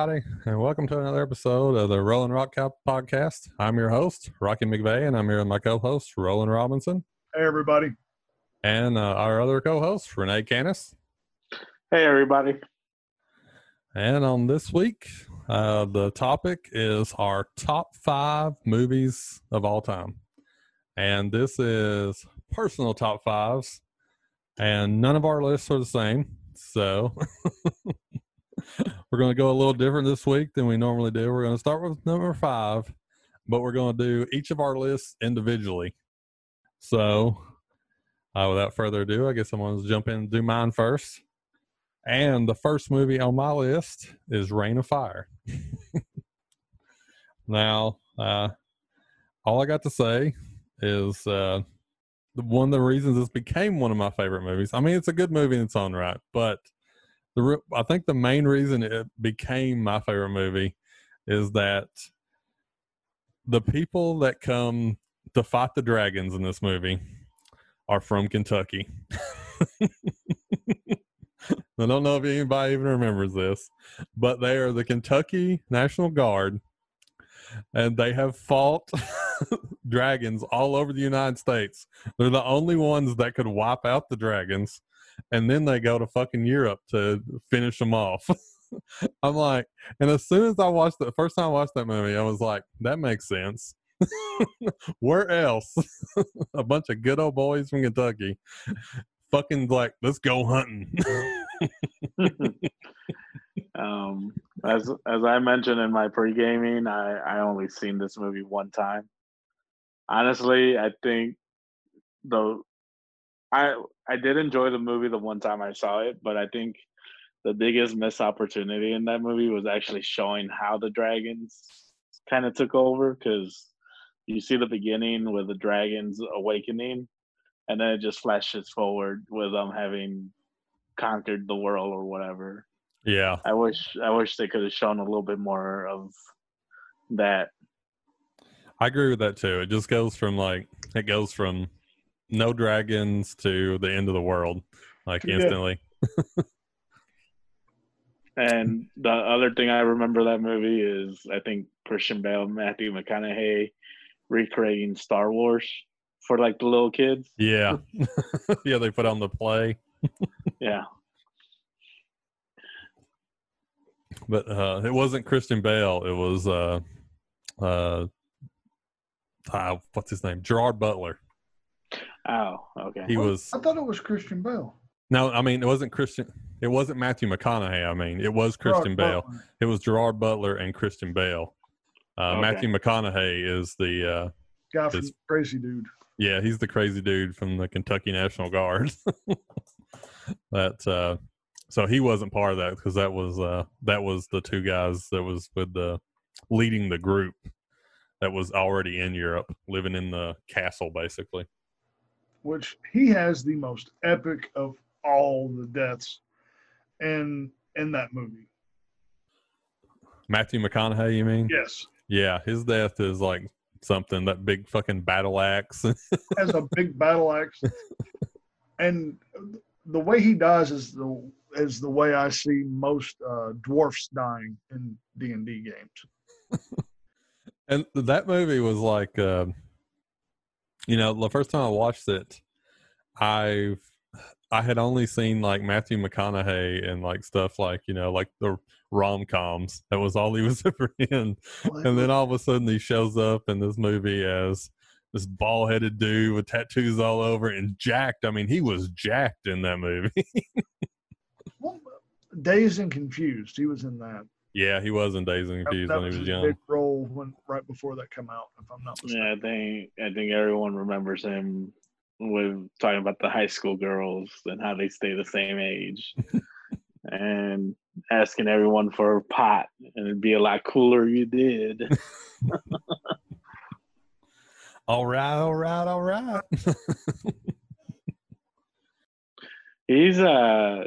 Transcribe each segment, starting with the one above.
everybody, and welcome to another episode of the Rolling Rock Cow podcast. I'm your host, Rocky McVeigh, and I'm here with my co-host, Roland Robinson, Hey, everybody. and uh, our other co-host, Renee Canis. Hey, everybody. And on this week, uh, the topic is our top five movies of all time, and this is personal top fives, and none of our lists are the same, so. we're going to go a little different this week than we normally do. We're going to start with number five, but we're going to do each of our lists individually. So, uh, without further ado, I guess I'm going to jump in and do mine first. And the first movie on my list is Reign of Fire. now, uh, all I got to say is uh, the- one of the reasons this became one of my favorite movies. I mean, it's a good movie in its own right, but the re- I think the main reason it became my favorite movie is that the people that come to fight the dragons in this movie are from Kentucky. I don't know if anybody even remembers this, but they are the Kentucky National Guard, and they have fought dragons all over the United States. They're the only ones that could wipe out the dragons and then they go to fucking Europe to finish them off. I'm like, and as soon as I watched the first time I watched that movie, I was like, that makes sense. Where else? a bunch of good old boys from Kentucky, fucking like, let's go hunting. um, as as I mentioned in my pre gaming, I I only seen this movie one time. Honestly, I think the I I did enjoy the movie the one time I saw it, but I think the biggest missed opportunity in that movie was actually showing how the dragons kind of took over because you see the beginning with the dragons awakening and then it just flashes forward with them having conquered the world or whatever. yeah, I wish I wish they could have shown a little bit more of that. I agree with that too. It just goes from like, it goes from no dragons to the end of the world, like Yeah. instantly. And the other thing I remember that movie is I think Christian Bale, Matthew McConaughey recreating Star Wars for like the little kids. Yeah. yeah, they put on the play. Yeah. but uh it wasn't Christian Bale. It was uh uh, uh what's his name? Gerard Butler. Oh, okay. He What? was I thought it was Christian Bale. no, I mean it wasn't Christian. It wasn't Matthew McConaughey. I mean it was Christian Gerard Bale. Butler. It was Gerard Butler and Christian Bale. Uh, Okay. Matthew McConaughey is the uh, Guy from It's- Crazy Dude. yeah he's the crazy dude from the Kentucky National Guard. that uh, so he wasn't part of that because that was uh, that was the two guys that was with the leading the group that was already in Europe, living in the castle basically. Which he has the most epic of all the deaths in in that movie. Matthew McConaughey, you mean? Yes, Yeah, his death is like something that big fucking battle axe. has a big battle axe, and the way he dies is the is the way I see most uh, dwarfs dying in D and D games. and that movie was like, uh, you know, the first time I watched it, I've I had only seen like Matthew McConaughey and like stuff like you know like the rom coms. That was all he was ever in. And then all of a sudden he shows up in this movie as this bald headed dude with tattoos all over and jacked. I mean, he was jacked in that movie. Well, Dazed and Confused. He was in that. Yeah, he was in Dazed and That, Confused that when was he was his young. big role when right before that come out. If I'm not mistaken. Yeah, I think I think everyone remembers him with talking about the high school girls and how they stay the same age. and asking everyone for a pot and it'd be a lot cooler if you did. All right, all right, all right. He's uh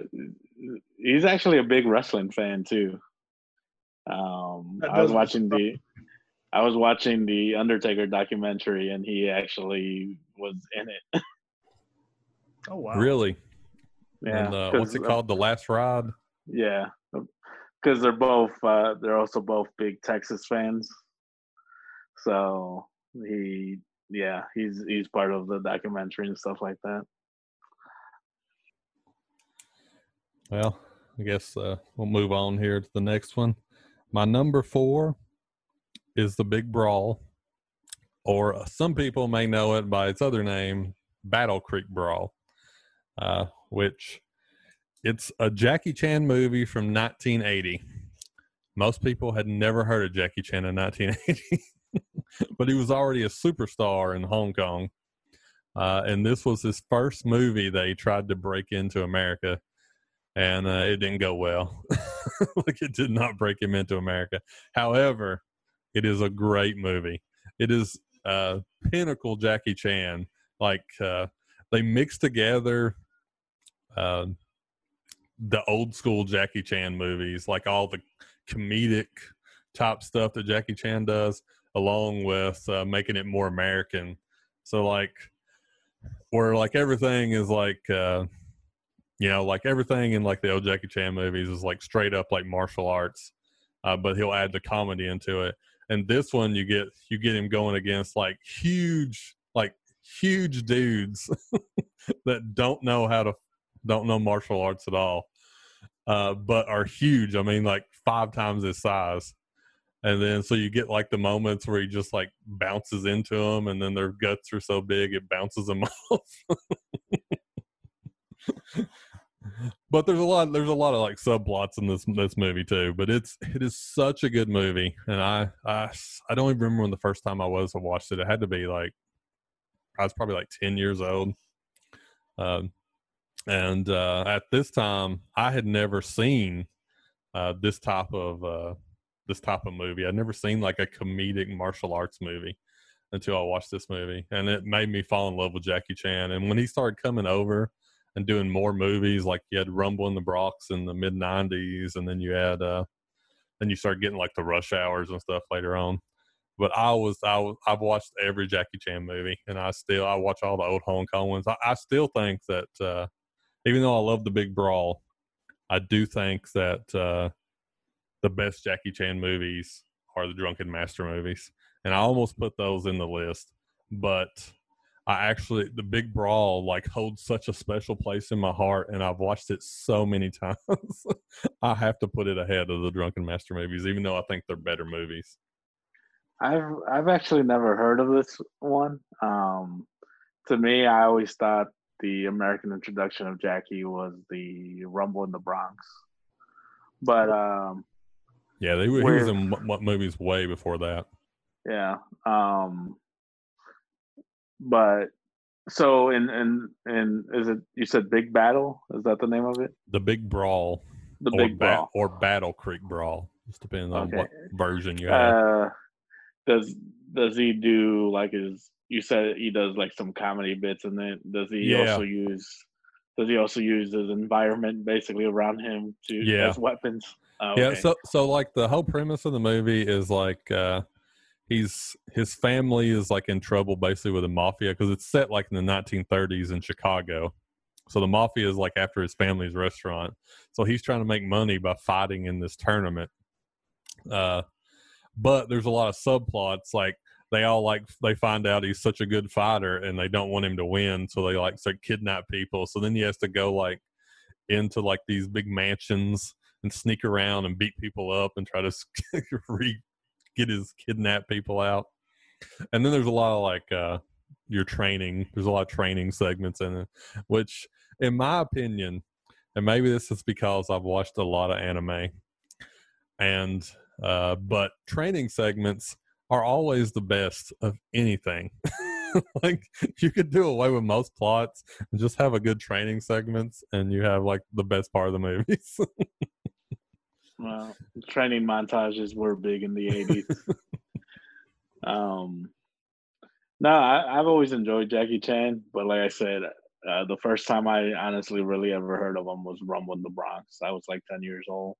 he's actually a big wrestling fan too. Um I was watching the I was watching the Undertaker documentary and he actually was in it. Oh wow. really? Yeah. and uh, what's it 'cause, uh, called? The Last Ride. Yeah. because they're both uh, they're also both big Texas fans. So he, yeah, he's he's part of the documentary and stuff like that. Well, I guess uh, we'll move on here to the next one. My number four is the Big Brawl, or some people may know it by its other name, Battle Creek Brawl, uh, which it's a Jackie Chan movie from 1980. Most people had never heard of Jackie Chan in 1980, but he was already a superstar in Hong Kong. Uh, and this was his first movie that he tried to break into America, and uh, it didn't go well. like it did not break him into America. However, it is a great movie. It is uh, pinnacle Jackie Chan. Like uh, they mix together uh, the old school Jackie Chan movies, like all the comedic top stuff that Jackie Chan does, along with uh, making it more American. So like, where like everything is like, uh, you know, like everything in like the old Jackie Chan movies is like straight up like martial arts, uh, but he'll add the comedy into it. And this one, you get you get him going against like huge, like huge dudes that don't know how to don't know martial arts at all, uh, but are huge. I mean, like five times his size. And then so you get like the moments where he just like bounces into them, and then their guts are so big it bounces them off. But there's a lot there's a lot of like subplots in this this movie too but it's it is such a good movie and i i i don't even remember when the first time i was I watched it. It had to be like i was probably like 10 years old. Um and uh at this time i had never seen uh this type of uh this type of movie. I'd never seen like a comedic martial arts movie until i watched this movie and it made me fall in love with jackie chan. And when he started coming over and doing more movies. Like you had Rumble in the Bronx in the mid '90s, and then you had uh, then you start getting like the Rush Hours and stuff later on. But I was I was I've watched every Jackie Chan movie, and I still I watch all the old Hong Kong ones. I, I still think that uh, even though I love the Big Brawl, I do think that uh, the best Jackie Chan movies are the Drunken Master movies, and I almost put those in the list, but I actually the big brawl like holds such a special place in my heart, and I've watched it so many times. I have to put it ahead of the Drunken Master movies, even though I think they're better movies. I've I've actually never heard of this one. Um, to me, I always thought the American introduction of Jackie was the Rumble in the Bronx, but um, yeah, they were, he was in what movies way before that. Yeah, um, but so in in in is it you said Big Battle? Is that the name of it? The Big Brawl. The Big ba- Brawl or Battle Creek Brawl. Just depends on okay. what version you have. Uh, does does he do like his? You said he does like some comedy bits, and then does he yeah. also use? Does he also use his environment basically around him to yeah. as weapons? Oh, okay. Yeah. So so like the whole premise of the movie is like. uh he's his family is like in trouble basically with the mafia because it's set like in the 1930s in Chicago. So the mafia is like after his family's restaurant. So he's trying to make money by fighting in this tournament. Uh, but there's a lot of subplots like they all like they find out he's such a good fighter and they don't want him to win so they like start kidnap people so then he has to go like into like these big mansions and sneak around and beat people up and try to re- get his kidnap people out. And then there's a lot of like uh your training. There's a lot of training segments in it, which in my opinion, and maybe this is because I've watched a lot of anime and uh but training segments are always the best of anything. like you could do away with most plots and just have a good training segments and you have like the best part of the movies. Well, training montages were big in the '80s. um, no, I, have always enjoyed Jackie Chan, but like I said, uh, the first time I honestly really ever heard of him was Rumble in the Bronx. I was like ten years old.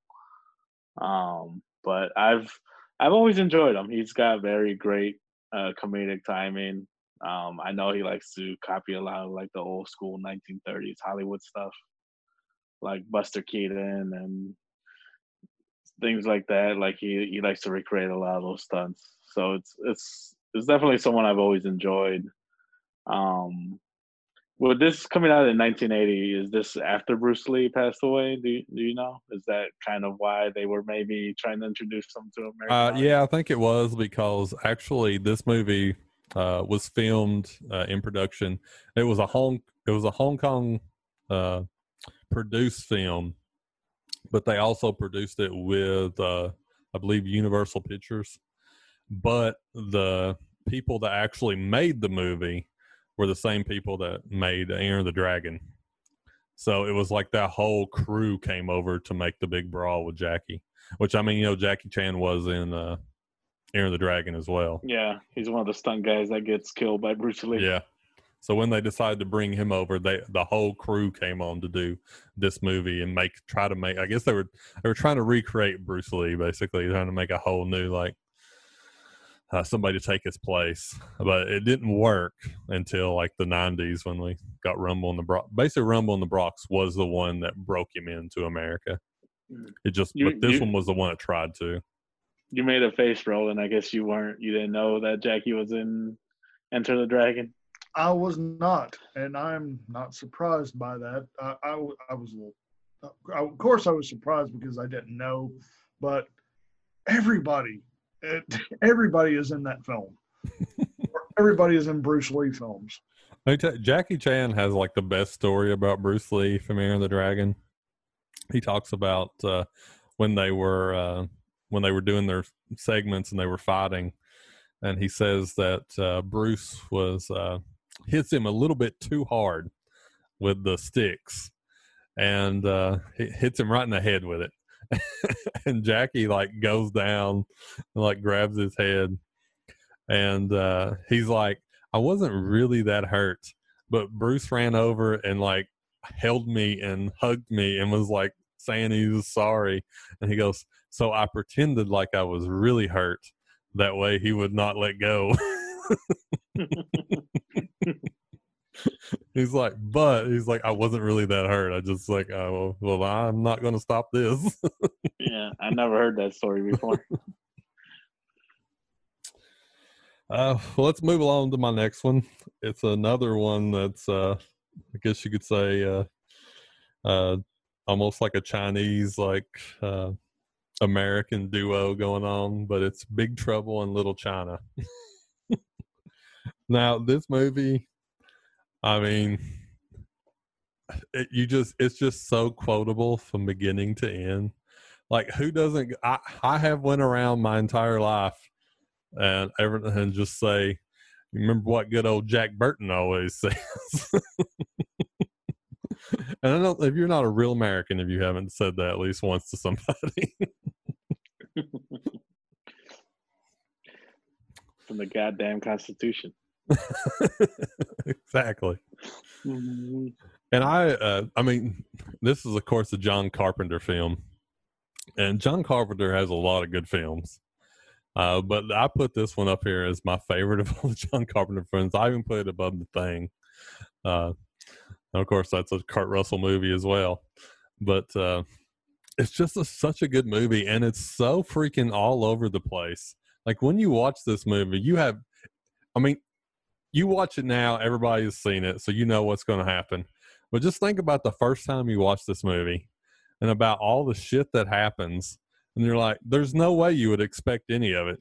Um, but I've I've always enjoyed him. He's got very great uh, comedic timing. Um, I know he likes to copy a lot of like the old school 1930s Hollywood stuff, like Buster Keaton and things like that. Like he he likes to recreate a lot of those stunts. So it's it's it's definitely someone I've always enjoyed. Um, well, this coming out in 1980, is this after Bruce Lee passed away? Do you, do you know? Is that kind of why they were maybe trying to introduce him to America? Uh, yeah, I think it was because actually this movie uh, was filmed uh, in production. It was a Hong it was a Hong Kong uh, produced film, but they also produced it with uh, I believe Universal Pictures. But the people that actually made the movie were the same people that made Enter the Dragon. So it was like that whole crew came over to make the big brawl with Jackie. Which I mean, you know, Jackie Chan was in uh, Enter the Dragon as well. Yeah, he's one of the stunt guys that gets killed by Bruce Lee. Yeah. So when they decided to bring him over, they the whole crew came on to do this movie and make try to make. I guess they were they were trying to recreate Bruce Lee, basically trying to make a whole new like uh, somebody to take his place. But it didn't work until like the '90s when we got Rumble in the Bronx. Basically, Rumble in the Bronx was the one that broke him into America. It just, You- but this you- one was the one that tried to. You made a face roll, and I guess you weren't. You didn't know that Jackie was in Enter the Dragon. I was not, and I'm not surprised by that. I, I, I was a little, I, of course, I was surprised because I didn't know, but everybody, everybody is in that film. everybody is in Bruce Lee films. Let me tell you, Jackie Chan has like the best story about Bruce Lee from Enter the Dragon. He talks about uh, when they were uh, when they were doing their segments and they were fighting, and he says that uh, Bruce was uh, hits him a little bit too hard with the sticks, and uh, hits him right in the head with it. and Jackie like goes down and like grabs his head, and uh, he's like, I wasn't really that hurt, but Bruce ran over and like held me and hugged me and was like saying he was sorry. And he goes, So I pretended like I was really hurt. That way he would not let go. he's like, but he's like, I wasn't really that hurt. I just like, oh, well, I'm not going to stop this. yeah, I never heard that story before. Uh, well, let's move along to my next one. It's another one that's, uh, I guess you could say, uh, uh, almost like a Chinese, like uh, American duo going on, but it's Big Trouble in Little China. Now, this movie, I mean, it, you just, it's just so quotable from beginning to end. Like, who doesn't? I, I have went around my entire life and everything and just say, remember what good old Jack Burton always says. and I don't if you're not a real American if you haven't said that at least once to somebody. From the goddamn Constitution. exactly. Mm-hmm. And I uh I mean, this is of course a John Carpenter film. And John Carpenter has a lot of good films. Uh, but I put this one up here as my favorite of all the John Carpenter films. I even put it above the thing. Uh, and of course, that's a Kurt Russell movie as well. But uh, it's just a, such a good movie, and it's so freaking all over the place. Like when you watch this movie, you have, I mean, you watch it now, everybody's seen it, so you know what's going to happen. But just think about the first time you watch this movie and about all the shit that happens and you're like, there's no way you would expect any of it.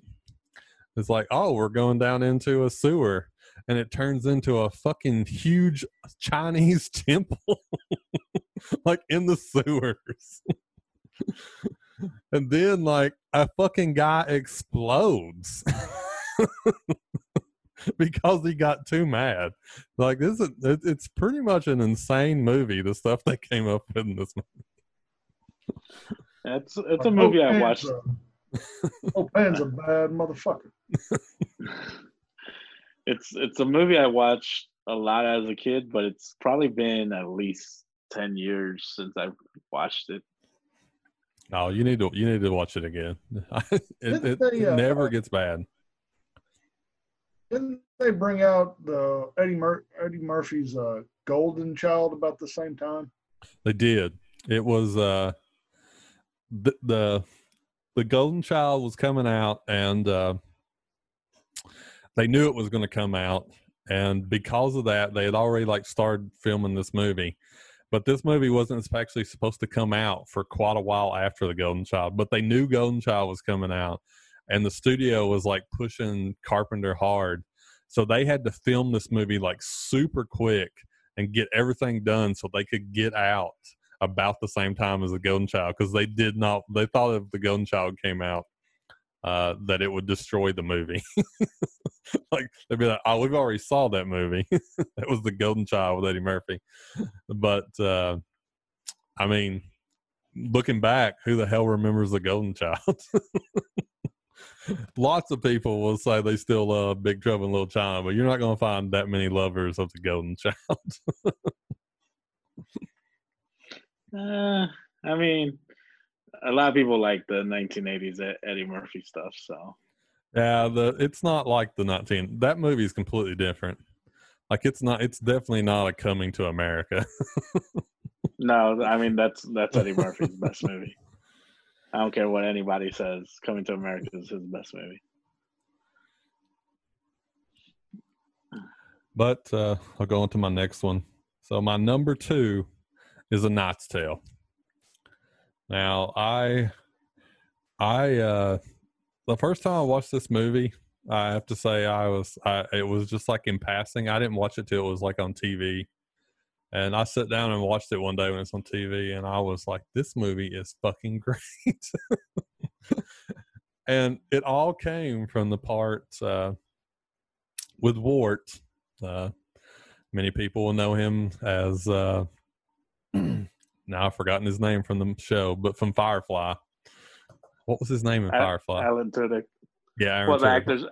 It's like, oh, we're going down into a sewer, and it turns into a fucking huge Chinese temple, like in the sewers. and then, like, a fucking guy explodes because he got too mad. Like, this is, it, it's pretty much an insane movie, the stuff they came up with in this movie. It's it's a movie I watched. Oh, a- Pan's a bad motherfucker. It's it's a movie I watched a lot as a kid, but it's probably been at least ten years since I've watched it. Oh, you need to you need to watch it again. it Didn't it, they, it uh, never gets bad. Didn't they bring out the Eddie, Mur- Eddie Murphy's uh, Golden Child about the same time? They did. It was uh the, the the Golden Child was coming out, and uh, they knew it was going to come out, and because of that, they had already like started filming this movie. But this movie wasn't actually supposed to come out for quite a while after the Golden Child. But they knew Golden Child was coming out, and the studio was like pushing Carpenter hard, so they had to film this movie like super quick and get everything done so they could get out about the same time as the Golden Child because they did not. They thought if the Golden Child came out, uh, that it would destroy the movie. like they'd be like, "Oh, we've already saw that movie. that was the Golden Child with Eddie Murphy." But uh, I mean, looking back, who the hell remembers the Golden Child? Lots of people will say they still love Big Trouble in Little China, but you're not going to find that many lovers of the Golden Child. uh, I mean, a lot of people like the 1980s Eddie Murphy stuff. So yeah, the it's not like the 19. That movie is completely different. Like it's not. It's definitely not a Coming to America. no, I mean that's that's Eddie Murphy's best movie. I don't care what anybody says. Coming to America is his best movie. But uh, I'll go on to my next one. So my number two is a Knight's Tale. Now I I uh the first time I watched this movie, I have to say I was I it was just like in passing. I didn't watch it till it was like on TV. And I sat down and watched it one day when it's on TV and I was like, this movie is fucking great. and it all came from the part uh, with Wat. Uh, many people will know him as uh, now I've forgotten his name from the show, but from Firefly. What was his name in Firefly? Alan Tudyk. Yeah, Aaron well, the Tudyk. actor's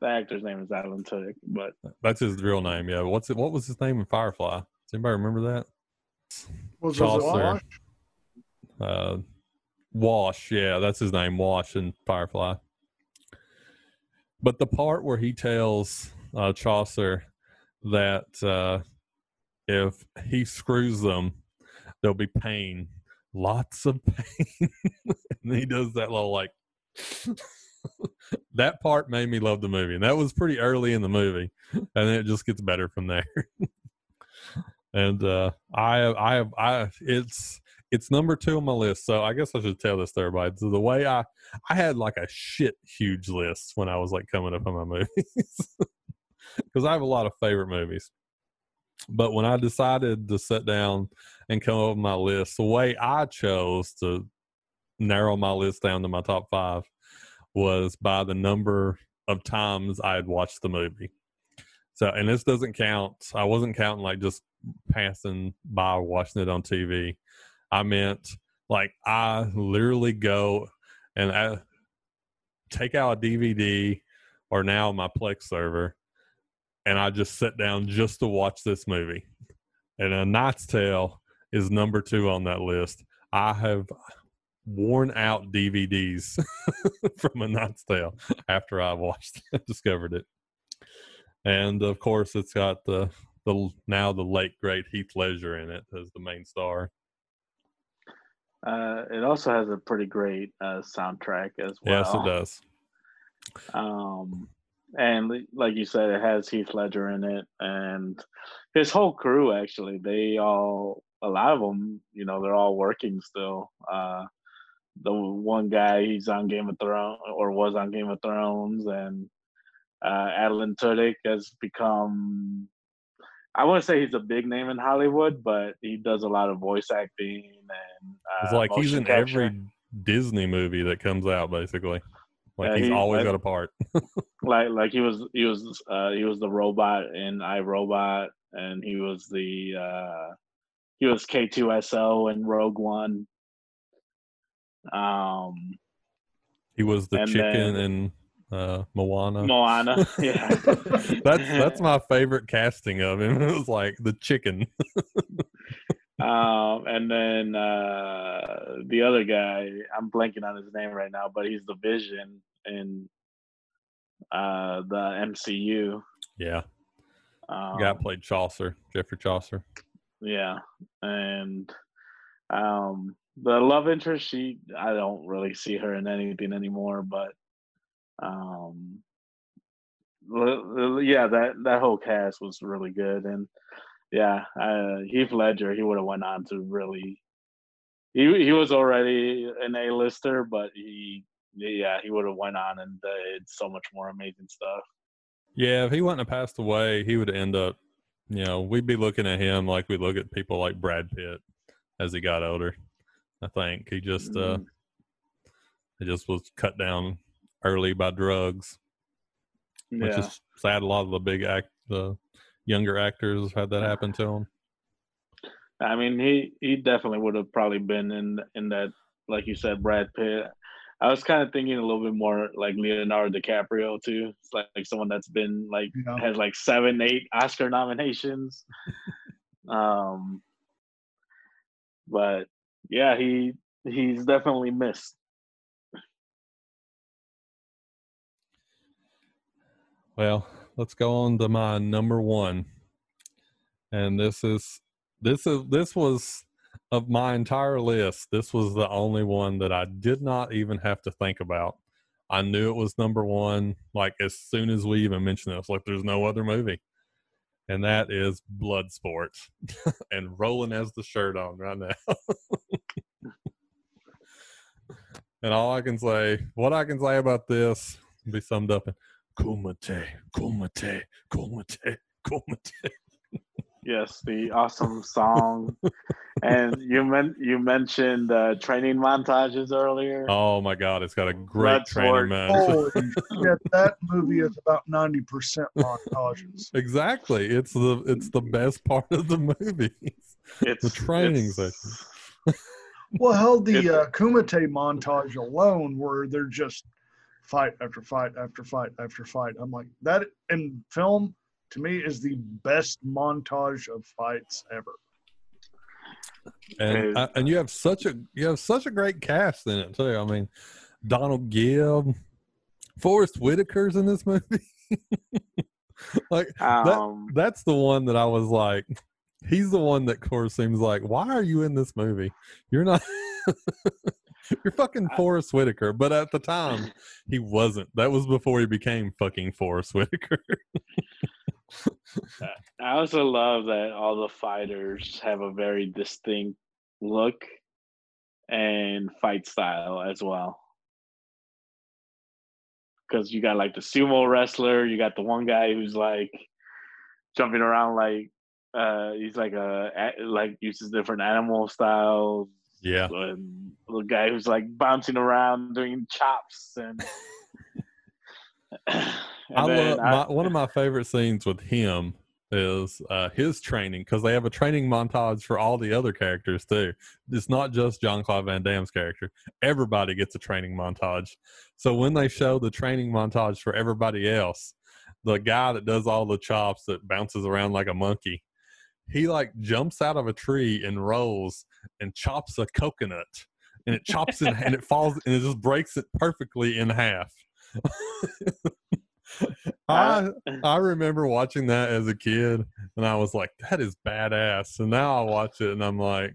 the actor's name is Alan Tudyk, but that's his real name. Yeah, what's it? What was his name in Firefly? Does anybody remember that? Was, was Wash? Uh, Wash. Yeah, that's his name. Wash and Firefly. But the part where he tells uh, Chaucer that uh, if he screws them, there'll be pain, lots of pain. and he does that little like. that part made me love the movie, and that was pretty early in the movie, and then it just gets better from there. and uh, I, I, I, it's it's number two on my list. So I guess I should tell this to everybody. So the way I, I had like a shit huge list when I was like coming up on my movies, because I have a lot of favorite movies. But when I decided to sit down and come up with my list, the way I chose to narrow my list down to my top five was by the number of times I had watched the movie. So, and this doesn't count. I wasn't counting like just passing by watching it on TV. I meant like I literally go and I take out a DVD or now my Plex server and I just sit down just to watch this movie. And A Knight's Tale is number two on that list. I have worn out DVDs from A Knight's Tale after I watched discovered it. And of course, it's got the the now the late great Heath Ledger in it as the main star. Uh, it also has a pretty great uh, soundtrack as well. Yes, it does. Um, and like you said, it has Heath Ledger in it, and his whole crew. Actually, they all a lot of them, you know, they're all working still. Uh, the one guy, he's on Game of Thrones or was on Game of Thrones, and uh, Alan Tudyk has become. I wouldn't say he's a big name in Hollywood, but he does a lot of voice acting and. Uh, it's like he's in capture. every Disney movie that comes out, basically. Like yeah, he's he, always like, got a part. like like he was he was uh he was the robot in iRobot and he was the uh he was K2SO in Rogue One. Um he was the chicken in uh Moana. Moana, yeah. that's that's my favorite casting of him. It was like the chicken. um and then uh the other guy, I'm blanking on his name right now, but he's the Vision in uh the MCU. Yeah. Um, guy played Chaucer, Geoffrey Chaucer. Yeah, and um, the love interest, she I don't really see her in anything anymore, but um yeah, that that whole cast was really good and yeah, uh, Heath Ledger, he would have went on to really he he was already an A-lister, but he yeah, he would have went on and did so much more amazing stuff. Yeah, if he wouldn't have passed away, he would end up, you know, we'd be looking at him like we look at people like Brad Pitt as he got older. I think he just uh Mm. he just was cut down early by drugs, which Yeah. is sad. A lot of the big act, the younger actors have had that happen to them. I mean, he he definitely would have probably been in in that, like you said, Brad Pitt. I was kind of thinking a little bit more like Leonardo DiCaprio too. It's like, like someone that's been like You know, has like seven, eight Oscar nominations. um, but yeah, he he's definitely missed. Well, let's go on to my number one. And this is this is this was of my entire list. This was the only one that I did not even have to think about. I knew it was number one, like as soon as we even mentioned it. Like there's no other movie. And that is Bloodsport. and Roland has the shirt on right now. and all I can say, what I can say about this be summed up in Kumite, Kumite, Kumite, Kumite. Yes, the awesome song. and you men- you mentioned uh, training montages earlier. Oh my God, it's got a great Bloodsport. training match. holy shit, that movie is about ninety percent montages. Exactly, it's the it's the best part of the movie. It's the training it's- Well, hell, the uh, Kumite montage alone, where they're just fight after fight after fight after fight. I'm like that in film to me is the best montage of fights ever. and Okay. uh, and you have such a you have such a great cast in it too. I mean, Donald Gibb, Forest Whitaker's in this movie. like Um, that's the one that I was like, he's the one that of course seems like, why are you in this movie? You're not. You're fucking Forest Whitaker, but at the time he wasn't. That was before he became fucking Forest Whitaker. I also love that all the fighters have a very distinct look and fight style as well. Because you got like the sumo wrestler, you got the one guy who's like jumping around like uh he's like a a- like uses different animal styles yeah, and the guy who's like bouncing around doing chops and, and I then love my, one of my favorite scenes with him is uh, his training because they have a training montage for all the other characters too. It's not just John Claude Van Damme's character; everybody gets a training montage. So when they show the training montage for everybody else, the guy that does all the chops that bounces around like a monkey, he like jumps out of a tree and rolls and chops a coconut, and it chops it and it falls and it just breaks it perfectly in half. I I remember watching that as a kid, and I was like, "That is badass." And now I watch it, and I'm like,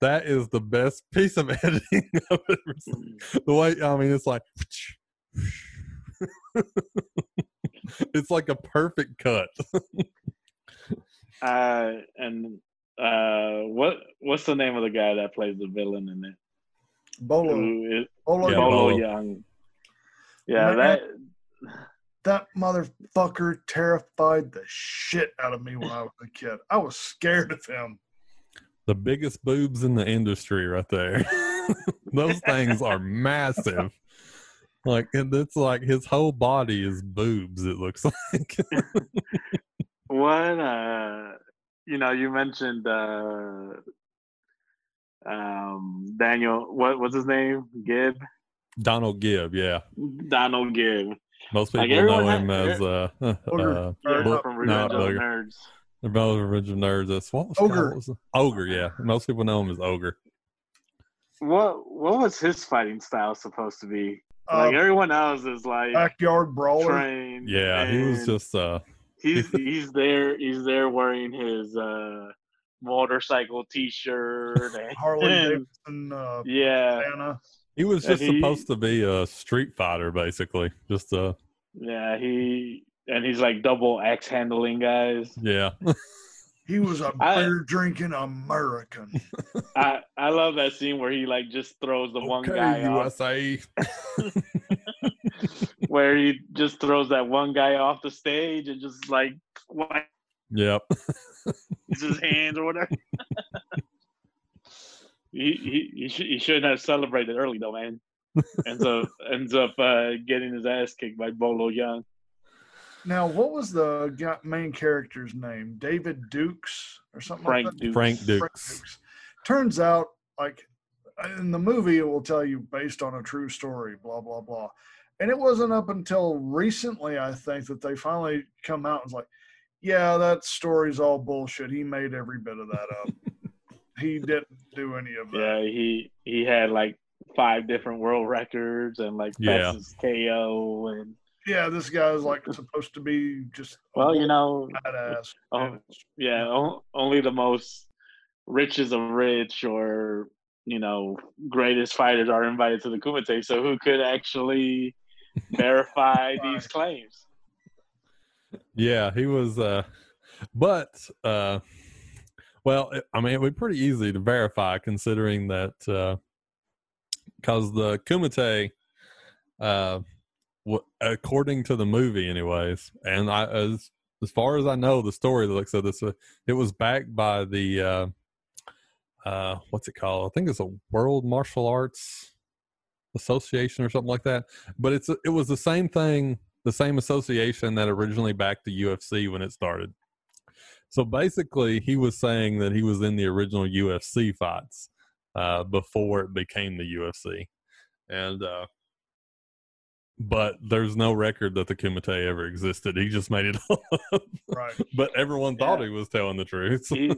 "That is the best piece of editing I've ever seen." The way I mean, it's like, it's like a perfect cut. Uh, and uh, what what's the name of the guy that plays the villain in it? Bolo, Who is Bolo, Yeah, Bolo Bolo. Yeung? Yeah, Man. that that motherfucker terrified the shit out of me when I was a kid. I was scared of him. the biggest boobs in the industry, right there. Those things are massive. Like and it's like his whole body is boobs. It looks like. what uh, you know, you mentioned uh, um, Daniel. What what's his name? Gibb. Donald Gibb, yeah. Donald Gibb. Most Like, people know him ha- as uh, uh, Booger. Yeah, Bo- from no, Revenge of the Booger. Nerds. the Revenge of Nerds. That's what was Ogre. was? Ogre, yeah. Most people know him as Ogre. What what was his fighting style supposed to be? Uh, Like everyone else is like backyard brawler. trained. Yeah, he was just uh he's he's there he's there wearing his uh motorcycle T-shirt. And, Harley Davidson, uh, yeah, Anna. He was just he- supposed to be a street fighter, basically. Just uh, yeah. He and he's like double axe handling guys. yeah, He was a beer drinking American. I I love that scene where he like just throws the one okay, guy off, USA. where he just throws that one guy off the stage and just like wipes Yep. his hands or whatever. he he he, sh- he shouldn't have celebrated early though, man. ends up ends up uh, getting his ass kicked by Bolo Yeung. Now, what was the main character's name? David Dux or something Frank like that? Dux. Frank Frank Dux. Dux. Turns out, like in the movie, it will tell you based on a true story, blah blah blah. And it wasn't up until recently, I think, that they finally come out and was like, "Yeah, that story's all bullshit. He made every bit of that up. he didn't do any of that." Yeah, he he had like five different world records and like Yeah. fastest KO and Yeah, this guy's like supposed to be just well, you know, badass. oh, yeah, o- only the most richest of rich or you know greatest fighters are invited to the Kumite. So who could actually verify these claims? Yeah, he was. uh But uh well, I mean, it would be pretty easy to verify considering that because the Kumite, uh, w- according to the movie, anyways, and I as as far as I know, the story that looks at this, uh, it was backed by the uh, uh, what's it called? I think it's a World Martial Arts Association or something like that. But it's it was the same thing, the same association that originally backed the UFC when it started. So basically, he was saying that he was in the original UFC fights uh, before it became the UFC, and uh, but there's no record that the Kumite ever existed. He just made it up. right. but everyone thought Yeah. he was telling the truth. He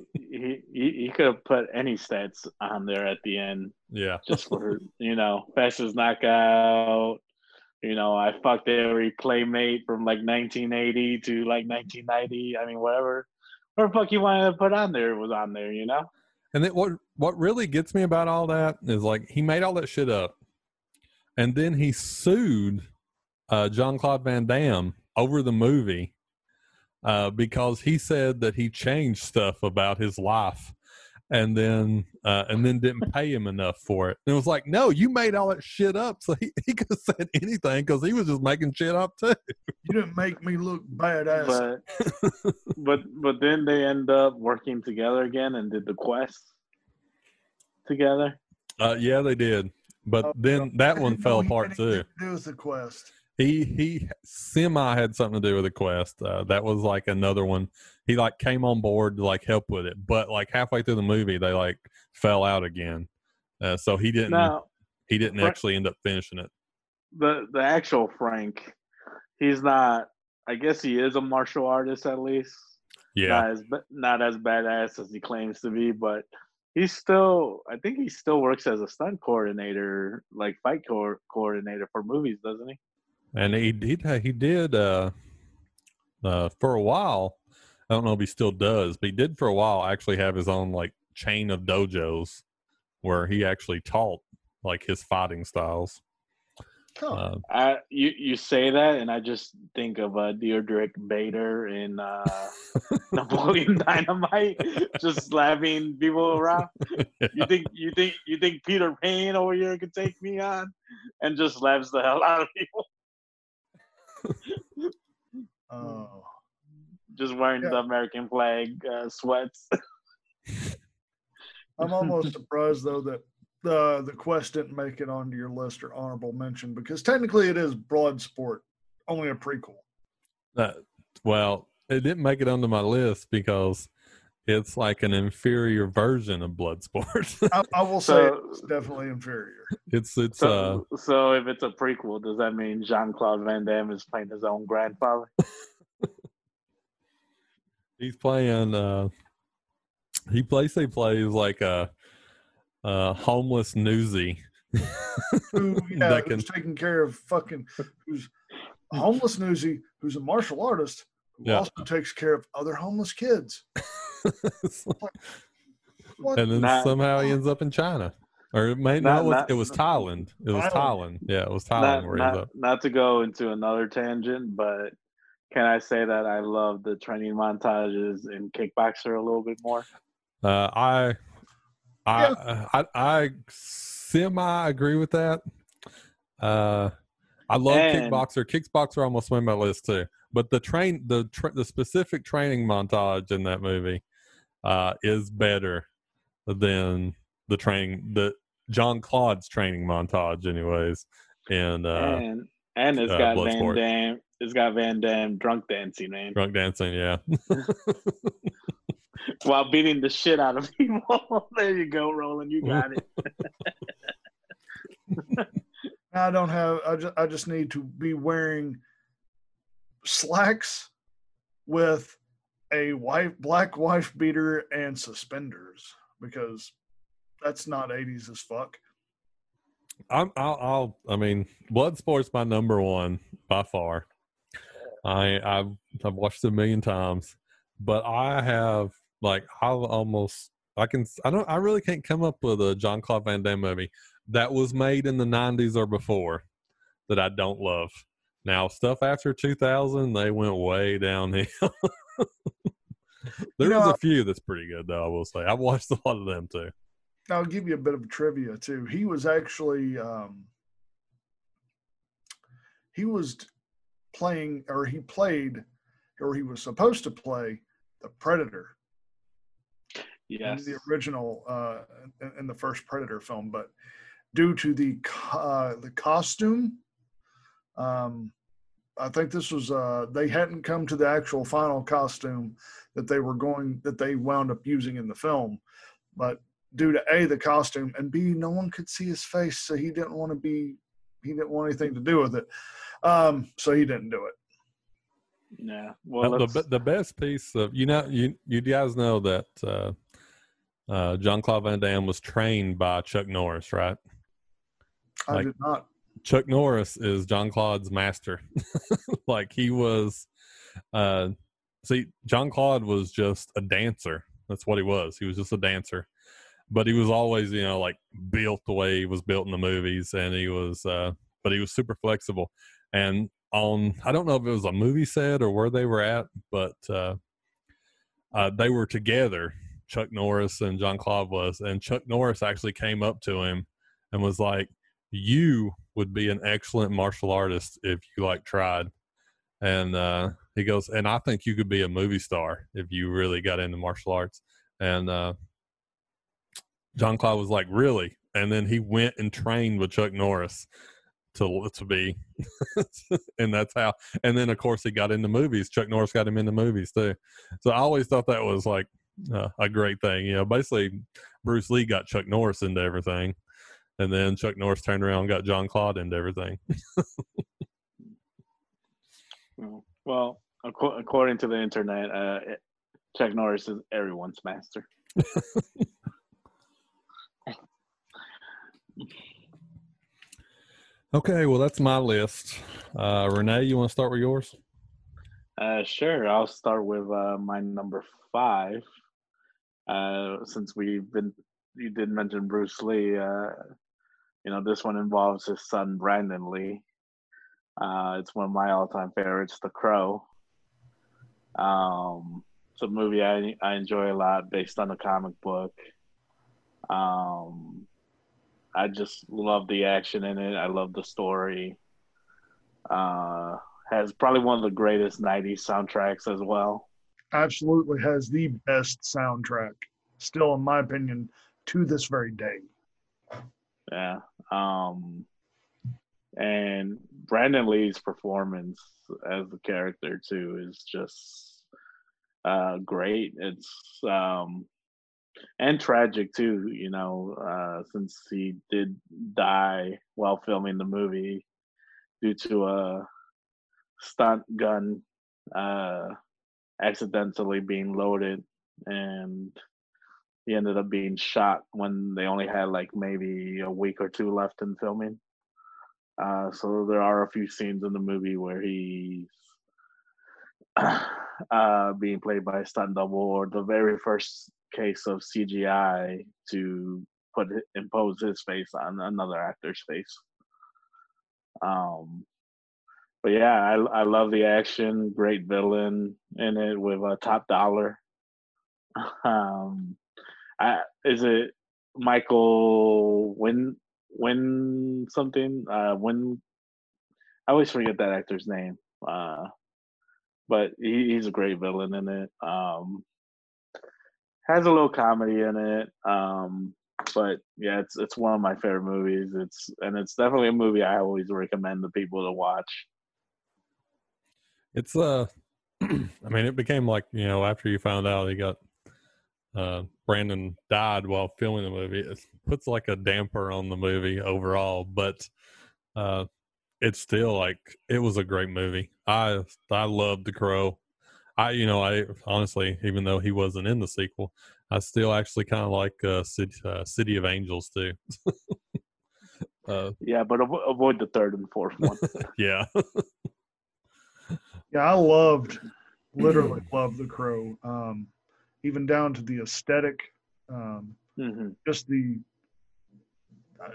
he he, could have put any stats on there at the end yeah, just for you know fastest knockout. You know, I fucked every playmate from like 1980 to like 1990. I mean, whatever, whatever fuck you wanted to put on there was on there. You know. and then what what really gets me about all that is like he made all that shit up, and then he sued uh, John Claude Van Damme over the movie uh, because he said that he changed stuff about his life, and then uh, and then didn't pay him enough for it. And it was like, no, you made all that shit up, so he, he could have said anything because he was just making shit up too. You didn't make me look badass. But but but then they end up working together again and did the quest together. Uh, yeah, they did, but Oh, then that one fell apart too. anything to Do with the quest. He he semi had something to do with the quest. Uh, that was like another one. He like came on board to like help with it, but like halfway through the movie, they like fell out again. Uh, so he didn't Now he didn't Fra- actually end up finishing it. the the actual Frank, he's not. I guess he is a martial artist at least. Yeah, Not as not as badass as he claims to be, but he's still. I think he still works as a stunt coordinator, like fight co- coordinator for movies, doesn't he? and he he he did uh, uh, for a while. I don't know if he still does, but he did for a while actually have his own like chain of dojos where he actually taught like his fighting styles. Huh. Uh, I you you say that, and I just think of uh, Diedrich Bader in uh, Napoleon Dynamite, just slapping people around. You think you think you think Peter Payne over here could take me on, and just slaps the hell out of people, Oh. just wearing Yeah. the American flag uh, sweats. I'm almost surprised though that the the quest didn't make it onto your list or honorable mention because technically it is Bloodsport, only a prequel. Uh, well, it didn't make it onto my list because it's like an inferior version of Bloodsport. I, I will say So- it's definitely inferior. it's it's uh So, so if it's a prequel, does that mean Jean Claude Van Damme is playing his own grandfather? he's playing uh he plays he plays like a a homeless newsie. Who yeah, that who's can taking care of fucking who's a homeless newsie who's a martial artist who Yeah. also takes care of other homeless kids. What? and then Not- somehow he ends up in China. Or it may no, Not- it was, not- it was Thailand. It was Thailand. Thailand. Yeah, it was Thailand not, where he ends not, up. not to go into another tangent, but can I say that I love the training montages in Kickboxer a little bit more? Uh, I, I, I, I semi agree with that. Uh, I love And- kickboxer. Kickboxer almost made my list too. But the train, the tra- the specific training montage in that movie, uh, is better than the training the Jean-Claude's training montage, anyways. And uh, and and it's uh, got Bloodsport. Van Damme. It's got Van Damme drunk dancing, man, drunk dancing, yeah. while beating the shit out of people. there you go, Roland. You got it. I don't have. I just. I just need to be wearing slacks with a white black wife beater and suspenders because that's not 80s as fuck. I'm, I'll, I'll, I mean, Bloodsport's my number one by far. I, I've, I've watched it a million times, but I have like, I'll almost, I can, I don't, I really can't come up with a Jean-Claude Van Damme movie that was made in the '90s or before that I don't love. Now, stuff after 2000, they went way downhill. There's a few that's pretty good, though. I will say I've watched a lot of them too. I'll give you a bit of trivia too. He was actually um, he was playing, or he played, or he was supposed to play the Predator Yes. in the original uh, in, in the first Predator film, but due to the uh, the costume, um, I think this was uh, they hadn't come to the actual final costume that they were going that they wound up using in the film, but due to a the costume and b no one could see his face, so he didn't want to be he didn't want anything to do with it, um, so he didn't do it. Yeah. Well, the, the best piece of you know you you guys know that uh, uh, Jean-Claude Van Damme was trained by Chuck Norris, right? I Like- did not. Chuck Norris is Jean-Claude's master. like he was, uh, see, Jean-Claude was just a dancer. That's what he was. He was just a dancer, but he was always, you know, like built the way he was built in the movies, and he was, uh, but he was super flexible. And on, I don't know if it was a movie set or where they were at, but uh, uh, they were together. Chuck Norris and Jean-Claude was, and Chuck Norris actually came up to him and was like, "You would be an excellent martial artist if you like tried." And uh, he goes, "And I think you could be a movie star if you really got into martial arts." And uh, Jean-Claude was like, "Really?" And then he went and trained with Chuck Norris to to be, and that's how. And then of course he got into movies. Chuck Norris got him into movies too. So I always thought that was like uh, a great thing. You know, basically Bruce Lee got Chuck Norris into everything, and then Chuck Norris turned around and got Jean-Claude into everything. well, acco- according to the internet, uh, it- Chuck Norris is everyone's master. Okay, well that's my list. Uh, Renee, you want to start with yours? Uh, sure, I'll start with uh, my number five. Uh, since we've been, you did mention Bruce Lee. Uh, you know, this one involves his son Brandon Lee. Uh, it's one of my all-time favorites, The Crow. Um, it's a movie I I enjoy a lot, based on a comic book. Um, I just love the action in it. I love the story. Uh, has probably one of the greatest 90s soundtracks as well. Absolutely has the best soundtrack, still in my opinion, to this very day. Yeah. Um, and Brandon Lee's performance as the character too is just uh, great. It's um, and tragic too, you know, uh, since he did die while filming the movie due to a stunt gun uh, accidentally being loaded and he ended up being shot when they only had like maybe a week or two left in filming. Uh, so there are a few scenes in the movie where he's uh, being played by a stunt double, or the very first case of CGI to put impose his face on another actor's face. Um, but yeah, I I love the action. Great villain in it with a top dollar. Um, I, is it Michael Win Win something? Uh, Win. I always forget that actor's name. Uh, but he, he's a great villain in it. Um, has a little comedy in it. Um, but yeah, it's it's one of my favorite movies. It's and it's definitely a movie I always recommend to people to watch. It's uh, I mean, it became like you know after you found out he got uh Brandon died while filming the movie, it puts like a damper on the movie overall. But uh, it's still like it was a great movie. I I loved The Crow. I you know I honestly even though he wasn't in the sequel, I still actually kind of like uh, City, uh, City of Angels too. uh, yeah, but avo- avoid the third and fourth one. yeah. yeah, I loved, literally loved The Crow. Um, even down to the aesthetic, um, mm-hmm. just the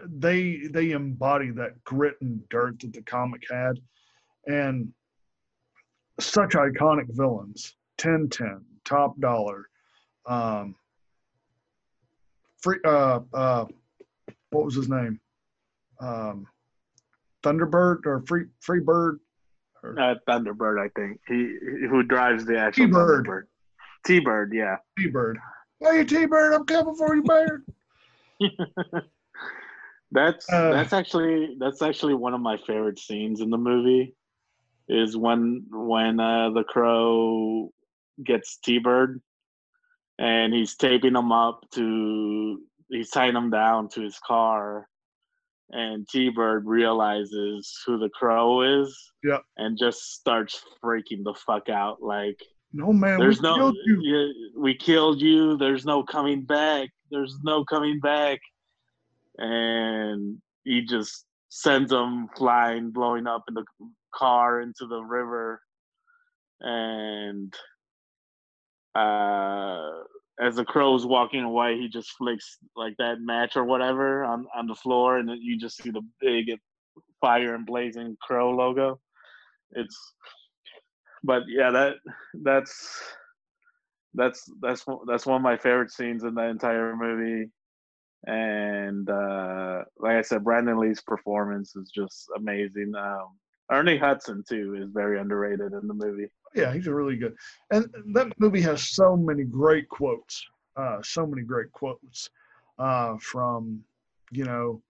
they they embody that grit and dirt that the comic had, and such iconic villains. Tintin, Top Dollar, um, free. Uh, uh, what was his name? Um, Thunderbird or Free Free Bird? Or, uh, Thunderbird, I think. He who drives the actual. Thunderbird. T Bird, yeah. T Bird. Hey T Bird, I'm coming for you, Bird. that's uh, that's actually that's actually one of my favorite scenes in the movie. Is when when uh, the crow gets T Bird, and he's taping him up to he's tying him down to his car, and T Bird realizes who the crow is. Yeah. And just starts freaking the fuck out like no man, there's we no, killed you. we killed you. There's no coming back. There's no coming back. And he just sends them flying, blowing up in the car into the river. And uh, as the crow's walking away, he just flicks like that match or whatever on, on the floor, and you just see the big fire and blazing crow logo. It's but yeah, that that's that's that's that's one of my favorite scenes in the entire movie. And uh, like I said, Brandon Lee's performance is just amazing. Um, Ernie Hudson too is very underrated in the movie. Yeah, he's really good. And that movie has so many great quotes. Uh, so many great quotes uh, from, you know,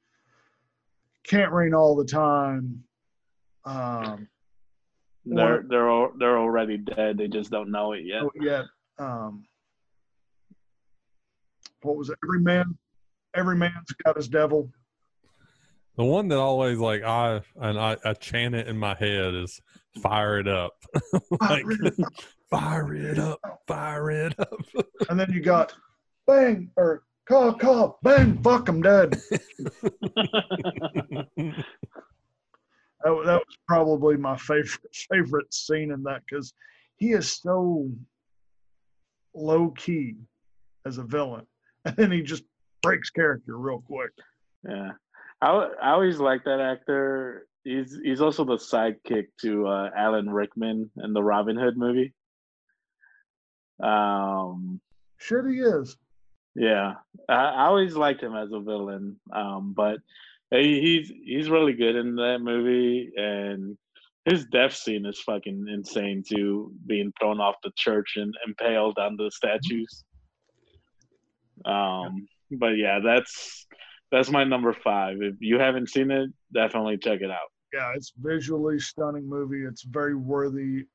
can't rain all the time. Um, they're they're all, they're already dead. They just don't know it yet. Oh, yet. Um, what was it? Every man, every man's got his devil. The one that always like I and I, I chant it in my head is "Fire it up," like "Fire it up, fire it up." and then you got bang or call call bang fuck I'm dead. That, that was probably my favorite favorite scene in that because he is so low key as a villain, and then he just breaks character real quick. Yeah, I I always like that actor. He's he's also the sidekick to uh, Alan Rickman in the Robin Hood movie. Um, sure he is. Yeah, I, I always liked him as a villain, um, but he's he's really good in that movie, and his death scene is fucking insane too. Being thrown off the church and impaled on the statues. Um, but yeah, that's that's my number five. If you haven't seen it, definitely check it out. Yeah, it's visually stunning movie. It's very worthy,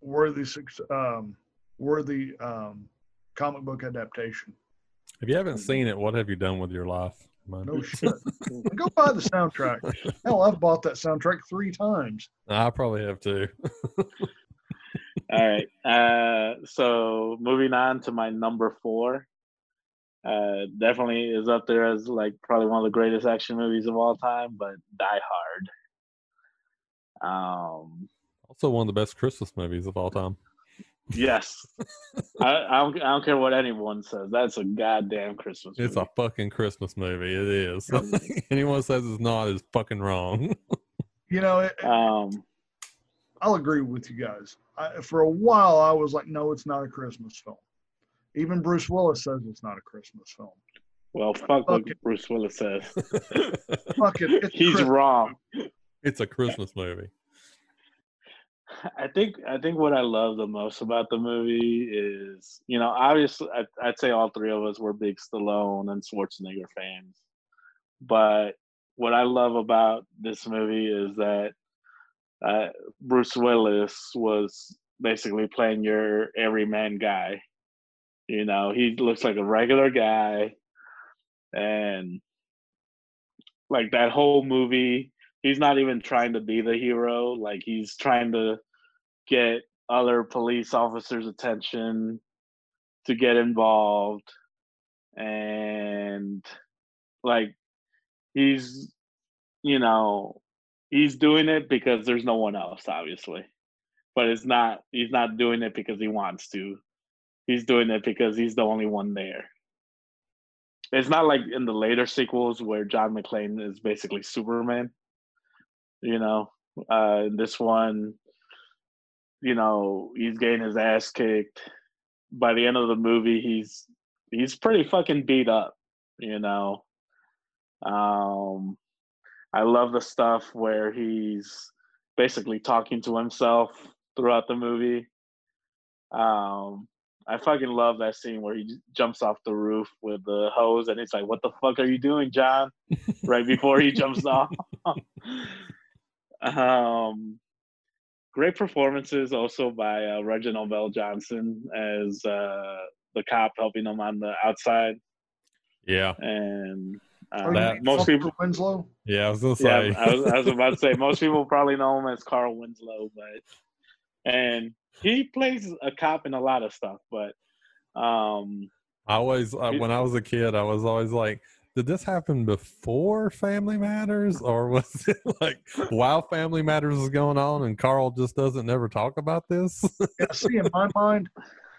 worthy, um, worthy um, comic book adaptation. If you haven't seen it, what have you done with your life? No shit. Go buy the soundtrack. Hell, I've bought that soundtrack three times. I probably have too. All right. Uh, so moving on to my number four. Uh, definitely is up there as like probably one of the greatest action movies of all time, but Die Hard. Um, also one of the best Christmas movies of all time. Yes, I, I don't. I don't care what anyone says. That's a goddamn Christmas. It's movie. a fucking Christmas movie. It is. Anyone says it's not is fucking wrong. You know, it, Um, I'll agree with you guys. I, for a while, I was like, no, it's not a Christmas film. Even Bruce Willis says it's not a Christmas film. well, fuck what Okay. Bruce Willis says. Fuck it. It's He's Christmas. wrong. it's a Christmas movie. I think I think what I love the most about the movie is, you know, obviously I'd, I'd say all three of us were big Stallone and Schwarzenegger fans, but what I love about this movie is that uh, Bruce Willis was basically playing your everyman guy. You know, he looks like a regular guy, and like that whole movie, he's not even trying to be the hero. Like he's trying to get other police officers' attention to get involved, and like he's, you know, he's doing it because there's no one else, obviously. But it's not. He's not doing it because he wants to. He's doing it because he's the only one there. It's not like in the later sequels where John McClane is basically Superman. You know, uh, this one, you know, he's getting his ass kicked. By the end of the movie, he's he's pretty fucking beat up. You know, um, I love the stuff where he's basically talking to himself throughout the movie. Um, I fucking love that scene where he jumps off the roof with the hose and it's like, "What the fuck are you doing, John?" right before he jumps off. um, great performances also by uh, Reginald VelJohnson as uh, the cop helping him on the outside, Yeah. and uh, That- most people. Winslow. Yeah, I was gonna Yeah, say. I was, I was about to say most people probably know him as Carl Winslow, but and he plays a cop in a lot of stuff, but um, I always, uh, when I was a kid, I was always like, did this happen before Family Matters, or was it like while Family Matters is going on and Carl just doesn't never talk about this? Yeah, see, in my mind,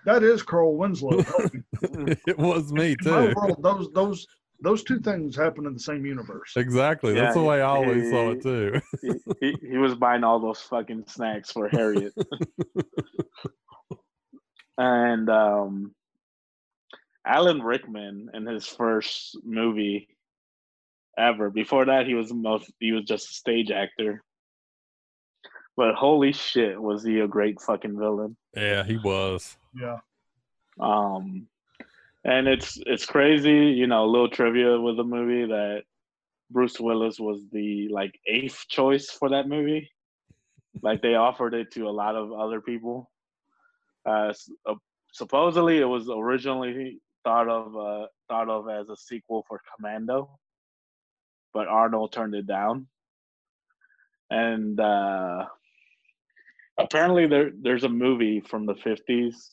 that is Carl Winslow. it was me In my too. world, those those those two things happen in the same universe. Exactly. That's the way I always saw it too. he, he, he was buying all those fucking snacks for Harriet. and um, Alan Rickman in his first movie ever. Before that, he was most he was just a stage actor. But holy shit, was he a great fucking villain? Yeah, he was. Yeah. Um, and it's it's crazy, you know. A little trivia with the movie that Bruce Willis was the like eighth choice for that movie. Like they offered it to a lot of other people. Uh, uh, supposedly, it was originally thought of uh, thought of as a sequel for Commando, but Arnold turned it down. And uh, apparently, there there's a movie from the fifties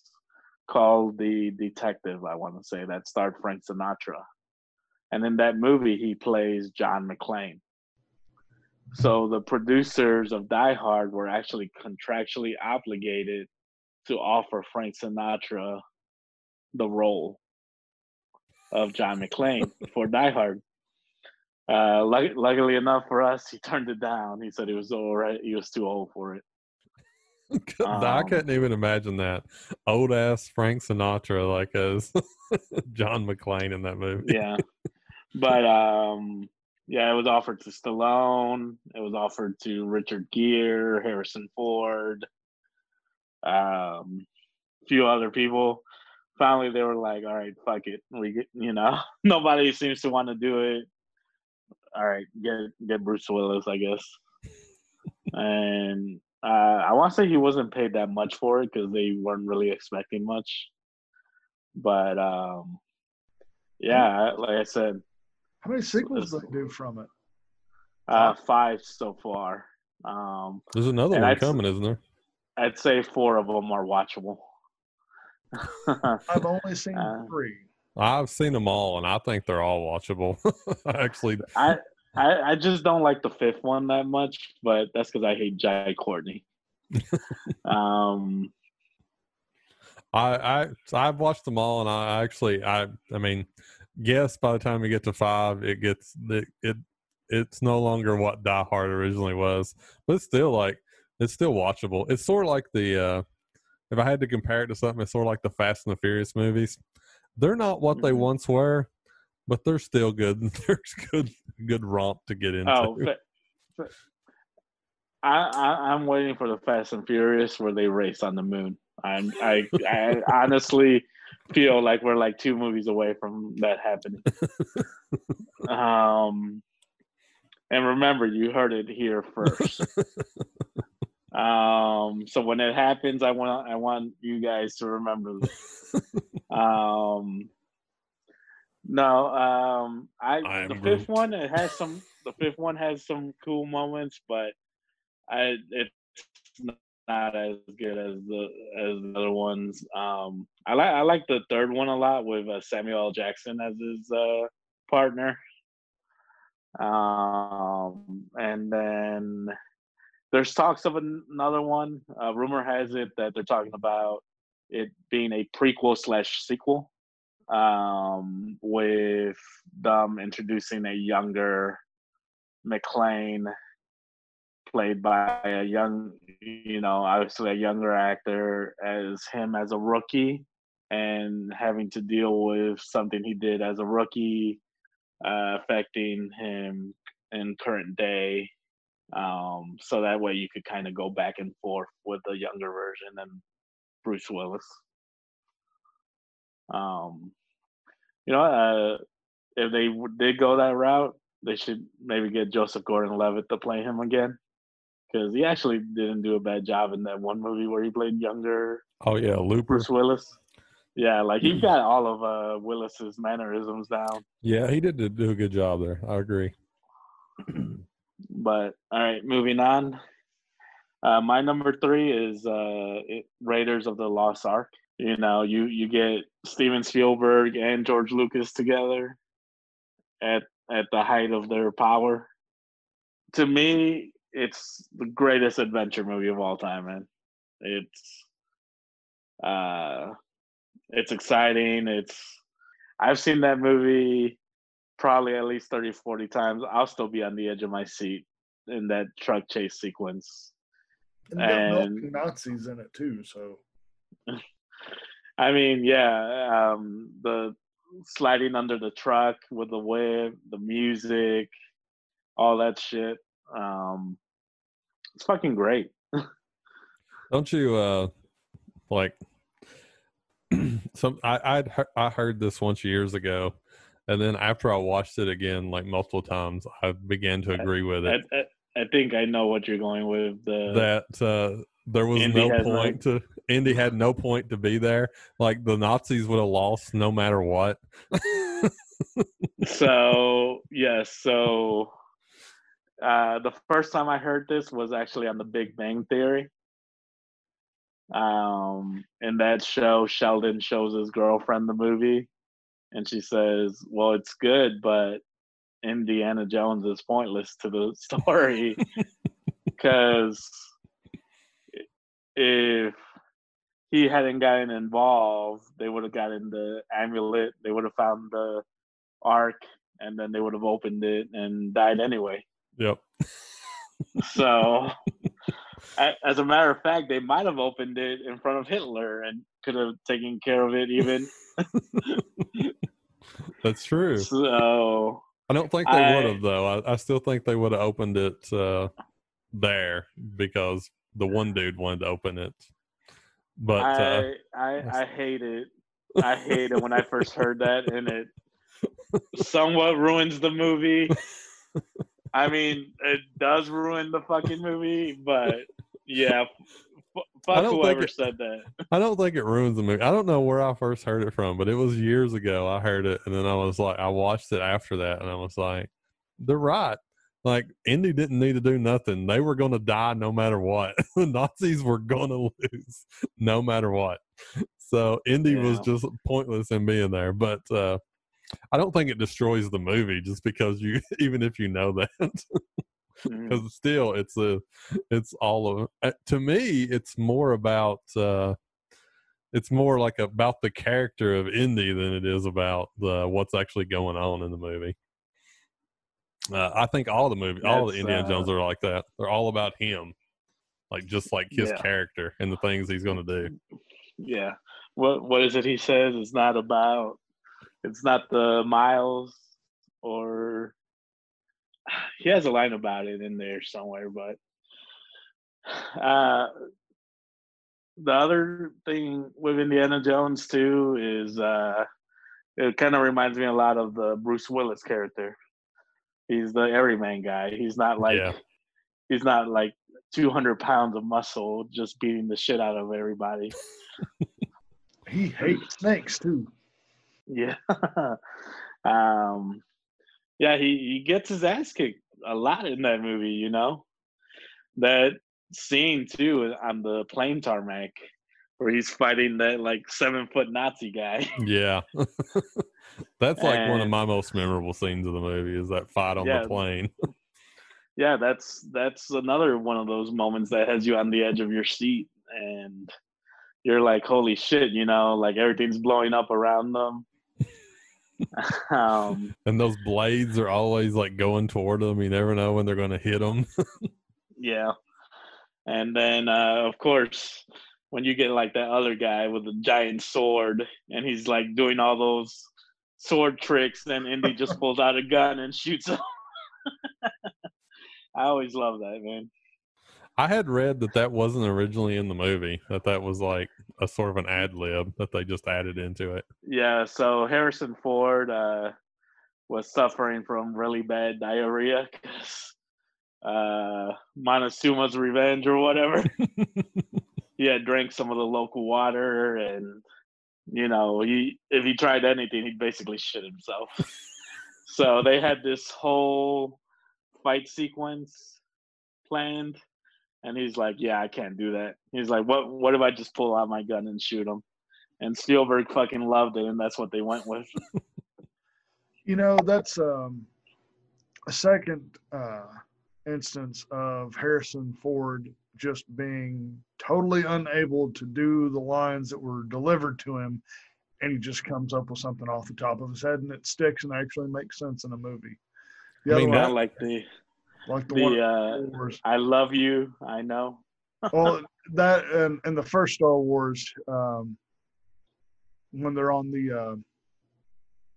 called The Detective, I want to say, that starred Frank Sinatra. And in that movie, he plays John McClane. So the producers of Die Hard were actually contractually obligated to offer Frank Sinatra the role of John McClane for Die Hard. Uh, luck- luckily enough for us, he turned it down. He said he was all right. He was too old for it. I Um, couldn't even imagine that old ass Frank Sinatra like as John McClane in that movie. yeah but um yeah it was offered to stallone it was offered to richard gere harrison ford um a few other people finally they were like all right fuck it we get you know nobody seems to want to do it all right get get bruce willis i guess and uh i want to say he wasn't paid that much for it because they weren't really expecting much but um yeah like i said How many sequels did they do from it? Uh, five so far. Um, There's another one I'd- coming, isn't there? I'd say four of them are watchable. I've only seen Uh, three. I've seen them all, and I think they're all watchable. Actually, I, I I just don't like the fifth one that much, but that's because I hate Jai Courtney. um, I I I've watched them all, and I actually I I mean, yes, by the time you get to five, it gets it it it's no longer what Die Hard originally was, but it's still like it's still watchable. It's sort of like the uh if I had to compare it to something, it's sort of like the Fast and the Furious movies. They're not what mm-hmm. they once were, but they're still good. There's good good romp to get into. Oh, but, but I, I I'm waiting for the Fast and Furious where they race on the moon. I'm I I honestly feel like we're like two movies away from that happening. um, and remember, you heard it here first. Um, so when it happens, I want I want you guys to remember this. um, no, um, I, I the fifth one it has some. The fifth one has some cool moments, but I it's not as good as the as the other ones. Um, I like I like the third one a lot with uh, Samuel L. Jackson as his uh, partner. Um, and then there's talks of another one. Uh, rumor has it that they're talking about it being a prequel slash sequel, um, with them introducing a younger McClane played by a young, you know, obviously a younger actor as him as a rookie and having to deal with something he did as a rookie uh, affecting him in current day. Um, so that way you could kind of go back and forth with the younger version and Bruce Willis. Um, you know, uh, if they did go that route, they should maybe get Joseph Gordon-Levitt to play him again because he actually didn't do a bad job in that one movie where he played younger. Oh yeah, Looper. Bruce Willis. Yeah, like he got all of uh, Willis's mannerisms down. Yeah, he did do a good job there. I agree. but all right, moving on. Uh, my number three is uh, Raiders of the Lost Ark. You know, you you get Steven Spielberg and George Lucas together at at the height of their power. To me, it's the greatest adventure movie of all time, man. It's uh it's exciting. It's I've seen that movie probably at least 30 40 times. I'll still be on the edge of my seat in that truck chase sequence. And, and Nazis in it too, so I mean, yeah, um the sliding under the truck with the whip, the music, all that shit. Um it's fucking great. Don't you uh like some I I'd I heard this once years ago, and then after I watched it again like multiple times, I began to agree with it. I, I, I think I know what you're going with. The that uh, there was Indy no point no... to Indy had no point to be there. Like the Nazis would have lost no matter what. so yes, so uh, the first time I heard this was actually on The Big Bang Theory. Um, in that show, Sheldon shows his girlfriend the movie, and she says, "Well, it's good, but Indiana Jones is pointless to the story because if he hadn't gotten involved, they would have gotten the amulet, they would have found the ark, and then they would have opened it and died anyway." Yep. so as a matter of fact, they might have opened it in front of Hitler and could have taken care of it even. That's true. So I don't think they would have though. I, I, still think they would have opened it uh, there because the one dude wanted to open it. But I, uh, I, I hate it. I hate it when I first heard that, and it somewhat ruins the movie. I mean, it does ruin the fucking movie, but yeah, f- fuck whoever it, said that. I don't think it ruins the movie. I don't know where I first heard it from, but it was years ago. I heard it, and then I was like, I watched it after that, and I was like, they're right. Like Indy didn't need to do nothing. They were going to die no matter what. the Nazis were going to lose no matter what. So Indy yeah. was just pointless in being there. But uh, I don't think it destroys the movie just because you, even if you know that, because mm. still it's a, it's all of. Uh, to me, it's more about uh, it's more like about the character of Indy than it is about the what's actually going on in the movie. Uh, I think all the movie, all the Indiana uh, Jones are like that. They're all about him, like just like his Yeah. character and the things he's going to do. Yeah. What what is it he says? It's not about it's not the miles or he has a line about it in there somewhere, but uh the other thing with Indiana Jones too is uh it kind of reminds me a lot of the Bruce Willis character. He's the everyman guy. He's not like Yeah. he's not like 200 pounds of muscle just beating the shit out of everybody. He hates snakes too. Yeah. um yeah, he, he gets his ass kicked a lot in that movie, you know. That scene too on the plane tarmac where he's fighting that like seven foot Nazi guy. Yeah, that's like one of my most memorable scenes of the movie is that fight on Yeah. the plane. yeah, that's that's another one of those moments that has you on the edge of your seat and you're like, holy shit, you know, like everything's blowing up around them. um And those blades are always like going toward them. You never know when they're going to hit them. Yeah. And then uh of course when you get like that other guy with a giant sword and he's like doing all those sword tricks then Indy just pulls out a gun and shoots him. I always love that, man. I had read that that wasn't originally in the movie. That that was like a sort of an ad lib that they just added into it. Yeah, so Harrison Ford uh was suffering from really bad diarrhea cuz uh Montezuma's revenge or whatever. he had drank some of the local water and you know he if he tried anything he'd basically shit himself so they had this whole fight sequence planned and he's like yeah i can't do that. He's like what what if i just pull out my gun and shoot him? And spielberg fucking loved it and that's what they went with. You know, that's um, a second uh, instance of Harrison Ford just being totally unable to do the lines that were delivered to him, and he just comes up with something off the top of his head, and it sticks and actually makes sense in a movie. The I other mean, one, not like the like the, one the in uh Wars. i love you i know well, that and, and the first Star Wars, um, when they're on the uh,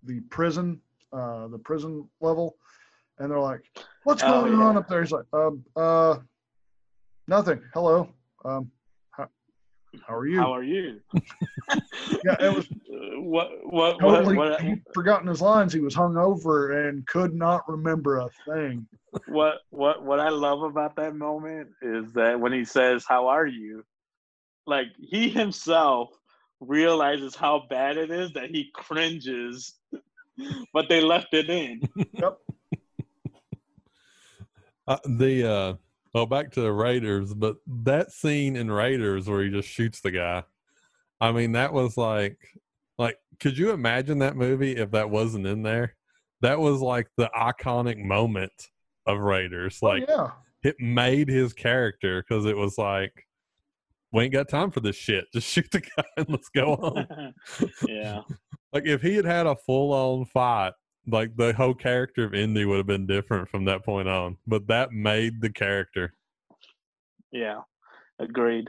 the prison, uh, the prison level, and they're like, "What's Oh, going on up there?" He's like, "Um, uh, nothing. Hello. Um, how, how are you?" how are you yeah, it was what what totally. what, what he'd forgotten his lines. He was hung over and could not remember a thing. what what what I love about that moment is that when he says "How are you," like he himself realizes how bad it is that he cringes, but they left it in. Uh, the uh, well, back to the Raiders, but that scene in Raiders where he just shoots the guy. I mean, that was like, like, could you imagine that movie if that wasn't in there? That was like the iconic moment of Raiders. Oh, Like, yeah, it made his character because it was like, we ain't got time for this shit. Just shoot the guy and let's go on. yeah, like, if he had had a full on fight, like the whole character of Indy would have been different from that point on. But that made the character. yeah, agreed.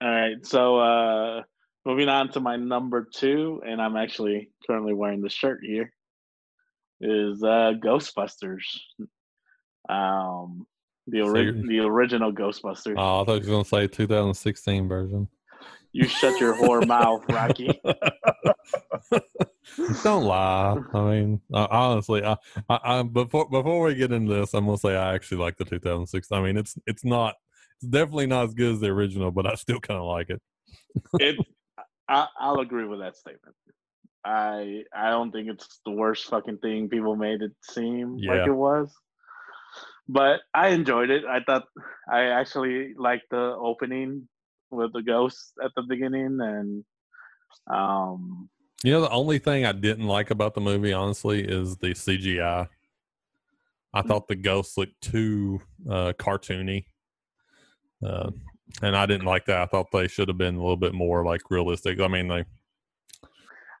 All right, so uh moving on to my number two, and I'm actually currently wearing the shirt here. Is uh Ghostbusters. Um, the ori- the original Ghostbusters. Oh, I thought you were going to say 2016 version. You shut your whore mouth, Rocky. Don't lie. I mean, uh, honestly, I, I, I, before before we get into this, I'm gonna say I actually like the 2006. I mean, it's it's not, it's definitely not as good as the original, but I still kind of like it. It, I, I'll agree with that statement. I I don't think it's the worst fucking thing people made it seem Yeah. like it was. But I enjoyed it. I thought I actually liked the opening with the ghosts at the beginning and um You know, the only thing I didn't like about the movie, honestly, is the CGI. I thought the ghosts looked too uh, cartoony. Uh, and I didn't like that. I thought they should have been a little bit more like realistic. I mean, they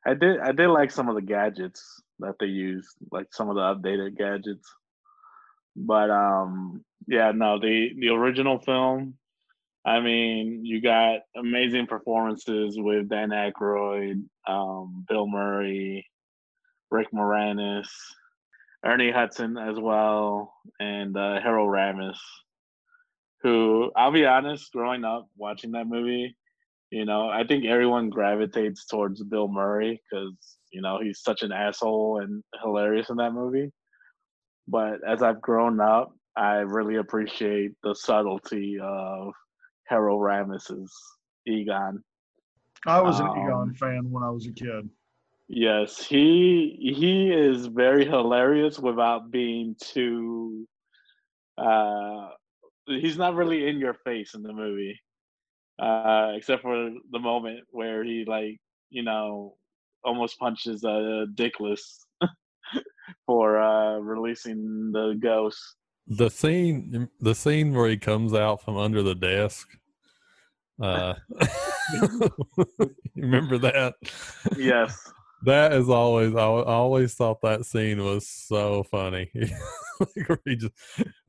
I did I did like some of the gadgets that they used, like some of the updated gadgets. But um yeah, no, the the original film, I mean, you got amazing performances with Dan Aykroyd, um, Bill Murray, Rick Moranis, Ernie Hudson as well, and uh, Harold Ramis, who I'll be honest, growing up watching that movie, you know, I think everyone gravitates towards Bill Murray because you know he's such an asshole and hilarious in that movie. But as I've grown up, I really appreciate the subtlety of Harold Ramis's Egon. I was an Um, Egon fan when I was a kid. Yes, he he is very hilarious without being too. Uh, he's not really in your face in the movie, uh, except for the moment where he like you know almost punches uh, Dickless for uh, releasing the ghost. the scene the scene where he comes out from under the desk. Uh, remember that? Yes, That is always I always thought that scene was so funny. like just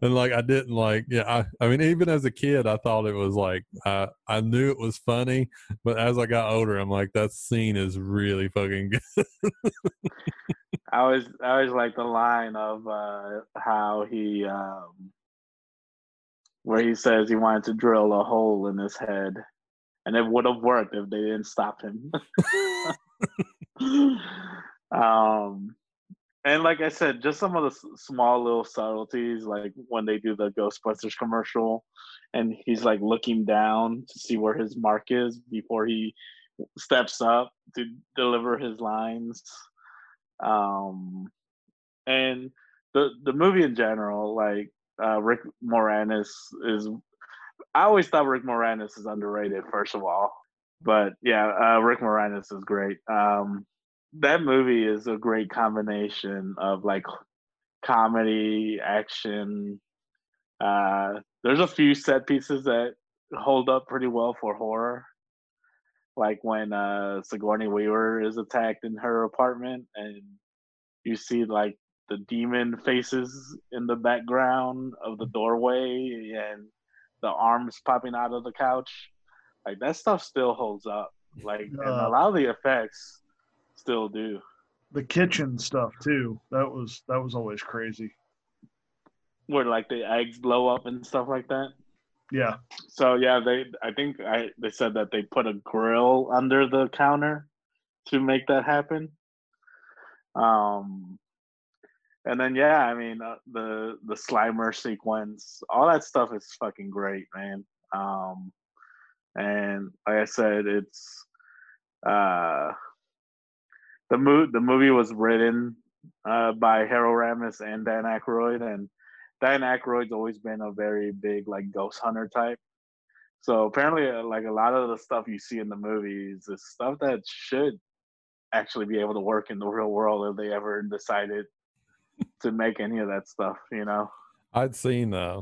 and like I didn't like yeah I, I mean even as a kid I thought it was like I I knew it was funny but as I got older I'm like that scene is really fucking good. I always I always like the line of uh, how he um, where he says he wanted to drill a hole in his head, and it would have worked if they didn't stop him. um, and like I said, just some of the s- small little subtleties, like when they do the Ghostbusters commercial, and he's like looking down to see where his mark is before he steps up to deliver his lines. Um and the the movie in general like uh rick moranis is i always thought rick moranis is underrated first of all but yeah uh rick moranis is great um that movie is a great combination of like comedy action uh there's a few set pieces that hold up pretty well for horror like when uh Sigourney Weaver is attacked in her apartment and you see like the demon faces in the background of the doorway and the arms popping out of the couch. Like that stuff still holds up. Like and a Uh, lot of the effects still do. The kitchen stuff too. That was that was always crazy. Where like the eggs blow up and stuff like that. Yeah. So yeah, they I think I they said that they put a grill under the counter to make that happen. Um and then yeah, I mean uh, the the Slimer sequence, all that stuff is fucking great, man. Um and like I said, it's uh the mo- the movie was written uh by Harold Ramis and Dan Aykroyd and Dan Aykroyd's always been a very big like ghost hunter type. So apparently, uh, like a lot of the stuff you see in the movies is stuff that should actually be able to work in the real world if they ever decided to make any of that stuff. You know? I'd seen uh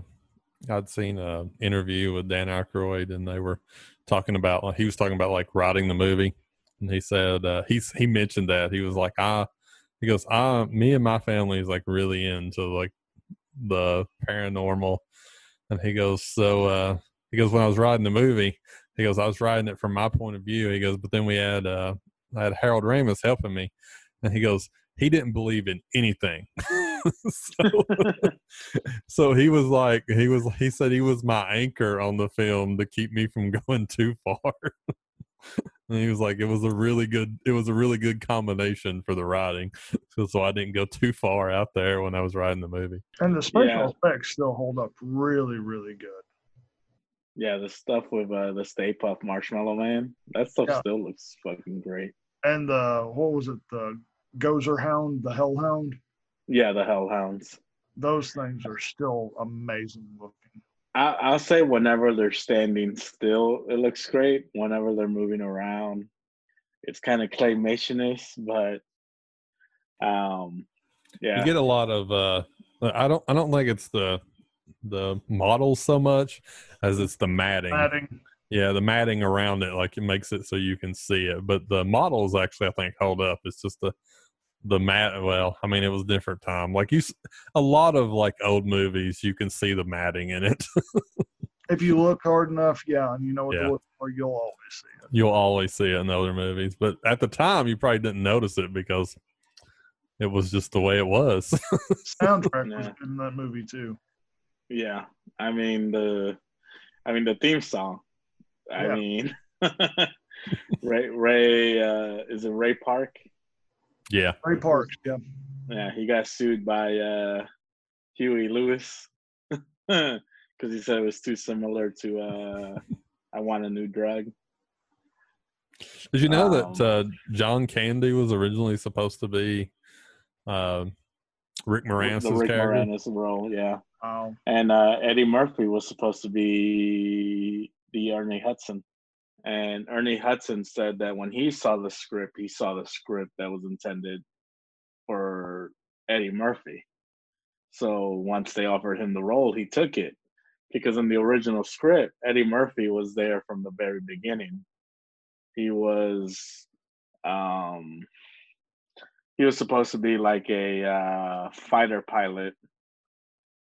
I'd seen a interview with Dan Aykroyd and they were talking about he was talking about like writing the movie and he said uh he's he mentioned that. He was like I he goes I me and my family is like really into like the paranormal and he goes so uh he goes when I was writing the movie he goes I was writing it from my point of view he goes but then we had uh I had Harold Ramis helping me and he goes he didn't believe in anything so so he was like he was he said he was my anchor on the film to keep me from going too far and he was like it was a really good it was a really good combination for the writing so, so i didn't go too far out there when i was writing the movie And the special Yeah. effects still hold up really, really good. yeah, the stuff with uh, the Stay Puft Marshmallow Man, that stuff Yeah. still looks fucking great. And the what was it? The Gozer Hound, the Hellhound. Yeah, the Hellhounds. Those things are still amazing looking. I, I'll say whenever they're standing still, it looks great. Whenever they're moving around, it's kind of claymationish, but um, yeah, you get a lot of uh i don't i don't think it's the the models so much as it's the matting. Matting. Yeah, the matting around it, like it makes it so you can see it. But the models actually, I think, hold up. It's just the the mat. Well, I mean, it was a different time. Like you, a lot of like old movies, you can see the matting in it. If you look hard enough, yeah, and you know what Yeah. to look for, you'll always see it. You'll always see it in other movies, but at the time, you probably didn't notice it because it was just the way it was. Soundtrack was Yeah. good in that movie too. Yeah, I mean the, I mean the theme song. I Yeah. mean, Ray Ray uh, is it Ray Park? yeah, Ray Park. yeah. Yeah, he got sued by uh, Huey Lewis because he said it was too similar to uh, "I Want a New Drug." Did you know that Um, uh, John Candy was originally supposed to be uh, Rick Moranis' the Rick character? Moranis role, yeah. Um, And uh, Eddie Murphy was supposed to be the Ernie Hudson. And Ernie Hudson said that when he saw the script, he saw the script that was intended for Eddie Murphy. So once they offered him the role, he took it. Because in the original script, Eddie Murphy was there from the very beginning. He was um he was supposed to be like a uh, fighter pilot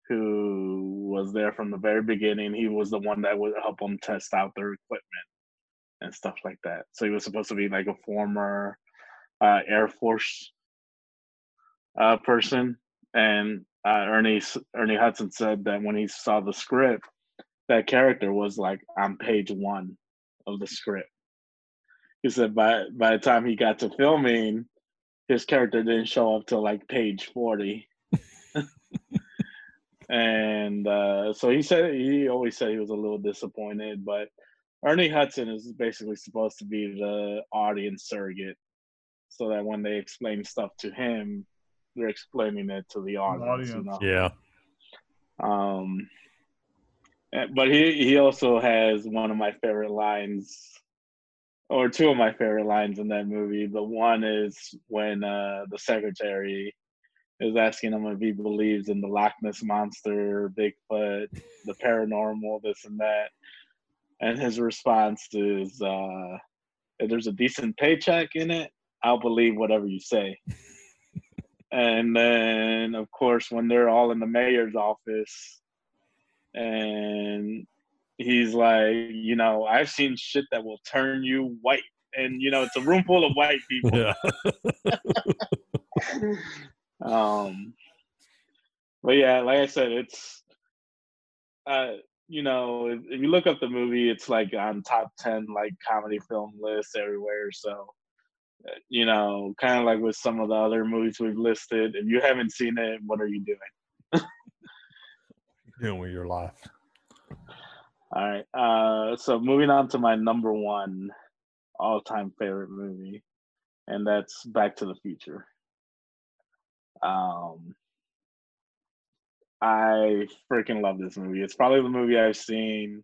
who was there from the very beginning. He was the one that would help them test out their equipment and stuff like that. So he was supposed to be like a former uh, Air Force uh, person. And uh, Ernie Ernie Hudson said that when he saw the script, that character was like on page one of the script. He said by by the time he got to filming, his character didn't show up till like page forty and uh, so he said he always said he was a little disappointed but ernie hudson is basically supposed to be the audience surrogate so that when they explain stuff to him they're explaining it to the audience, you audience. know? Yeah, um but he he also has one of my favorite lines or two of my favorite lines in that movie the one is when uh the secretary is asking him if he believes in the Loch Ness monster, Bigfoot, the paranormal, this and that. And his response is, uh, if there's a decent paycheck in it, I'll believe whatever you say. and then, of course, when they're all in the mayor's office and he's like, you know, I've seen shit that will turn you white. And, you know, it's a room full of white people yeah, um but yeah like i said it's uh you know if, if you look up the movie it's like on top 10 like comedy film lists everywhere. So uh, you know kind of like with some of the other movies we've listed if you haven't seen it what are you doing? Doing with your life. all right uh so moving on to my number one all-time favorite movie and that's back to the future um I freaking love this movie. It's probably the movie I've seen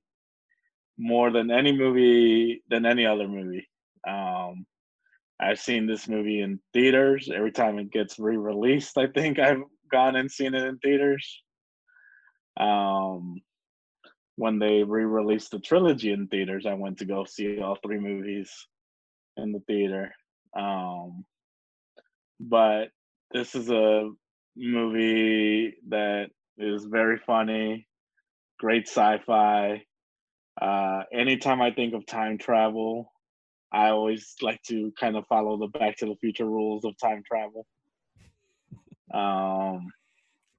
more than any movie than any other movie. Um, I've seen this movie in theaters every time it gets re-released. I think I've gone and seen it in theaters. Um, when they re-released the trilogy in theaters, I went to go see all three movies in the theater. Um, but this is a movie that is very funny, great sci-fi. Uh, anytime I think of time travel, I always like to kind of follow the Back to the Future rules of time travel. Um,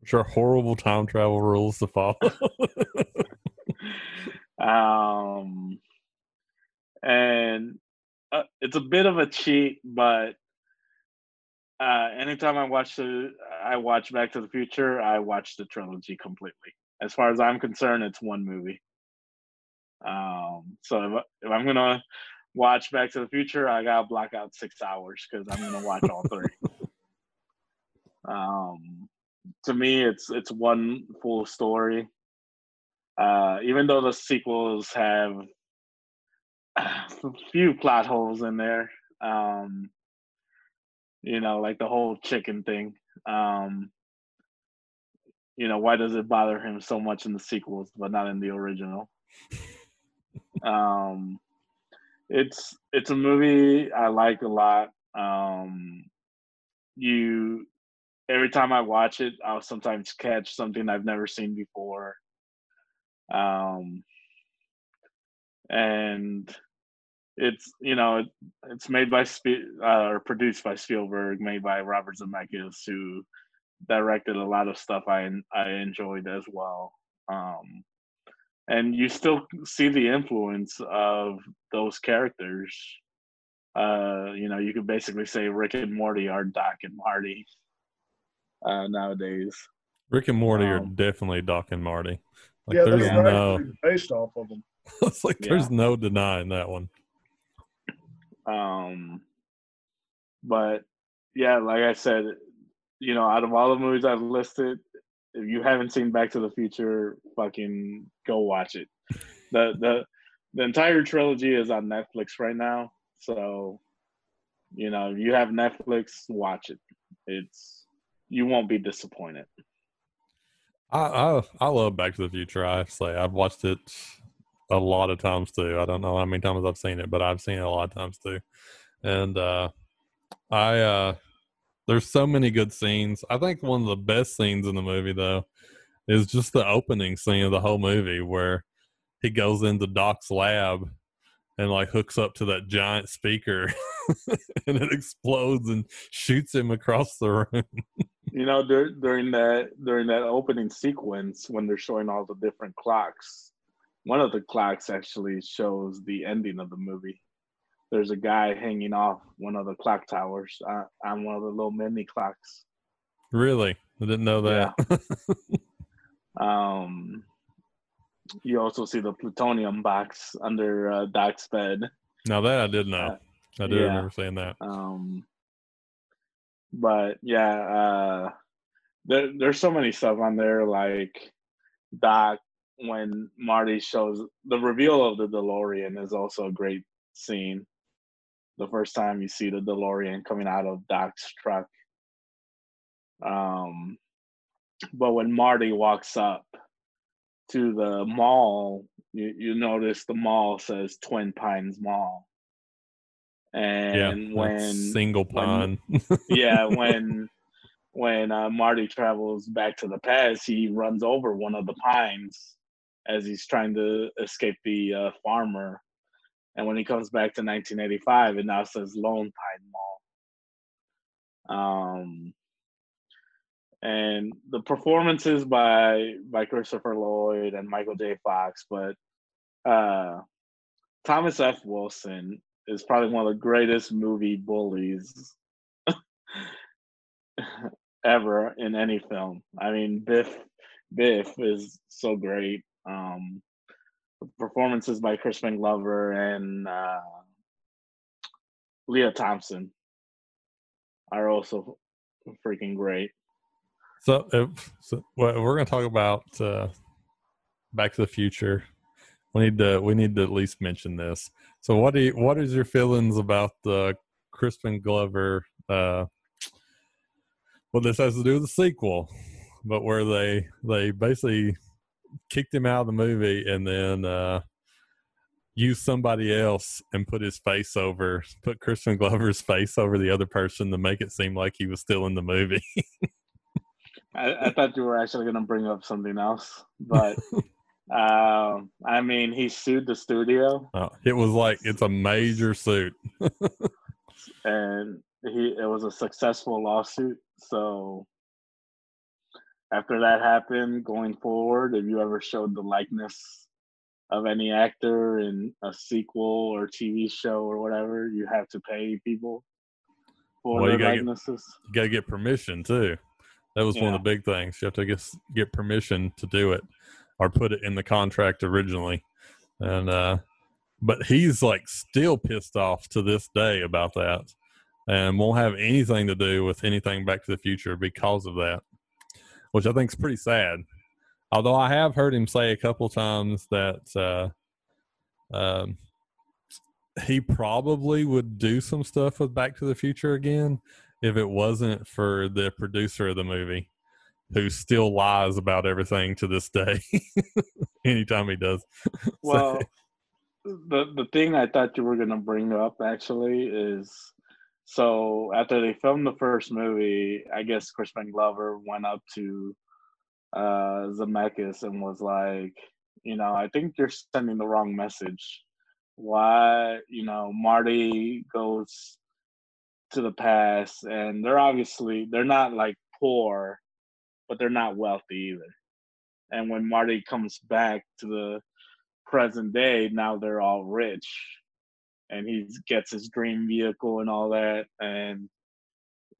Which are horrible time travel rules to follow. um, and uh, it's a bit of a cheat, but uh, anytime I watch the, I watch Back to the Future, I watch the trilogy completely. As far as I'm concerned, it's one movie. Um, so if, if I'm gonna watch Back to the Future, I gotta block out six hours because I'm gonna watch all three. um, to me, it's it's one full story. Uh, even though the sequels have a few plot holes in there, um, you know, like the whole chicken thing. Um, you know, why does it bother him so much in the sequels but not in the original? um, it's it's a movie I like a lot. Um, you every time I watch it, I'll sometimes catch something I've never seen before. Um, and it's you know it, it's made by Spe- uh, or produced by Spielberg, made by Robert Zemeckis, who directed a lot of stuff I I enjoyed as well. Um, and you still see the influence of those characters. Uh, you know, you could basically say Rick and Morty are Doc and Marty uh, nowadays. Rick and Morty Um, are definitely Doc and Marty. Like yeah, there's they're no, based off of them. it's like there's no denying that one. Um, but yeah, like I said, you know, out of all the movies I've listed, if you haven't seen Back to the Future, fucking go watch it. The the the entire trilogy is on Netflix right now, so you know, if you have Netflix, watch it. It's you won't be disappointed. I, I I love Back to the Future. I say I've watched it a lot of times too. I don't know how many times I've seen it, but I've seen it a lot of times too. And uh, I uh, there's so many good scenes. I think one of the best scenes in the movie though is just the opening scene of the whole movie where he goes into Doc's lab and like hooks up to that giant speaker and it explodes and shoots him across the room. You know, dur- during that during that opening sequence when they're showing all the different clocks, one of the clocks actually shows the ending of the movie. There's a guy hanging off one of the clock towers uh, on one of the little mini clocks. really? I didn't know that. Um, you also see the plutonium box under uh, Doc's bed. Now that I did know. I do yeah. remember saying that. Um, but yeah, uh, there, there's so many stuff on there. Like Doc, when Marty shows the reveal of the DeLorean is also a great scene. The first time you see the DeLorean coming out of Doc's truck. Um, but when Marty walks up to the mall, you, you notice the mall says Twin Pines Mall. And like when single when- pine. yeah, when when uh, Marty travels back to the past, he runs over one of the pines as he's trying to escape the uh, farmer. And when he comes back to 1985, it now says Lone Pine Mall. Um, and the performances by by Christopher Lloyd and Michael J. Fox, but uh, Thomas F. Wilson is probably one of the greatest movie bullies ever in any film. I mean, Biff Biff is so great. Um, performances by Crispin Glover and uh, Lea Thompson are also freaking great. so, if, so we're going to talk about uh, Back to the Future. We need to we need to at least mention this. So, what do you, what is your feelings about the Crispin Glover? Uh, well, this has to do with the sequel, but where they they basically kicked him out of the movie and then uh, used somebody else and put his face over, put Crispin Glover's face over the other person to make it seem like he was still in the movie. I, I thought you were actually going to bring up something else, but um, I mean, he sued the studio, Uh, it was like it's a major suit. and he it was a successful lawsuit. So after that happened, going forward, if you ever showed the likeness of any actor in a sequel or TV show or whatever, you have to pay people for Well, you their gotta get- likenesses. You got to get permission too. That was one of the big things. You have to get get permission to do it, or put it in the contract originally. And uh, but he's like still pissed off to this day about that, and won't have anything to do with anything Back to the Future because of that, which I think is pretty sad. Although I have heard him say a couple times that uh, um, he probably would do some stuff with Back to the Future again if it wasn't for the producer of the movie who still lies about everything to this day. Anytime he does. Well, the the thing I thought you were gonna bring up actually is so after they filmed the first movie, I guess Crispin Glover went up to uh Zemeckis and was like, you know, I think you're sending the wrong message. Why, you know, Marty goes to the past and they're obviously they're not like poor, but they're not wealthy either. And when Marty comes back to the present day, now they're all rich and he gets his dream vehicle and all that. And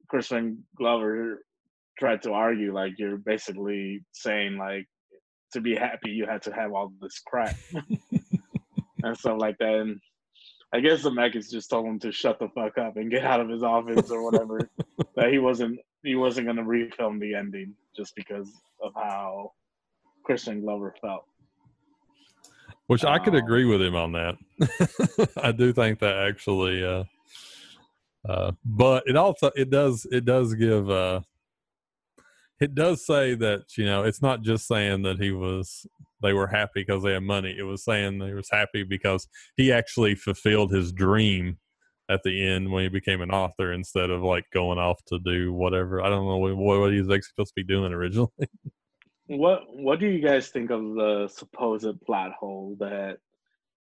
Crispin Glover tried to argue like you're basically saying like to be happy you had to have all this crap and stuff like that. And I guess the Zemeckis just told him to shut the fuck up and get out of his office or whatever. that he wasn't he wasn't gonna refilm the ending just because of how Christian Glover felt. Which I could agree with him on that. I do think that actually, uh, uh, but it also it does it does give uh, it does say that you know it's not just saying that he was they were happy because they had money. It was saying he was happy because he actually fulfilled his dream at the end when he became an author instead of like going off to do whatever. I don't know what, what he was actually supposed to be doing originally. What What do you guys think of the supposed plot hole that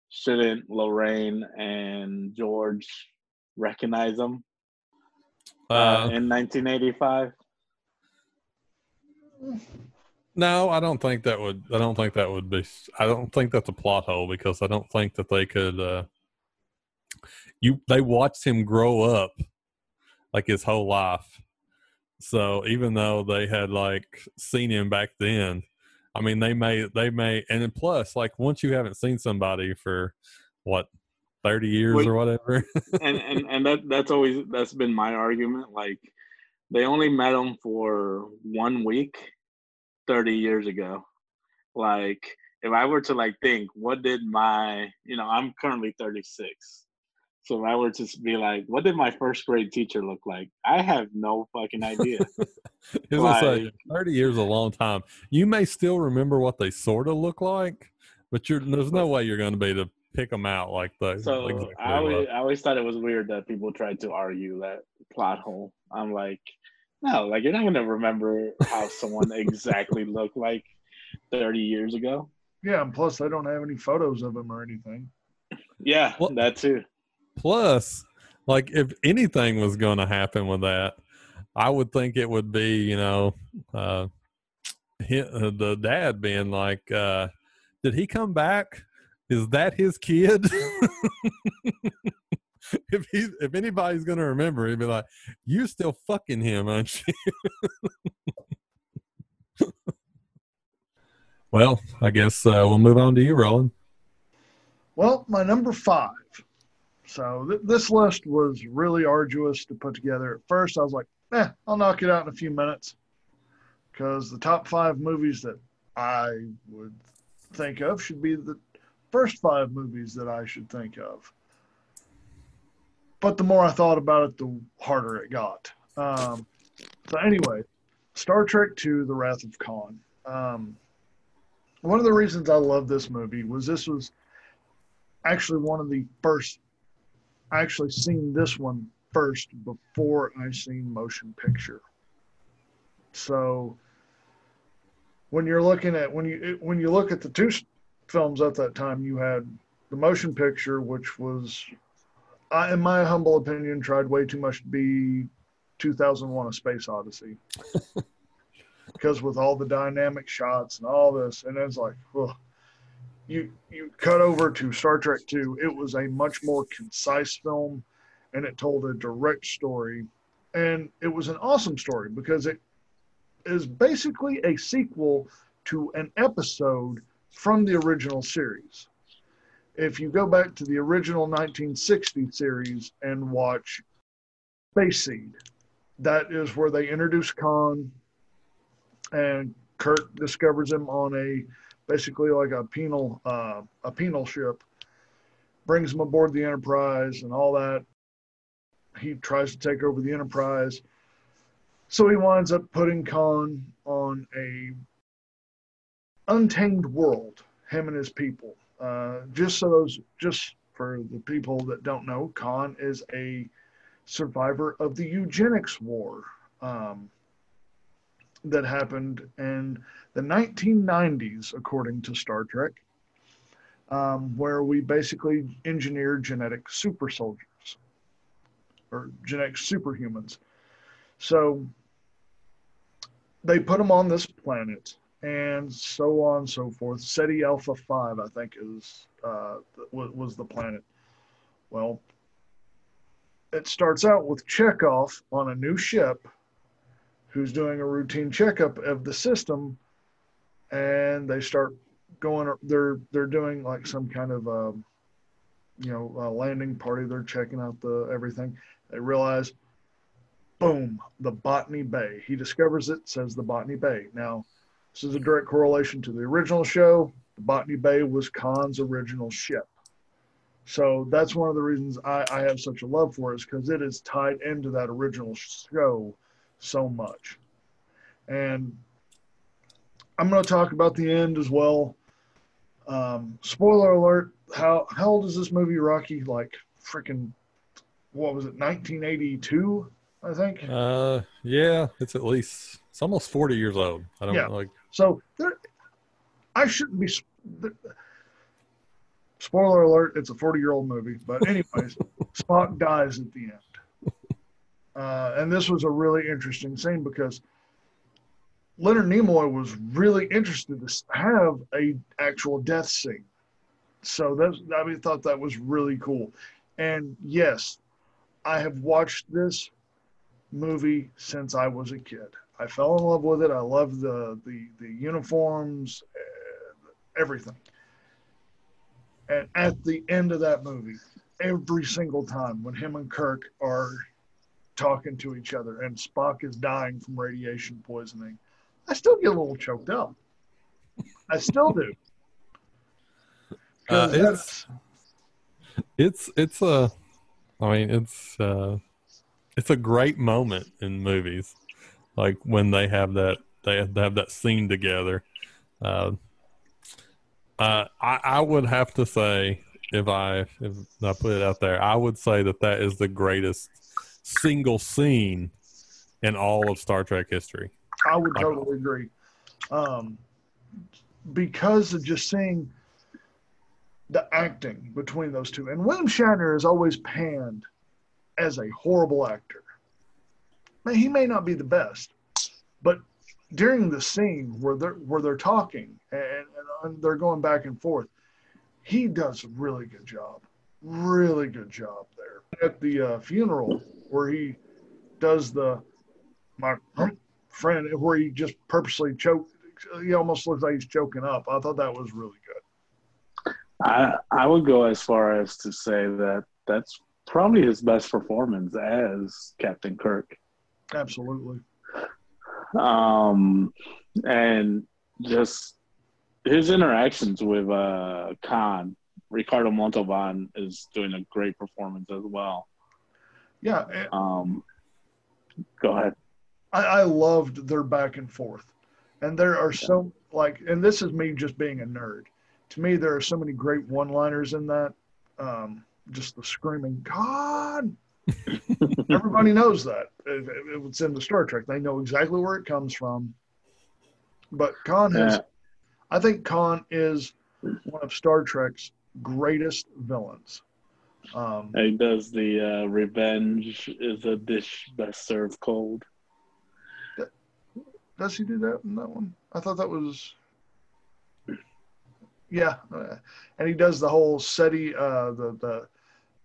shouldn't Lorraine and George recognize them uh, uh, in 1985? No, I don't think that would. I don't think that would be. I don't think that's a plot hole because I don't think that they could. Uh, you they watched him grow up like his whole life so even though they had like seen him back then, I mean they may they may and then plus like once you haven't seen somebody for what 30 years Wait, or whatever. and and and that that's always that's been my argument like they only met him for one week 30 years ago. Like if I were to like think what did my, you know, I'm currently 36 so if I were to be like, what did my first grade teacher look like? I have no fucking idea. like, say, 30 years a long time. You may still remember what they sort of look like, but you're, there's no way you're going to be able to pick them out like that. So exactly I, always, I always thought it was weird that people tried to argue that plot hole. I'm like, no, like you're not going to remember how someone exactly looked like 30 years ago. Yeah, and plus they don't have any photos of him or anything. Yeah, well, that too. Plus, like if anything was going to happen with that, I would think it would be, you know, uh, uh, the dad being like, uh, "Did he come back? Is that his kid?" if he, if anybody's to remember, he'd be like, "You still fucking him, aren't you?" well, I guess uh, we'll move on to you, Roland. Well, my number five so th- this list was really arduous to put together. At first, I was like, eh, I'll knock it out in a few minutes because the top five movies that I would think of should be the first five movies that I should think of. But the more I thought about it, the harder it got. Um, so, anyway, Star Trek II The Wrath of Khan. Um, one of the reasons I love this movie was this was actually one of the first actually seen this one first before I seen motion picture. So when you're looking at when you when you look at the two films at that time, you had the motion picture, which was, I, in my humble opinion, tried way too much to be 2001: A Space Odyssey. because with all the dynamic shots and all this, and it's like, ugh you you cut over to Star Trek Two. It was a much more concise film, and it told a direct story, and it was an awesome story because it is basically a sequel to an episode from the original series. If you go back to the original 1960 series and watch Space Seed, that is where they introduce Khan, and Kirk discovers him on a basically like a penal uh, a penal ship. Brings him aboard the Enterprise and all that. He tries to take over the Enterprise. So he winds up putting Khan on a untamed world, him and his people. Uh, just so those, just for the people that don't know, Khan is a survivor of the eugenics war um, that happened in the 1990s, according to Star Trek, um, where we basically engineered genetic super soldiers or genetic superhumans. So they put them on this planet and so on and so forth. Ceti Alpha 5, I think, is uh, was the planet. Well, it starts out with Chekov on a new ship who's doing a routine checkup of the system and they start going they're they're doing like some kind of um, you know landing party. They're checking out the everything. They realize boom the botany bay. He discovers it says the botany bay. Now this is a direct correlation to the original show. The botany bay was khan's original ship. So that's one of the reasons I, I have such a love for it is because it is tied into that original show so much. And I'm going to talk about the end as well. Um, spoiler alert: How how old is this movie, Rocky? Like freaking, what was it? 1982, I think. Uh, yeah, it's at least it's almost 40 years old. I don't Yeah. like. So there, I shouldn't be. Spoiler alert: It's a 40 year old movie. But anyways, Spock dies at the end, uh, and this was a really interesting scene because Leonard Nimoy was really interested to have a actual death scene. So that's I mean, thought that was really cool. And yes, I have watched this movie since I was a kid. I fell in love with it. I love the the the uniforms, uh, everything. And at the end of that movie, every single time when him and Kirk are talking to each other and Spock is dying from radiation poisoning, I still get a little choked up. I still do. Uh, it's it's it's a, I mean it's uh, it's a great moment in movies, like when they have that they have, they have that scene together. Uh, uh, I I would have to say if I if I put it out there, I would say that that is the greatest single scene in all of Star Trek history. I would totally agree. Um, because of just seeing the acting between those two. And William Shatner is always panned as a horrible actor. Man, he may not be the best, but during the scene where they're where they're talking and, and they're going back and forth, he does a really good job. Really good job there. At the uh, funeral where he does the my friend where he just purposely choked. He almost looks like he's choking up. I thought that was really good. I I would go as far as to say that that's probably his best performance as Captain Kirk. Absolutely. Um, and just his interactions with uh, Khan, Ricardo Montalban is doing a great performance as well. Yeah, Um, go ahead. I, I loved their back and forth, and there are so like, and this is me just being a nerd. To me, there are so many great one-liners in that. Um, just the screaming God. Everybody knows that. It, it, it's in the Star Trek. They know exactly where it comes from. But Khan has Yeah. I think Khan is one of Star Trek's greatest villains. Um, He does the uh, revenge is a dish best served cold. does he do that in that one? I thought that was. Yeah, uh, and he does the whole SETI, uh, the the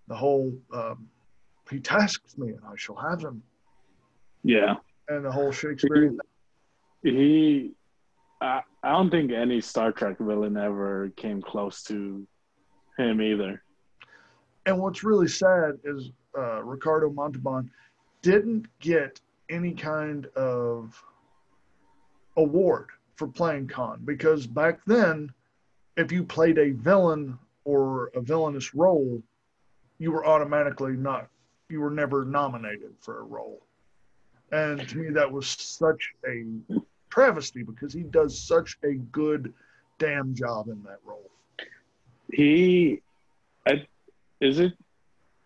the whole. Um, he tasks me, and I shall have him, Yeah. and the whole Shakespearean. He, I, I don't think any Star Trek villain ever came close to him either. And what's really sad is uh, Ricardo Montalban didn't get any kind of award for playing Khan because back then, if you played a villain or a villainous role, you were automatically not, you were never nominated for a role. And to me, that was such a travesty because he does such a good damn job in that role. He, I, is it?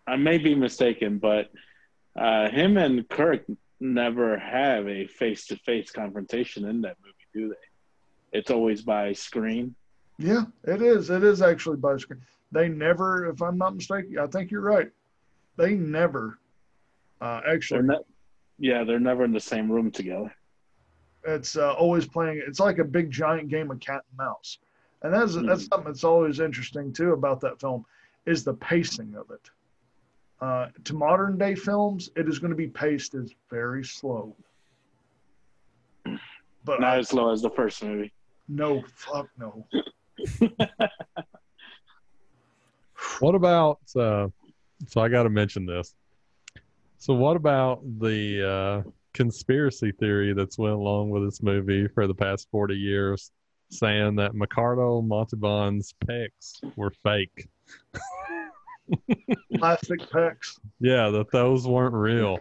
I may be mistaken, but uh, him and Kirk never have a face-to-face confrontation in that movie, do they? It's always by screen. Yeah, it is. It is actually by screen. They never, if I'm not mistaken, I think you're right. They never uh, actually. They're ne- yeah, they're never in the same room together. It's uh, always playing. It's like a big giant game of cat and mouse, and that's Hmm. that's something that's always interesting too about that film, is the pacing of it. Uh, to modern day films, it is going to be paced as very slow. But Not I, as slow as the first movie. no, fuck no. What about? Uh, so I got to mention this. So what about the uh, conspiracy theory that's went along with this movie for the past forty years, saying that Ricardo Montalban's pecs were fake? Plastic pecs. Yeah, that those weren't real.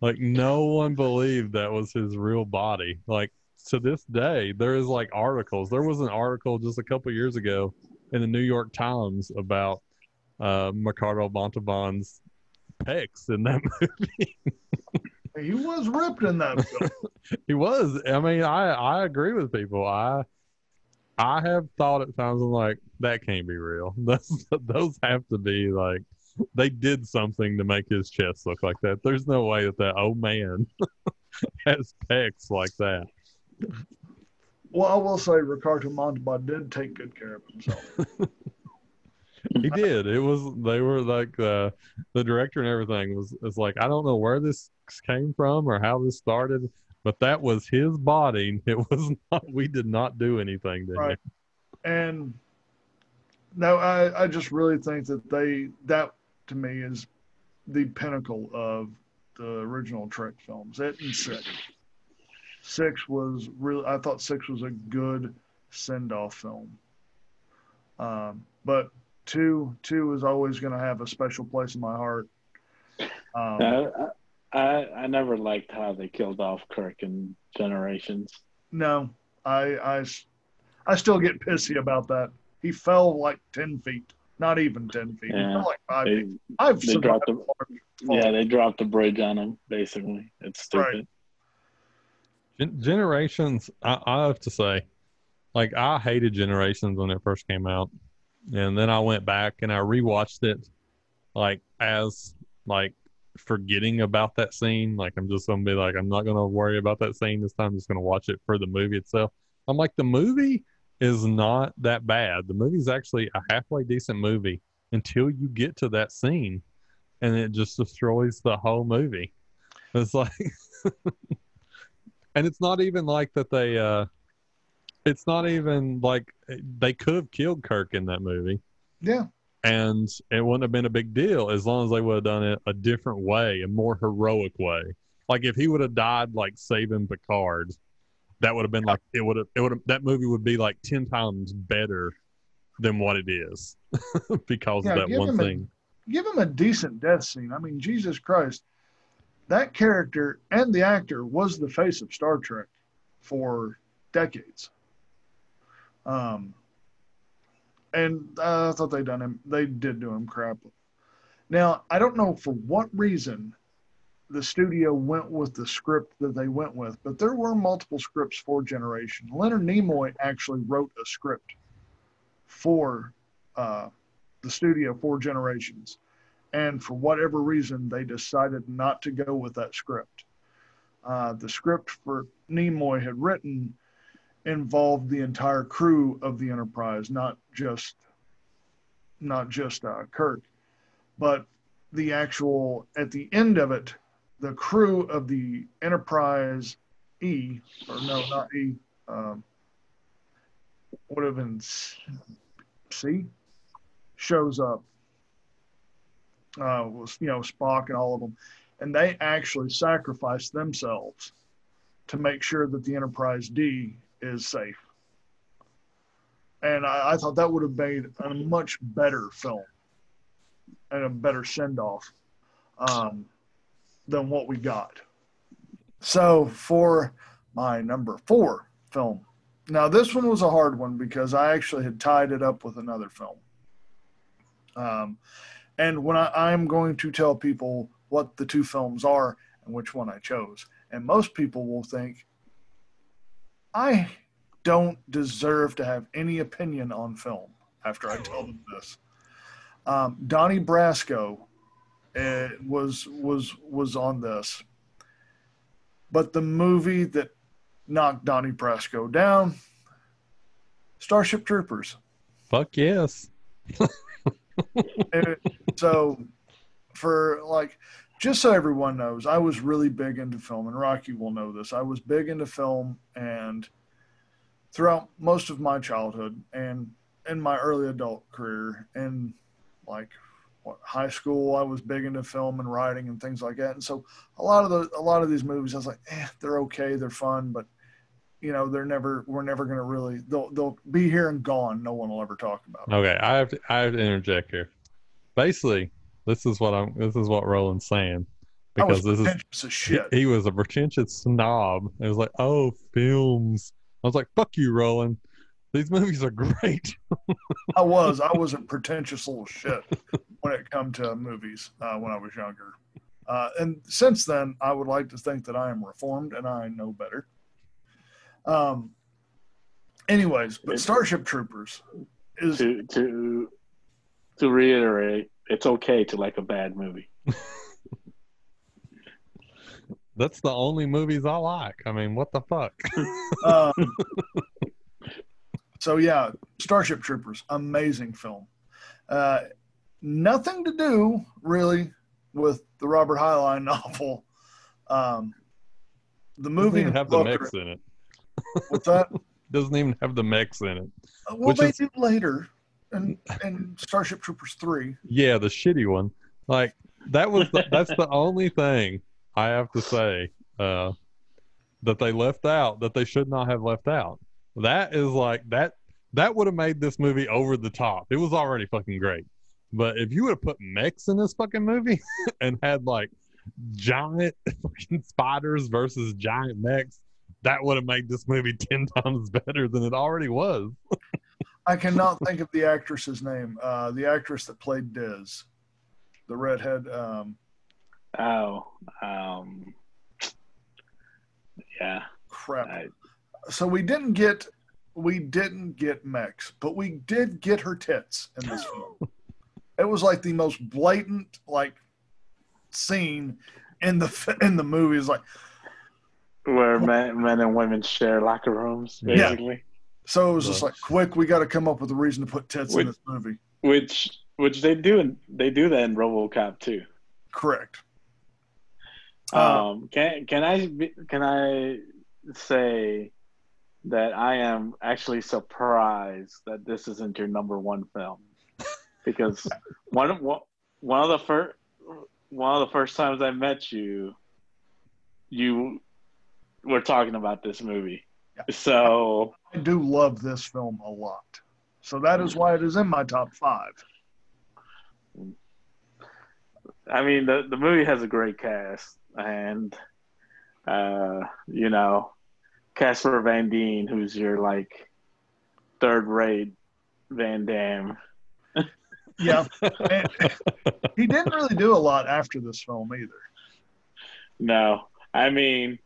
Like no one believed that was his real body. Like to this day, there is like articles. There was an article just a couple years ago in the New York Times about uh, Ricardo Montalban's pecs in that movie. He was ripped in that film. he was. I mean, I I agree with people. I I have thought at times I'm like that can't be real. Those those have to be like they did something to make his chest look like that. There's no way that that old man has pecs like that. Well, I will say Ricardo Montalban did take good care of himself. He did. It was they were like uh, the director and everything was was like I don't know where this came from or how this started, but that was his body. It was not. We did not do anything to him. Right. and no, I, I just really think that they that to me is the pinnacle of the original Trek films. It and six. Six was really I thought six was a good send off film. Um, but two two is always going to have a special place in my heart. Um, I, I I never liked how they killed off Kirk in Generations. No, I I I still get pissy about that. He fell like ten feet, not even ten feet. He Yeah. fell like five They, feet. I've they dropped a him. large yeah, they dropped the bridge on him. Basically, it's stupid. Right. Gen- Generations, I, I have to say, like I hated Generations when it first came out, and then I went back and I rewatched it, like as like forgetting about that scene. Like I'm just gonna be like, I'm not gonna worry about that scene this time. I'm just gonna watch it for the movie itself. I'm like, the movie is not that bad. The movie's actually a halfway decent movie until you get to that scene, and it just destroys the whole movie. It's like. and it's not even like that they uh it's not even like they could have killed kirk in that movie Yeah, and it wouldn't have been a big deal as long as they would have done it a different way a more heroic way like if he would have died like saving picard that would have been like it would have it would have that movie would be like 10 times better than what it is because Yeah, of that one him a- thing give him a decent death scene. I mean, Jesus Christ, that character and the actor was the face of Star Trek for decades. Um, and uh, I thought they done him. They did do him crap. Now I don't know for what reason the studio went with the script that they went with, but there were multiple scripts for Generation. Leonard Nimoy actually wrote a script for uh, the studio for Generations, and for whatever reason they decided not to go with that script. Uh, the script for Nimoy had written involved the entire crew of the Enterprise, not just not just uh, Kirk, but the actual at the end of it, the crew of the Enterprise E or no, not E, um, would have been C shows up. Uh, was you know Spock and all of them, and they actually sacrifice themselves to make sure that the Enterprise D is safe. And I, I thought that would have made a much better film and a better send off um, than what we got. So for my number four film, now this one was a hard one because I actually had tied it up with another film. Um, and when I, I'm going to tell people what the two films are and which one I chose, and most people will think I don't deserve to have any opinion on film after I tell them this. Um, Donnie Brasco uh, was was was on this, but the movie that knocked Donnie Brasco down, Starship Troopers. Fuck yes. So, for like, just so everyone knows, I was really big into film, and Rocky will know this. I was big into film, and throughout most of my childhood and in my early adult career, and like what, high school, I was big into film and writing and things like that. And so, a lot of the a lot of these movies, I was like, eh, they're okay, they're fun, but you know, they're never we're never going to really they'll they'll be here and gone. No one will ever talk about. Them. Okay, I have to, I have to interject here. Basically, this is what I'm. This is what Roland's saying I was because this is pretentious as he was a pretentious snob. It was like, oh, films. I was like, fuck you, Roland. These movies are great. I was. I was a pretentious little shit when it come to movies uh, when I was younger. Uh, and since then, I would like to think that I am reformed and I know better. Um. Anyways, but Starship Troopers is To to to reiterate, it's okay to like a bad movie. That's the only movies I like. I mean, what the fuck? um, so yeah, Starship Troopers, amazing film. Uh, nothing to do really with the Robert Heinlein novel. Um, the Doesn't movie have the mechs in it. What's that? Doesn't even have the mechs in it. Uh, Well, Which they is- do later, in, in Starship Troopers three. Yeah, the shitty one. Like that was the, that's the only thing I have to say uh, that they left out that they should not have left out. That is like that that would have made this movie over the top. It was already fucking great. But if you would have put mechs in this fucking movie and had like giant fucking spiders versus giant mechs, that would have made this movie ten times better than it already was. I cannot think of the actress's name. Uh, the actress that played Diz, the redhead. Um, Oh, um, yeah. crap. I, so we didn't get we didn't get mechs, but we did get her tits in this film. It was like the most blatant like scene in the in the movie. It's like where men, men and women share locker rooms, Yeah. Basically. so it was just like quick. We got to come up with a reason to put tits in this movie. Which which they do and they do that in RoboCop too. Correct. Um, can can I can I say that I am actually surprised that this isn't your number one film because one of one one of the first one of the first times I met you, you were talking about this movie. Yeah. So I do love this film a lot. So that is why it is in my top five. I mean the the movie has a great cast and uh you know Casper Van Dien who's your like third rate Van Damme. Yeah. And he didn't really do a lot after this film either. No. I mean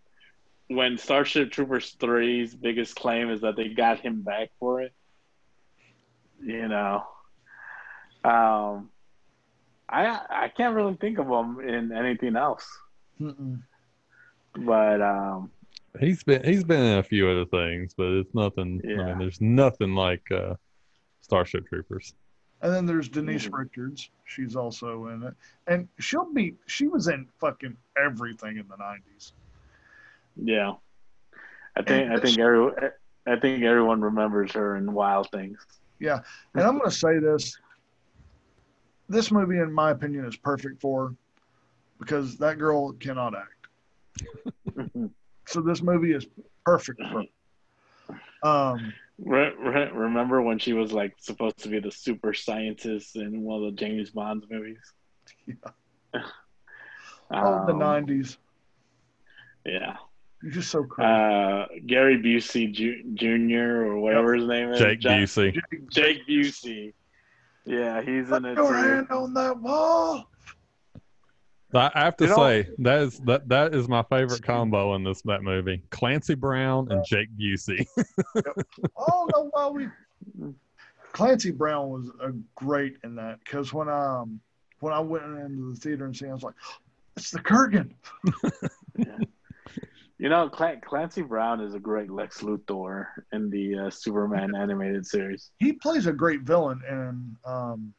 when Starship Troopers 3's biggest claim is that they got him back for it. You know. Um I I can't really think of him in anything else. Mm-mm. But um He's been he's been in a few other things, but it's nothing. I Yeah. mean, there's nothing like uh, Starship Troopers. And then there's Denise. Richards. She's also in it. And she'll be, she was in fucking everything in the 90s. Yeah, I think I think every I think everyone remembers her in Wild Things. Yeah, and I'm going to say this this movie, in my opinion, is perfect for because that girl cannot act. So this movie is perfect for. Um, Re- re- remember when she was like supposed to be the super scientist in one of the James Bond movies? Yeah. All the Um, 90s. Yeah. He's just so crazy. Uh, Gary Busey Ju- Jr. or whatever his name is. Jake Jack- Busey. Jake, Jake Busey. Yeah, he's in put it your too. hand on that wall. I I have to You know- say that is that that is my favorite combo in this that movie. Clancy Brown and Jake Busey. Oh no, well we. Clancy Brown was a great in that because when um when I went into the theater and seen, it, I was like, it's the Kurgan. You know, Clan- Clancy Brown is a great Lex Luthor in the uh, Superman animated series. He plays a great villain in um,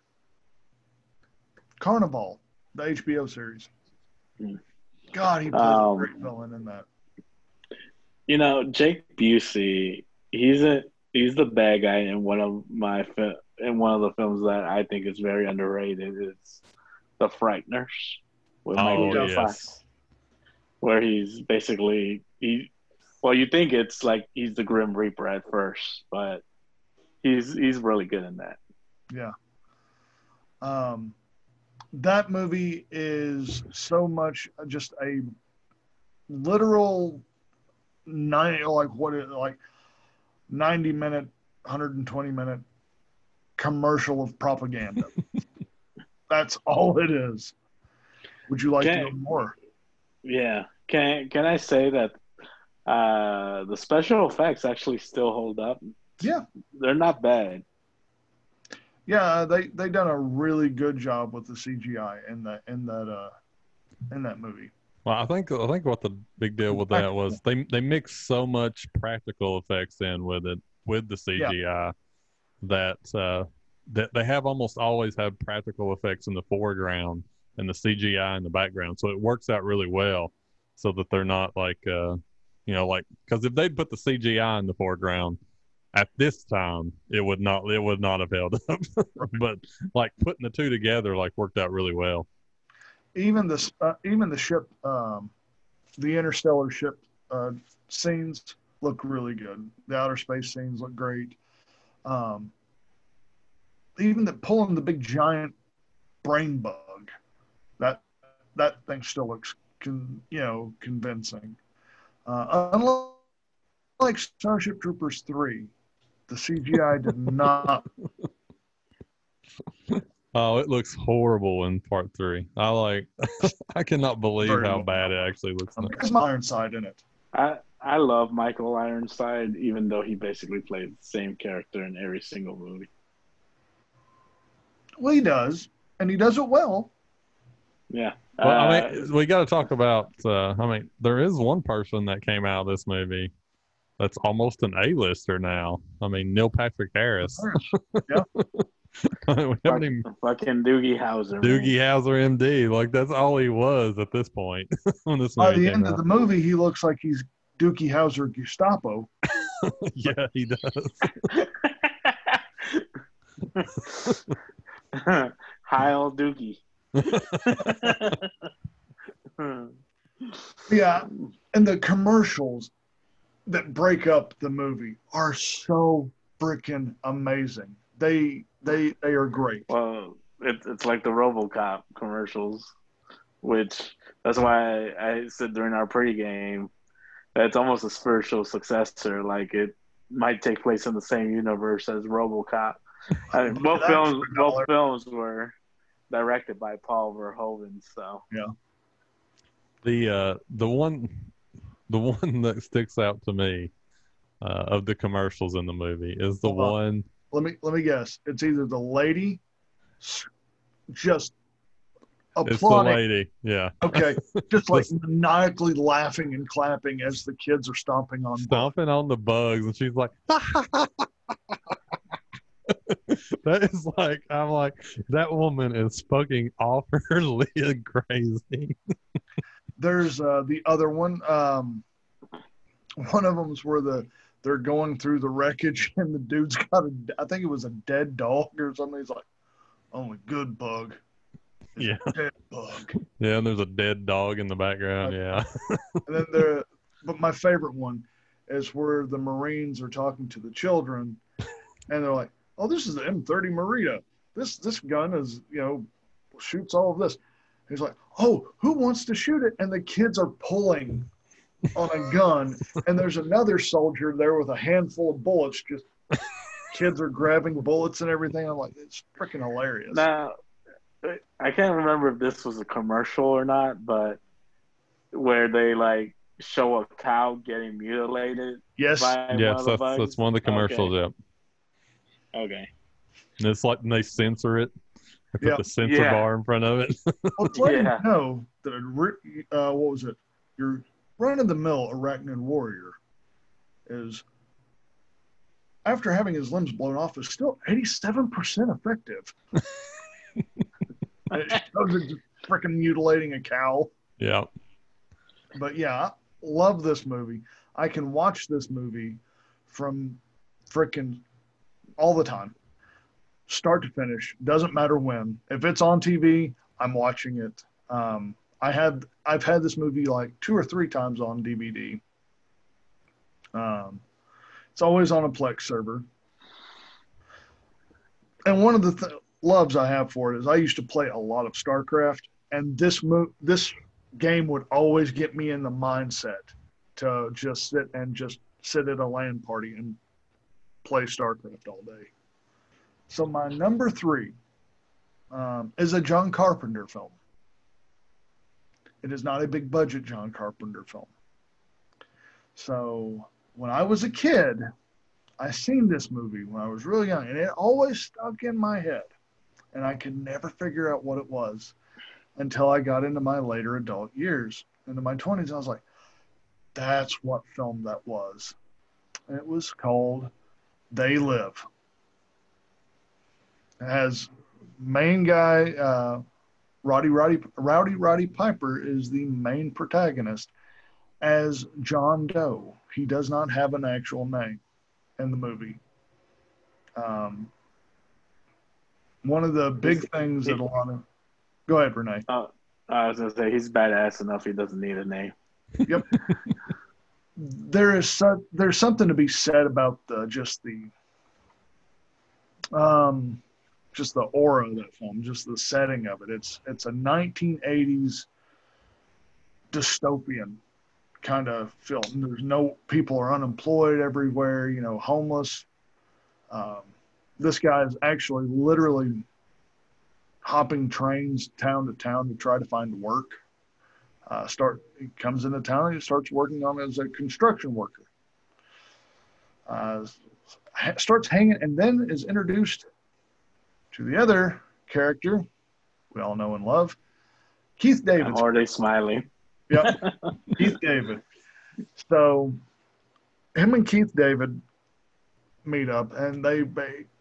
Carnivàle, the HBO series. Hmm. God, he plays Um, a great villain in that. You know, Jake Busey, he's a he's the bad guy in one of my fi- in one of the films that I think is very underrated. It's The Frighteners with Oh, Michael J. yes. Fox, where he's basically he. Well, you think it's like he's the Grim Reaper at first, but he's he's really good in that. Yeah. Um, that movie is so much just a literal nine like what it like 90 minute 120 minute commercial of propaganda that's all it is would you like Okay. to know more Yeah. Can can I say that uh, the special effects actually still hold up? Yeah. They're not bad. yeah they they done a really good job with the cgi in that in that uh in that movie Well, I think I think what the big deal with that was they they mixed so much practical effects in with it with the CGI that uh, that they have almost always have practical effects in the foreground and the CGI in the background, so it works out really well, so that they're not like uh, you know like because if they'd put the CGI in the foreground at this time, it would not it would not have held up, but like putting the two together like worked out really well. even the uh, even the ship um, the interstellar ship uh, scenes look really good. The outer space scenes look great. Um, even the pulling the big giant brain bug that thing still looks con, you know convincing uh, unlike starship troopers 3 the cgi did not Oh, it looks horrible in part three. I like, I cannot believe Very how well. bad it actually looks. in it. there's my ironside in it I I love Michael Ironside, even though he basically played the same character in every single movie. well he does and he does it well Yeah. Well, I Uh, mean, we got to talk about. Uh, I mean, there is one person that came out of this movie that's almost an A-lister now. I mean, Neil Patrick Harris. we haven't even fucking Doogie Howser. man. Doogie Howser, MD. Like that's all he was at this point when this By the came end out. of the movie, he looks like he's Doogie Howser Gestapo. yeah, he does. Hi, old Doogie. Yeah, and the commercials that break up the movie are so freaking amazing. They they they are great. Well, it, it's like the RoboCop commercials, which that's why I said during our pregame that it's almost a spiritual successor. Like it might take place in the same universe as RoboCop. I mean, both films, both films were directed by Paul Verhoeven. So yeah, The uh, the one, the one that sticks out to me uh, of the commercials in the movie is the Hold on. one. Let me let me guess. It's either the lady s- just It's the lady. Yeah, Okay, just like maniacally laughing and clapping as the kids are stomping on. stomping on the bugs, and she's like, that is like, I'm like, that woman is fucking off her lid crazy. There's uh, the other one. Um, one of them's where the they're going through the wreckage and the dude's got a I think it was a dead dog or something. He's like, "Only good bug." Yeah. dead bug. Yeah, and there's a dead dog in the background. Yeah, And then the but my favorite one is where the Marines are talking to the children, and they're like, "Oh, this is the M30 Morita. This this gun is you know shoots all of this." He's like, "Oh, who wants to shoot it?" And the kids are pulling on a gun, and there's another soldier there with a handful of bullets. Just kids are grabbing bullets and everything. I'm like, it's freaking hilarious. Now, I can't remember if this was a commercial or not, but where they like show a cow getting mutilated. Yes. By yes, one of the that's, bugs. that's one of the commercials. Yep. Okay. And it's like and they censor it. They put Yeah. the censor Yeah. bar in front of it. Well, to let Yeah. you know that a uh, what was it? Your run-of-the-mill arachnid warrior is after having his limbs blown off is still 87% effective. And it shows it just freaking mutilating a cow. yeah. But yeah, I love this movie. I can watch this movie from freaking all the time, start to finish. Doesn't matter when. If it's on TV, I'm watching it. Um, I had I've had this movie like two or three times on DVD. Um, it's always on a Plex server. And one of the th- loves I have for it is I used to play a lot of StarCraft, and this mo- this game would always get me in the mindset to just sit and just sit at a LAN party and play StarCraft all day. So my number three um, is a John Carpenter film. It is not a big budget John Carpenter film. So when I was a kid, I seen this movie when I was really young, and it always stuck in my head, and I could never figure out what it was until I got into my later adult years, into my 20s. I was like, that's what film that was. And it was called They Live. It has main guy, uh, Roddy Roddy Rowdy Roddy Piper is the main protagonist as John Doe. He does not have an actual name in the movie. Um, one of the big things that a lot of go ahead, Renee. Uh, I was gonna say he's badass enough. He doesn't need a name. there is so, there's something to be said about the just the um just the aura of that film, just the setting of it. It's it's a 1980s dystopian kind of film. There's no people are unemployed everywhere, you know, homeless. Um, this guy is actually literally hopping trains town to town to try to find work uh, start he comes into town and he starts working on as a construction worker. Uh, starts hanging and then is introduced to the other character we all know and love keith david. Or they smiling. yep. Keith david. So him and keith david meet up and they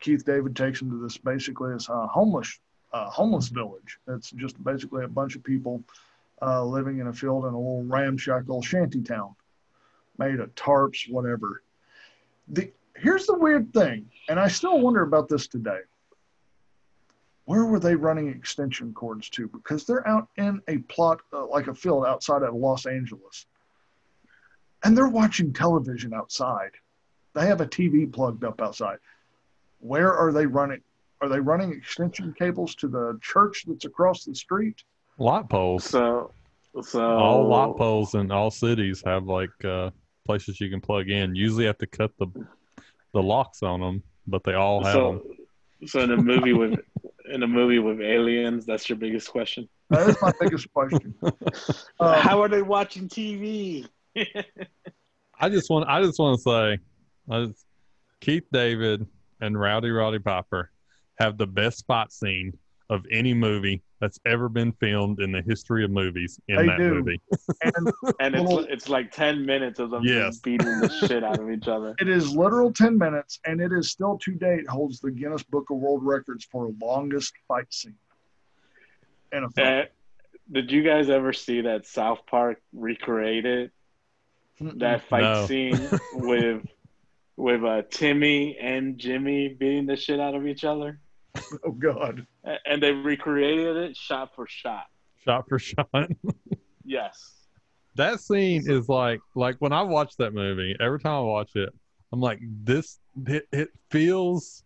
keith david takes him to this basically this uh, homeless uh, homeless village. It's just basically a bunch of people uh, living in a field in a little ramshackle shanty town made of tarps, whatever. The, here's the weird thing, and I still wonder about this today. Where were they running extension cords to? Because they're out in a plot, uh, like a field outside of Los Angeles, and they're watching television outside. They have a TV plugged up outside. Where are they running? Are they running extension cables to the church that's across the street? Lot poles. So, so all lot poles in all cities have like uh, places you can plug in. Usually have to cut the the locks on them, but they all have So, them. so in a movie with in a movie with aliens, that's your biggest question. That is my biggest question. Um, How are they watching TV? I just want I just want to say, I Keith David and Rowdy Roddy Piper have the best fight scene of any movie that's ever been filmed in the history of movies in They that do. movie. and And it's it's like ten minutes of them Yes. beating the shit out of each other. it is literal 10 minutes, and it is still to date holds the Guinness Book of World Records for longest fight scene in a film. Uh, did you guys ever see that South Park recreated that fight No. scene with with uh, Timmy and Jimmy beating the shit out of each other? oh God, And they recreated it shot for shot. Shot for shot. Yes. that scene is like like when I watch that movie, every time I watch it, I'm like this it, it feels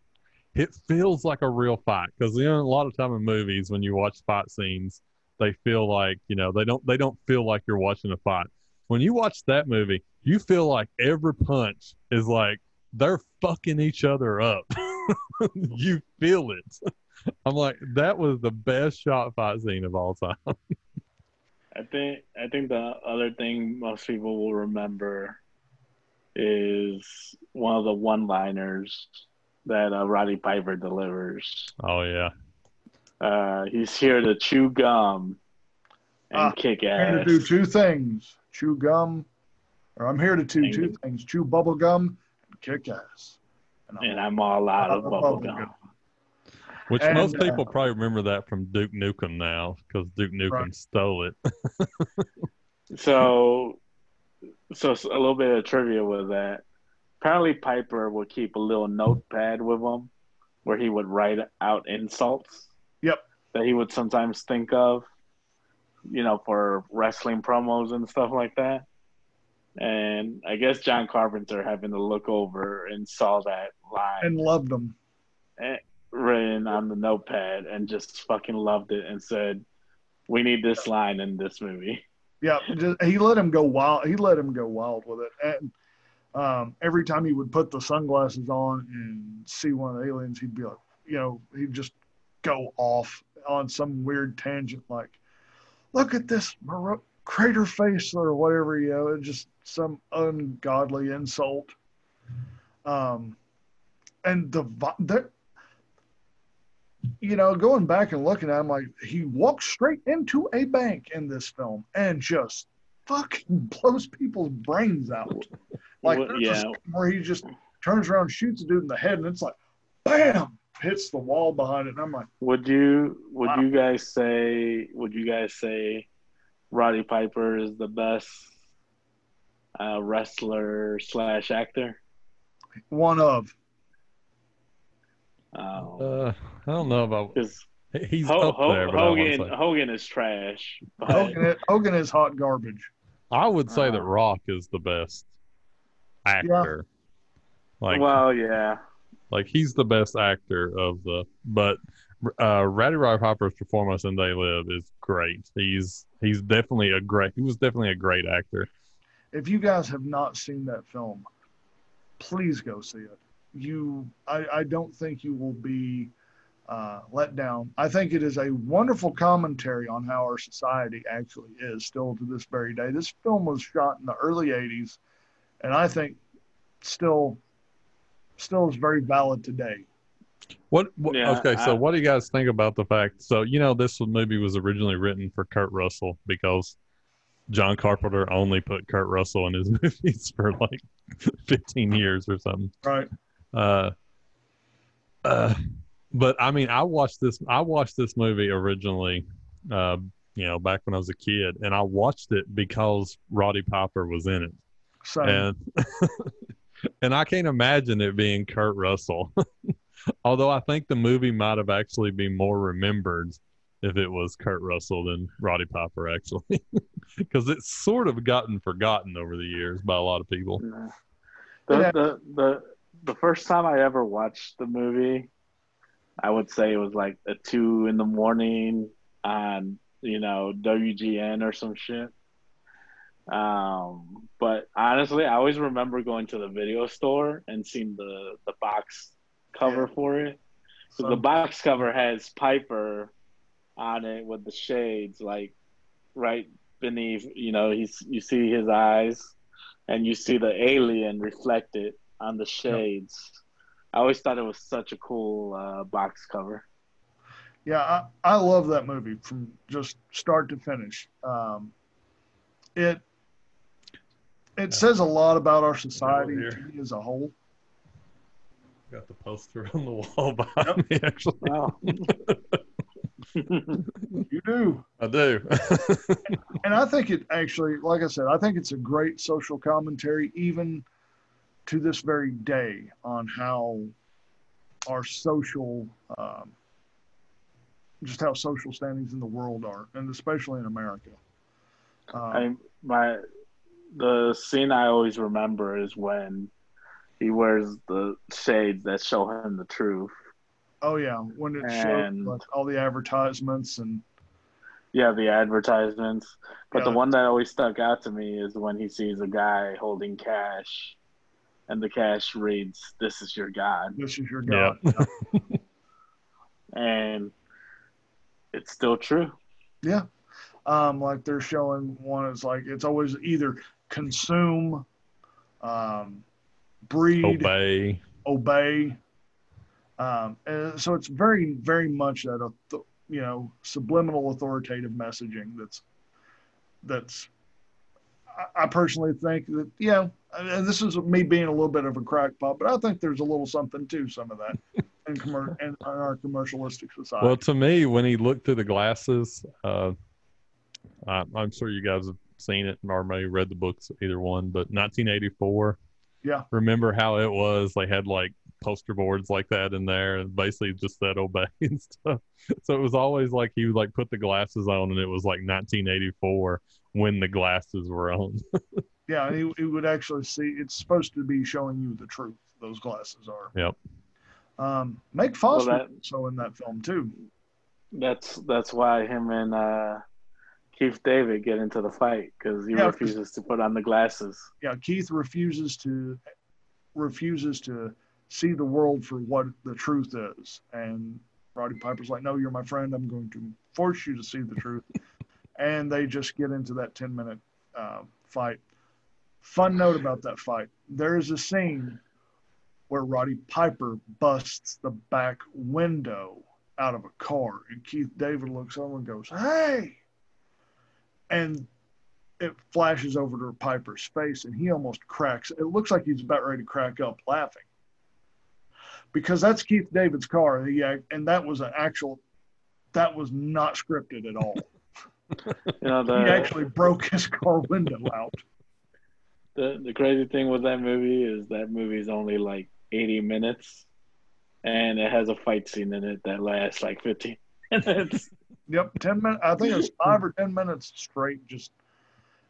it feels like a real fight because you know a lot of time in movies when you watch fight scenes, they feel like you know they don't they don't feel like you're watching a fight. when you watch that movie, you feel like every punch is like they're fucking each other up. you feel it. I'm like, that was the best shot fight scene of all time. I think I think the other thing most people will remember is one of the one-liners that uh, Roddy Piper delivers. Oh yeah, Uh, he's here to chew gum and Ah, kick I'm ass. here to do two things: chew gum, or I'm here to do two things: chew bubble gum and kick ass. And I'm all out of out of bubble bubble gum. gum. which And, most uh, people probably remember that from Duke Nukem now because Duke Nukem Right. stole it. So, so a little bit of trivia with that. Apparently, Piper would keep a little notepad with him where he would write out insults. Yep. That he would sometimes think of, you know, for wrestling promos and stuff like that. And I guess John Carpenter happened to look over and saw that line and loved them. written on the notepad and just fucking loved it and said, "We need this line in this movie." Yeah, just, he let him go wild. He let him go wild with it. And um, every time he would put the sunglasses on and see one of the aliens, he'd be like, you know, he'd just go off on some weird tangent, like, "Look at this crater face" or whatever. You know, just some ungodly insult. Um, and the the you know, going back and looking at him, like he walks straight into a bank in this film and just fucking blows people's brains out. Like Well, yeah. where he just turns around, shoots a dude in the head, and it's like, bam, hits the wall behind it, and I'm like, Would you would Wow. you guys say would you guys say Roddy Piper is the best uh, wrestler slash actor? one of. Um, Uh, I don't know about because he's Ho- up Ho- there, but I, Hogan wouldn't. Hogan is trash. But Hogan, Hogan is hot garbage. I would say that Uh, Rock is the best actor. Like, well, yeah, like he's the best actor of the. But uh, Ratty Rock Piper's performance in They Live is great. He's he's definitely a great. He was definitely a great actor. If you guys have not seen that film, please go see it. You, I, I don't think you will be uh, let down. I think it is a wonderful commentary on how our society actually is still to this very day. This film was shot in the early 80s, and I think still still is very valid today. What? what Yeah, okay, so I- what do you guys think about the fact? So you know, this movie was originally written for Kurt Russell because John Carpenter only put Kurt Russell in his movies for like 15 years or something. Right. Uh, uh, but I mean, I watched this. I watched this movie originally, uh, you know, back when I was a kid, and I watched it because Roddy Piper was in it, So and and I can't imagine it being Kurt Russell. Although I think the movie might have actually been more remembered if it was Kurt Russell than Roddy Piper, actually, because it's sort of gotten forgotten over the years by a lot of people. No. The, Yeah. the the the first time I ever watched the movie, I would say it was like at two in the morning on you know WGN or some shit. Um, but honestly, I always remember going to the video store and seeing the the box cover Yeah. for it. so- the box cover has Piper on it with the shades, like right beneath. You know, he's you see his eyes, and you see the alien reflected on the shades. I always thought it was such a cool uh, box cover. Yeah, I, I love that movie from just start to finish. Um, it it says a lot about our society as a whole. Got the poster on the wall behind me, actually. Wow. You do, I do. and I think it actually, like I said, I think it's a great social commentary, even to this very day, on how our social, um, just how social standings in the world are, and especially in America. Um, I my the scene I always remember is when he wears the shades that show him the truth. Oh yeah, when it And- showed like all the advertisements and Yeah, the advertisements. But the one that always stuck out to me is when he sees a guy holding cash, and the cash reads, "This is your God," This is your Yeah. God. and it's still true. Yeah. Um, like they're showing one is like it's always either consume, um, breed, Obey. obey. Um, and so it's very, very much that auth- you know subliminal authoritative messaging that's that's. I- personally think that yeah, and this is me being a little bit of a crackpot, but I think there's a little something to some of that in, commer- in our commercialistic society. Well, to me, when he looked through the glasses, uh, I, I'm sure you guys have seen it or maybe read the books, either one. But 1984. Yeah. Remember how it was? They had like poster boards like that in there, and basically just said obey and stuff. So it was always like he would like put the glasses on, and it was like 1984 when the glasses were on. Yeah, and he, he would actually see. It's supposed to be showing you the truth. Those glasses are. Yep. Um, Meg Foster that- so in that film too. That's that's why him and uh, Keith David get into the fight because he Yeah, refuses to put on the glasses. Yeah, Keith refuses to refuses to see the world for what the truth is, and Roddy Piper's like, "No, you're my friend. I'm going to force you to see the truth." and they just get into that ten minute uh, fight. Fun note about that fight: there is a scene where Roddy Piper busts the back window out of a car, and Keith David looks over and goes, "Hey!" And it flashes over to Piper's face, and he almost cracks. It looks like he's about ready to crack up laughing because that's Keith David's car. Act- and that was an actual. That was not scripted at all. You know he actually broke his car window out. the the crazy thing with that movie is that movie's only like 80 minutes, and it has a fight scene in it that lasts like 15 minutes. Yep, ten minutes. I think it's five or ten minutes straight. Just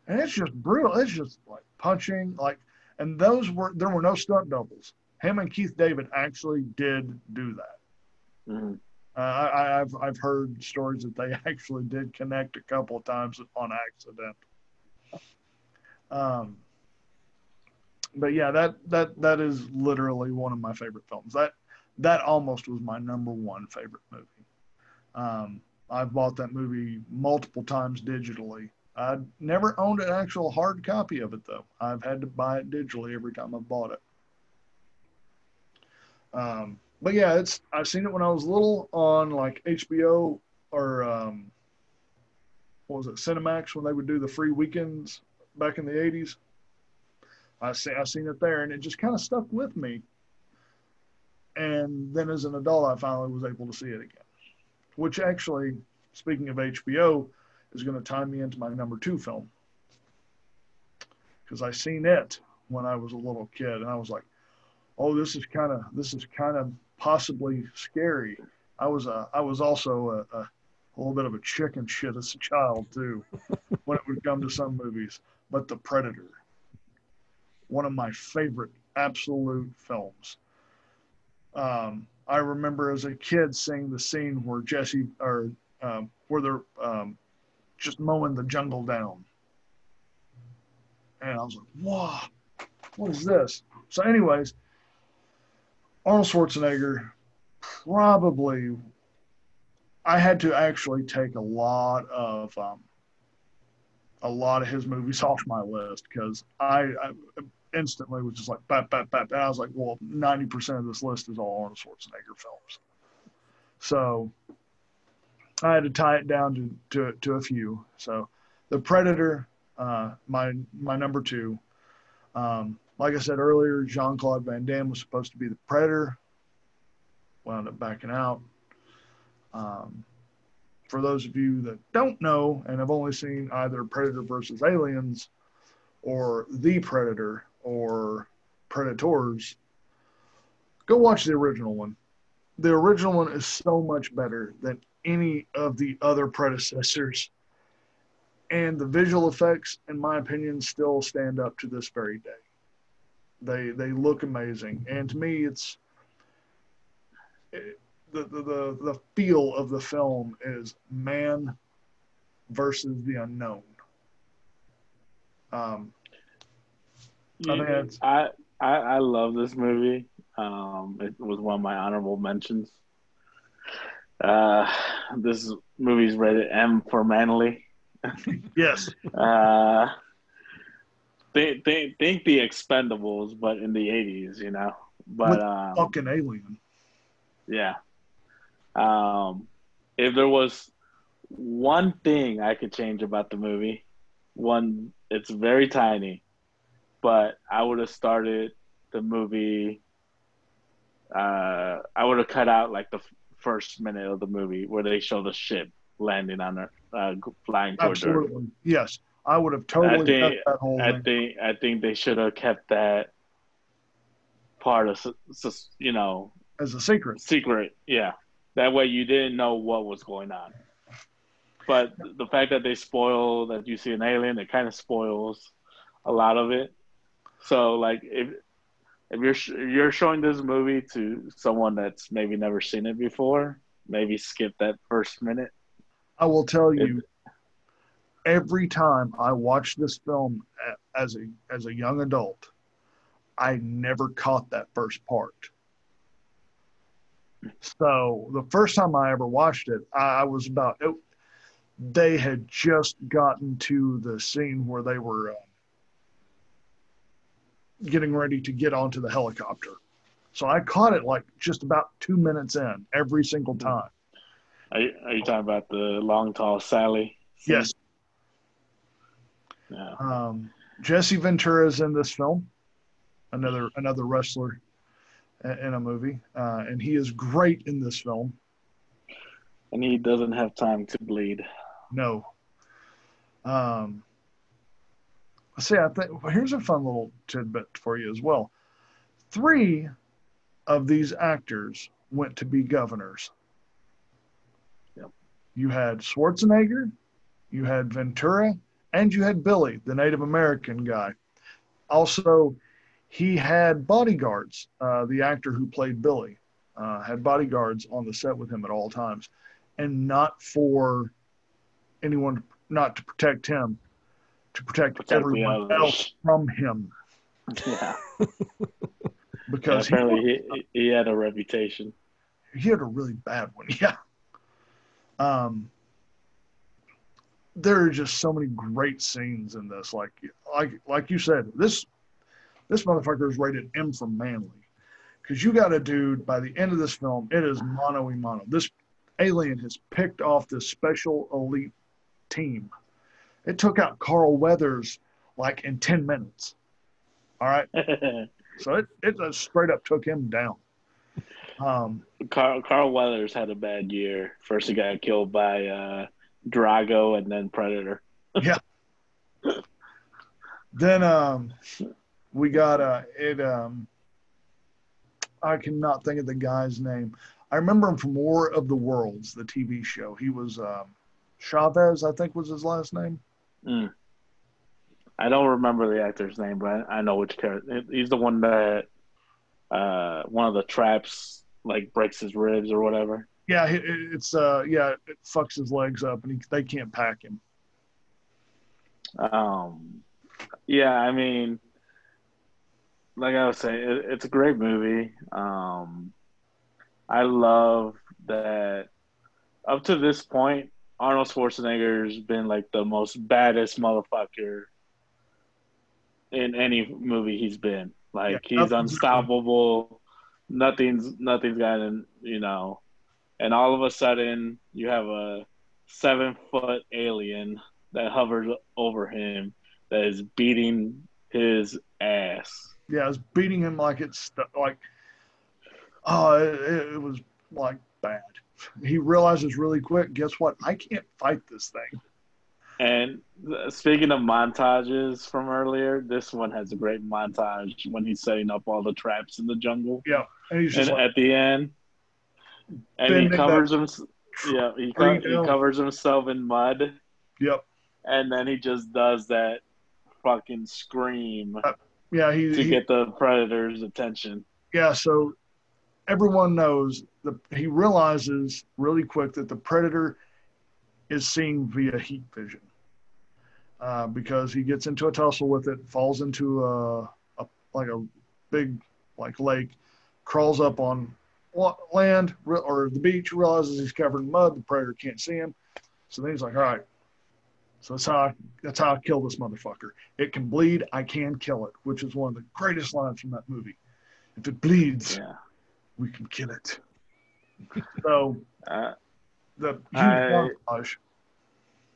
and it's just brutal. It's just like punching, like, and those were there were no stunt doubles. Him and Keith David actually did do that. Mhm. Uh, I, I've I've heard stories that they actually did connect a couple of times on accident. Um, but yeah, that that that is literally one of my favorite films. That that almost was my number one favorite movie. Um, I've bought that movie multiple times digitally. I never owned an actual hard copy of it though. I've had to buy it digitally every time I've bought it. Um, but yeah, it's I've seen it when I was little on like HBO or um, what was it, Cinemax when they would do the free weekends back in the '80s. I see I seen it there, and it just kind of stuck with me. And then as an adult, I finally was able to see it again, which actually, speaking of HBO, is going to tie me into my number two film because I seen it when I was a little kid, and I was like, "Oh, this is kind of this is kind of possibly scary." I was a I was also a, a, a little bit of a chicken shit as a child too, when it would come to some movies. But The Predator, one of my favorite absolute films. Um, I remember as a kid seeing the scene where Jesse or um, where they're um, just mowing the jungle down, and I was like, "Wow, what is this?" So, anyways, Arnold Schwarzenegger probably I had to actually take a lot of um, a lot of his movies off my list because I, I instantly was just like bat bat bat. And I was like, well, ninety percent of this list is all Arnold Schwarzenegger films. So I had to tie it down to to, to a few. So The Predator, uh, my my number two. Um, like I said earlier, Jean Claude Van Damme was supposed to be the Predator. Wound up backing out. Um, for those of you that don't know and have only seen either Predator versus Aliens or The Predator or Predators, go watch the original one. The original one is so much better than any of the other predecessors. And the visual effects, in my opinion, still stand up to this very day. They they look amazing, and to me, it's it, the, the the the feel of the film is man versus the unknown. Um, I think Yeah, I, I I love this movie. Um, it was one of my honorable mentions. Uh, this movie's rated M for manly. yes, Uh, they they think the Expendables, but in the '80s, you know. But um, fucking alien. yeah, um, if there was one thing I could change about the movie, one it's very tiny, but I would have started the movie. Uh, I would have cut out like the f- first minute of the movie where they show the ship landing on her, uh, flying towards Earth. Absolutely. Yes. I would have totally think- cut that whole I thing. think I think they should have kept that part of you know as a secret. secret. Yeah, that way you didn't know what was going on. But the fact that they spoil that you see an alien, it kind of spoils a lot of it. So like if if you're sh- if you're showing this movie to someone that's maybe never seen it before, maybe skip that first minute. I will tell It- you, every time I watch this film as a as a young adult, I never caught that first part. So the first time I ever watched it, I, I was about. It, they had just gotten to the scene where they were uh, getting ready to get onto the helicopter. So I caught it like just about two minutes in every single time. Are you, are you talking about the long tall Sally? Yes. Yeah. Um, Jesse Ventura is in this film, another another wrestler in a movie, uh, and he is great in this film. And he doesn't have time to bleed. No. Um, see. I think well, here's a fun little tidbit for you as well. Three of these actors went to be governors. Yep. You had Schwarzenegger, you had Ventura, and you had Billy, the Native American guy. Also, he had bodyguards. Uh, the actor who played Billy uh, had bodyguards on the set with him at all times, and not for anyone, not to protect him, to protect, Protect everyone else from him, Yeah. because he, apparently he, he had a reputation. he had a really bad one. Yeah. Um, there are just so many great scenes in this. Like, like, like you said, this this motherfucker is rated M for manly, because you got a dude by the end of this film. It is mono y mono. This alien has picked off this special elite team. It took out Carl Weathers like in ten minutes. All right, so it it just straight up took him down. Um, Carl, Carl Weathers had a bad year. First, he got killed by uh, Drago and then Predator. Yeah. Then um, we got uh, it. Um, I cannot think of the guy's name. I remember him from War of the Worlds, the TV show. He was um, Chaves, I think was his last name. Mm. I don't remember the actor's name, but I know which character. He's the one that uh, one of the traps like breaks his ribs or whatever. Yeah, it, it's uh, yeah, it fucks his legs up, and he, they can't pack him. Um, yeah, I mean, like I was saying, it, it's a great movie. Um, I love that up to this point, Arnold Schwarzenegger's been like the most baddest motherfucker in any movie he's been. Like Yeah, he's unstoppable. Nothing's nothing's gotten you know, and all of a sudden you have a seven foot alien that hovers over him that is beating his ass. Yeah, it's beating him like it's like, oh, it, it was like bad. He realizes really quick. Guess what? I can't fight this thing. And speaking of montages from earlier, this one has a great montage when he's setting up all the traps in the jungle. And he's And like, at the end, and he covers him. Yeah, he, co- he covers himself in mud, yep, and then he just does that fucking scream uh, yeah. He, to he get the predator's attention. yeah. So everyone knows the he realizes really quick that the predator is seeing via heat vision. Uh, because he gets into a tussle with it, falls into a, a like a big like lake, crawls up on land or the beach, realizes he's covered in mud. The predator can't see him, so then he's like, "All right, so that's how I, that's how I kill this motherfucker. It can bleed. I can kill it," which is one of the greatest lines from that movie. If it bleeds, Yeah. we can kill it. So Uh, the huge I- montage.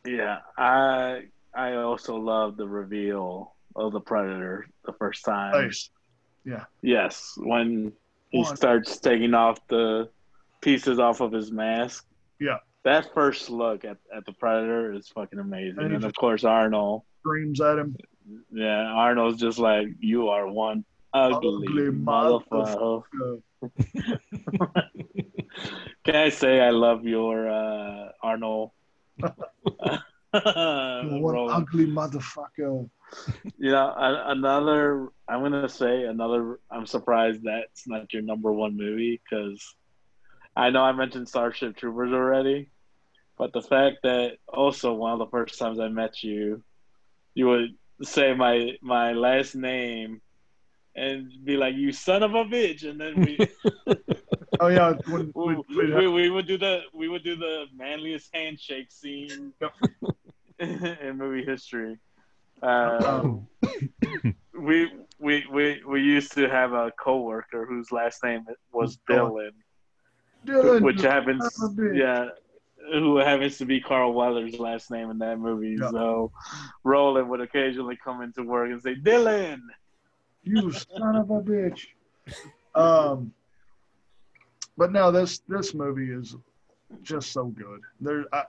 yeah. I I also love the reveal of the predator the first time. Nice. Yeah. Yes, when he One. starts taking off the pieces off of his mask. Yeah. That first look at, at the predator is fucking amazing. And And, of course Arnold. Screams at him. Yeah, Arnold's just like, You are one ugly, Ugly motherfucker. Can I say I love your uh, Arnold? role? ugly motherfucker. You know, another. I'm gonna say another. I'm surprised that's not your number one movie because I know I mentioned Starship Troopers already, but the fact that also one of the first times I met you, you would say my my last name and be like, "You son of a bitch," and then we Oh yeah, when, we, when, we'd we, would do the we would do the manliest handshake scene in movie history. Uh, um, we, we we we used to have a coworker whose last name was Dylan, Dylan, which happens son of a bitch. yeah, who happens to be Carl Weathers' last name in that movie. Yeah. So Roland would occasionally come into work and say, "Dylan." You son of a bitch. Um, but no, this this movie is just so good. There, I,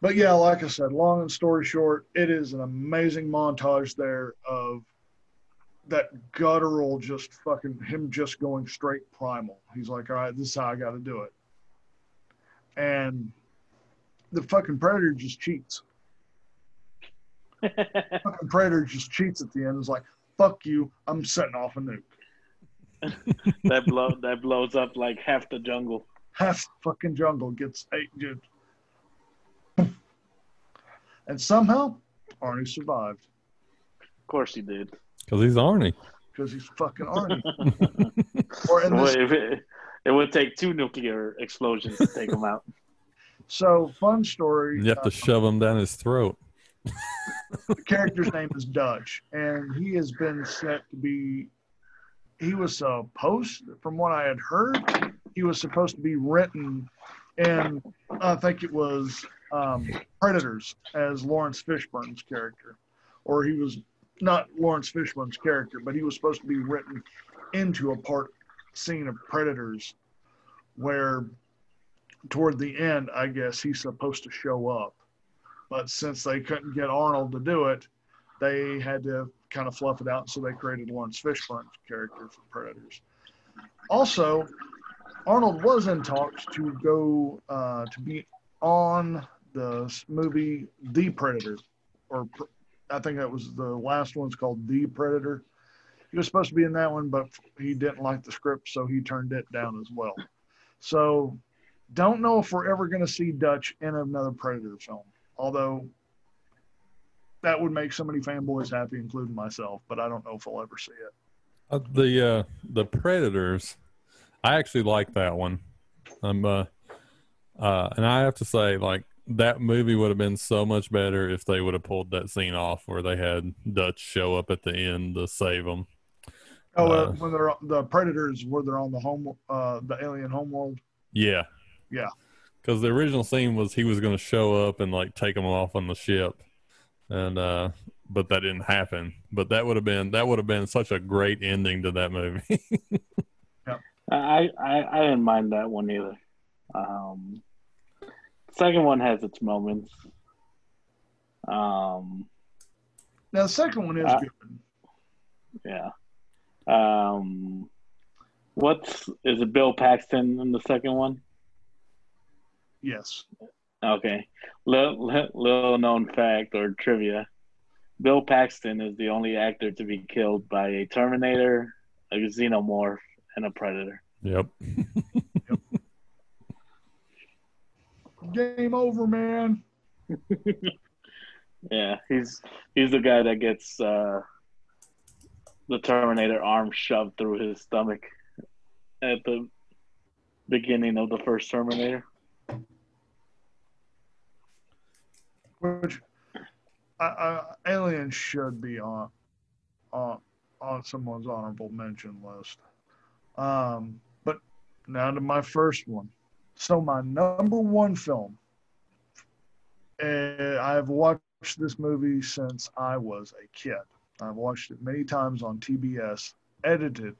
but yeah, like I said, long and story short, it is an amazing montage there of that guttural, just fucking him just going straight primal. He's like, all right, this is how I got to do it, and the fucking predator just cheats. Fucking predator just cheats at the end. It's like, fuck you, I'm setting off a nuke. that blow that blows up like half the jungle. half the fucking jungle gets ate, dude. And somehow Arnie survived Of course he did. Because he's Arnie. because he's fucking Arnie. or in this, if it, it would take two nuclear explosions to take him out. so fun story. You have to uh, shove him down his throat. The character's name is Dutch, and he has been set to be. He was supposed, from what I had heard, he was supposed to be written in, I think it was um, Predators as Laurence Fishburne's character, or he was not Laurence Fishburne's character, but he was supposed to be written into a part scene of Predators, where toward the end, I guess he's supposed to show up. But since they couldn't get Arnold to do it, they had to kind of fluff it out. So they created Laurence Fishburne's character for Predators. Also, Arnold was in talks to go uh, to be on the movie The Predator, or I think that was the last one's called The Predator. He was supposed to be in that one, but he didn't like the script, so he turned it down as well. So, don't know if we're ever going to see Dutch in another Predator film although that would make so many fanboys happy, including myself. But I don't know if I'll ever see it. Uh, the uh, the Predators, I actually like that one. I'm uh, uh, and I have to say, like that movie would have been so much better if they would have pulled that scene off where they had Dutch show up at the end to save them. Oh, uh, Uh, when they're the Predators, where they're on the home, uh, the alien homeworld. Yeah, Yeah. Because the original scene was he was going to show up and like take them off on the ship, and uh, but that didn't happen. But that would have been that would have been such a great ending to that movie. I, I I didn't mind that one either. Um, second one has its moments. Um, Now the second one is Uh, good. yeah. Um, what's is it? Bill Paxton in the second one? Yes. Okay. Little, little known fact or trivia: Bill Paxton is the only actor to be killed by a Terminator, a Xenomorph, and a Predator. yep. game over, man. Yeah, he's he's the guy that gets uh, the Terminator arm shoved through his stomach at the beginning of the first Terminator. Which I, I, Alien should be on on on someone's honorable mention list. Um, but now to my first one. So my number one film. And I've watched this movie since I was a kid. I've watched it many times on TBS, edited,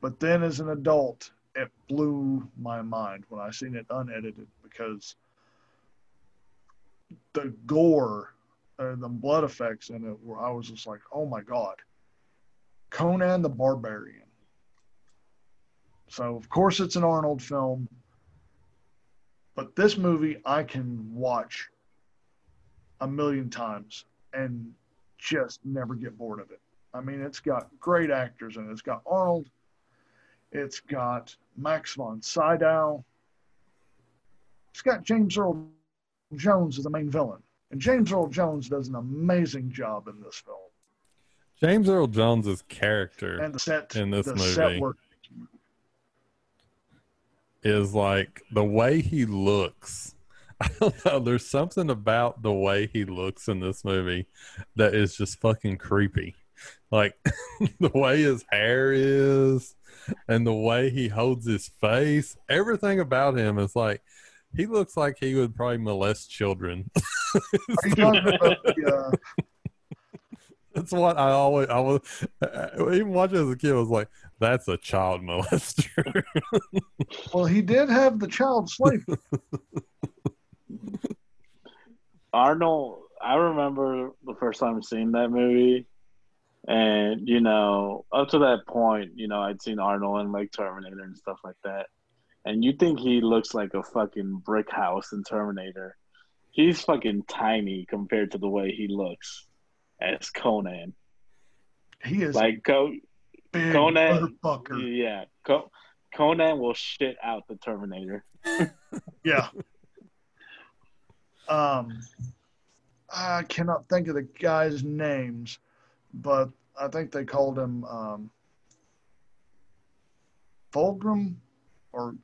but then as an adult, it blew my mind when I seen it unedited because the gore and the blood effects in it where I was just like, oh my god, Conan the Barbarian. So of course it's an Arnold film, but this movie I can watch a million times and just never get bored of it. I mean, it's got great actors and it. It's got Arnold. It's got Max von Sydow. It's got James Earl Jones is the main villain. And James Earl Jones does an amazing job in this film. James Earl Jones's character And the set in this movie is like the way he looks. I don't know. There's something about the way he looks in this movie that is just fucking creepy. Like the way his hair is and the way he holds his face, everything about him is like he looks like he would probably molest children. Are you talking about the, uh, That's what I always I was even watching as a kid I was like, that's a child molester. well, he did have the child slave. Arnold, I remember the first time seeing that movie, and you know, up to that point, you know, I'd seen Arnold and like Terminator and stuff like that, and you think he looks like a fucking brick house in Terminator. He's fucking tiny compared to the way he looks as Conan. He is Like Co- Conan- motherfucker. yeah, Co- Conan will shit out the Terminator. Yeah. Um, I cannot think of the guys' names, but I think they called him um, Fulgrim, or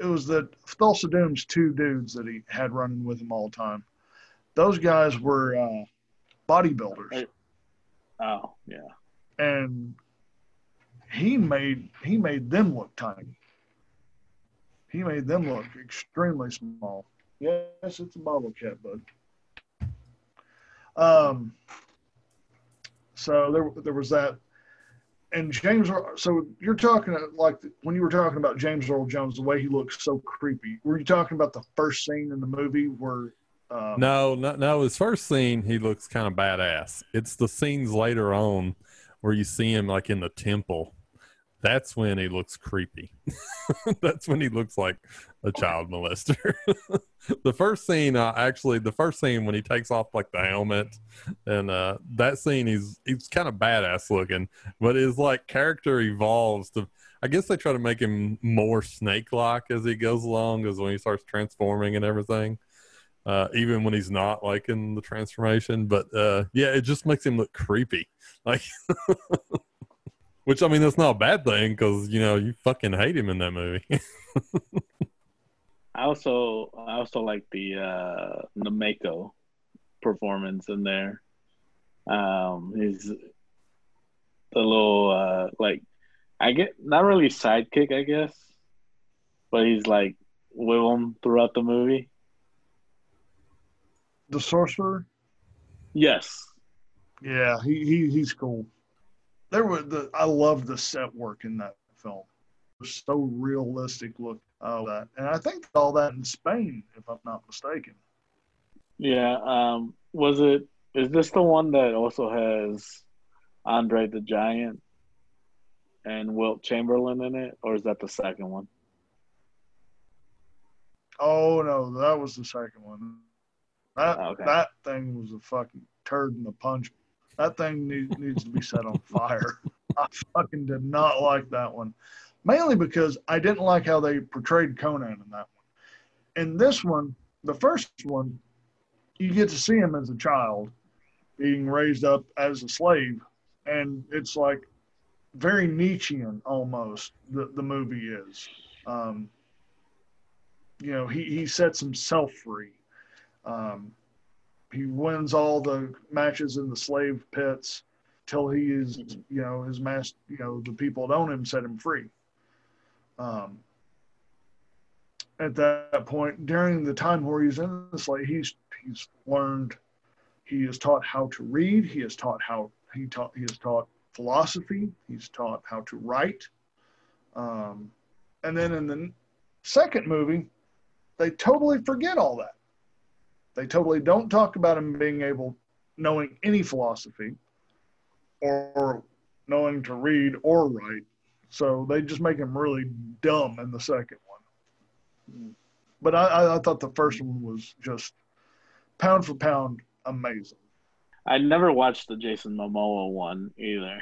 it was the Thulsa Doom's two dudes that he had running with him all the time. Those guys were uh, bodybuilders. Oh yeah, and he made he made them look tiny. He made them look extremely small. Yes, it's a bottle cap, bud. Um. So there, there was that, and James. So you're talking like when you were talking about James Earl Jones, the way he looks so creepy. Were you talking about the first scene in the movie where? Um, no, no, no. His first scene, he looks kind of badass. It's the scenes later on where you see him like in the temple. That's when he looks creepy. That's when he looks like a child molester. the first scene, uh, actually, the first scene when he takes off like the helmet, and uh, that scene, he's he's kind of badass looking, but his like character evolves to. I guess they try to make him more snake-like as he goes along, as when he starts transforming and everything uh, even when he's not like in the transformation. But uh, yeah, it just makes him look creepy. Like, which I mean, that's not a bad thing because you know you fucking hate him in that movie. I also I also like the uh the Mako performance in there. Um he's the little uh like I get not really sidekick, I guess. But he's like with him throughout the movie. the sorcerer. Yes. Yeah, he, he he's cool. There were the I love the set work in that film. It was so realistic look all that, and I think all that in Spain, if I'm not mistaken. Yeah. Um was it is this the one that also has Andre the Giant and Wilt Chamberlain in it, or is that the second one? Oh no, that was the second one. That Okay. that thing was a fucking turd in the punch. That thing need, needs to be set on fire. I fucking did not like that one, mainly because I didn't like how they portrayed Conan in that one. in this one, the first one, you get to see him as a child being raised up as a slave. And it's like very Nietzschean almost, the, the movie is. Um, you know, he, he sets himself free. Um, he wins all the matches in the slave pits till he is, you know, his master, you know, the people that own him set him free. Um, at that point, during the time where he's in the slave, he's he's learned, he is taught how to read. He is taught how he taught he is taught philosophy. He's taught how to write. Um, and then in the second movie, they totally forget all that. They totally don't talk about him being able, knowing any philosophy or knowing to read or write. So they just make him really dumb in the second one. But I, I thought the first one was just pound for pound amazing. I never watched the Jason Momoa one either.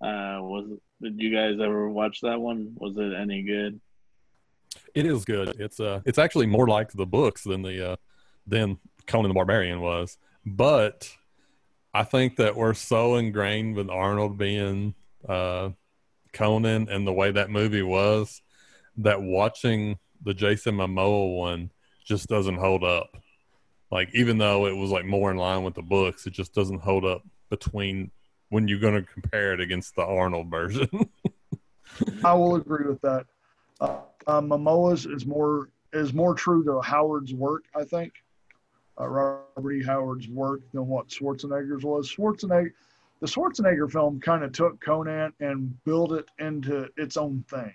Uh, was did you guys ever watch that one? Was it any good? It is good. It's uh, it's actually more like the books than the uh, than Conan the Barbarian was. But I think that we're so ingrained with Arnold being uh, Conan and the way that movie was that watching the Jason Momoa one just doesn't hold up. Like even though it was like more in line with the books, it just doesn't hold up between when you're going to compare it against the Arnold version. I will agree with that. Uh, uh, Momoa's is more is more true to Howard's work, I think. Uh, Robert E. Howard's work than what Schwarzenegger's was. Schwarzenegger, the Schwarzenegger film kind of took Conan and built it into its own thing.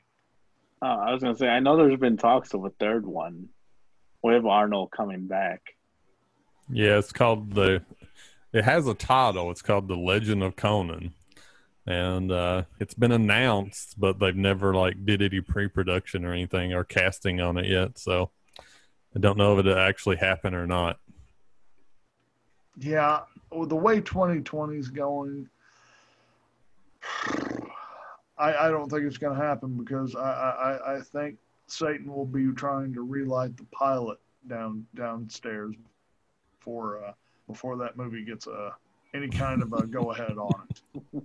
Oh, I was gonna say I know there's been talks of a third one with Arnold coming back. Yeah, it's called the. It has a title. It's called The Legend of Conan, and uh, it's been announced, but they've never like did any pre-production or anything or casting on it yet. So I don't know if it actually happened or not. Yeah, with the way 2020 is going, I, I don't think it's going to happen because I, I, I think Satan will be trying to relight the pilot down downstairs before uh, before that movie gets a any kind of a go ahead on it.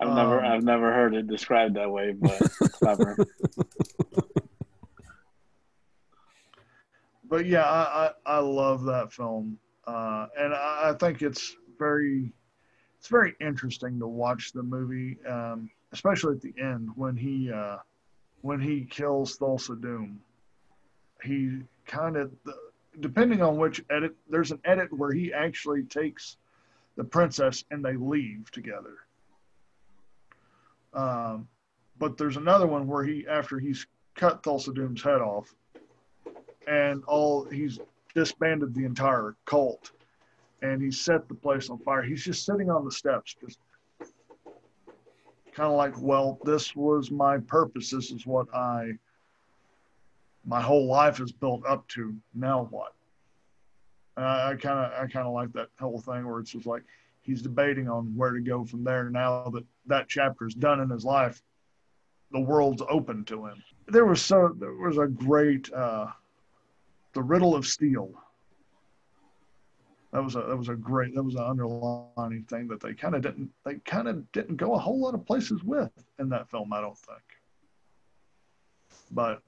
I've never Um, I've never heard it described that way, but clever. but yeah, I, I, I love that film, uh, and I, I think it's very it's very interesting to watch the movie, um, especially at the end when he uh, when he kills Thulsa Doom. He kind of depending on which edit, there's an edit where he actually takes the princess and they leave together. Um, but there's another one where he after he's cut Thulsa Doom's head off and all he's disbanded the entire cult and he set the place on fire. He's just sitting on the steps, just kind of like, well, this was my purpose. This is what I, my whole life is built up to. Now what? And I kind of, I kind of like that whole thing where it's just like he's debating on where to go from there. Now that that chapter is done in his life, the world's open to him. There was so there was a great, uh, the riddle of steel. That was a that was a great that was an underlining thing that they kind of didn't they kind of didn't go a whole lot of places with in that film i don't think. But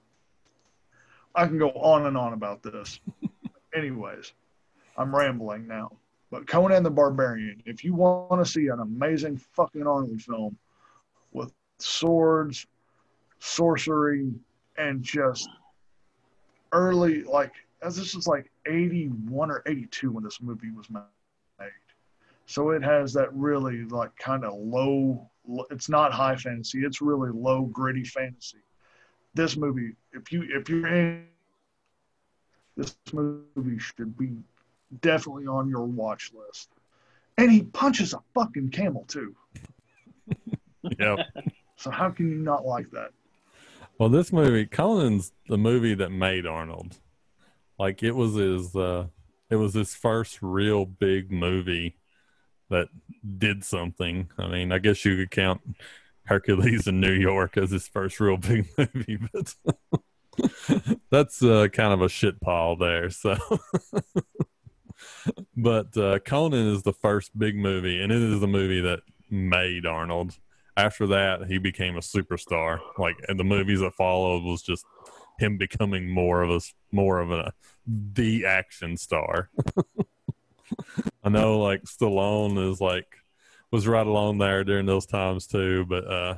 i can go on and on about this. Anyways i'm rambling now. But conan the barbarian if you want to see an amazing fucking arnold film with swords sorcery and just early like as this is like 81 or 82 when this movie was made. So it has that really like kind of low it's not high fantasy it's really low gritty fantasy. This movie if you if you're in this movie should be definitely on your watch list. And he punches a fucking camel too. Yeah. so how can you not like that Well, this movie, Conan's the movie that made Arnold. Like it was his, uh, it was his first real big movie that did something. I mean, I guess you could count Hercules in New York as his first real big movie, but That's uh, kind of a shit pile there. So, but uh, Conan is the first big movie, and it is the movie that made Arnold. After that, he became a superstar. Like, and the movies that followed was just him becoming more of a more of a the action star. I know, like Stallone is like was right along there during those times too, but uh,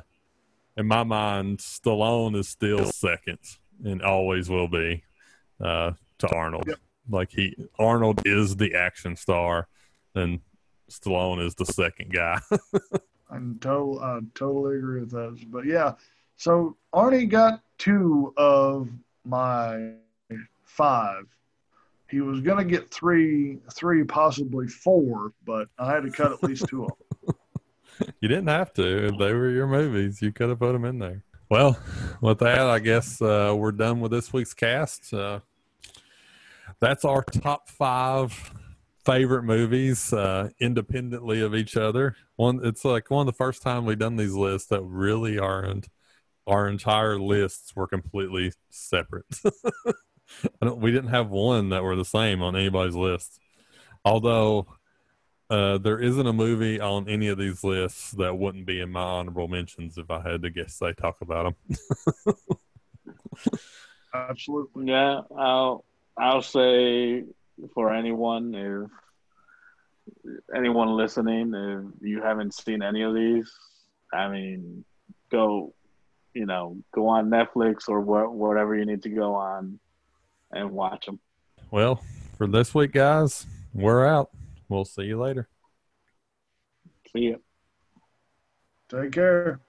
in my mind, Stallone is still second and always will be uh, to Arnold. Yep. Like he, Arnold is the action star, and Stallone is the second guy. I'm total, I totally agree with those. But yeah, so Arnie got two of my five. He was going to get three, three, possibly four, but I had to cut at least two of them. you didn't have to. They were your movies. You could have put them in there. Well, with that, I guess uh, we're done with this week's cast. Uh, that's our top five favorite movies uh, independently of each other. One, it's like one of the first time we've done these lists that really aren't. Our entire lists were completely separate. we didn't have one that were the same on anybody's list. Although uh, there isn't a movie on any of these lists that wouldn't be in my honorable mentions if I had to guess. They talk about them. Absolutely. Yeah, I'll I'll say for anyone if anyone listening, if you haven't seen any of these, I mean, go, you know, go on Netflix or wh- whatever you need to go on and watch them. Well, for this week, guys, we're out. We'll see you later. See you. Take care.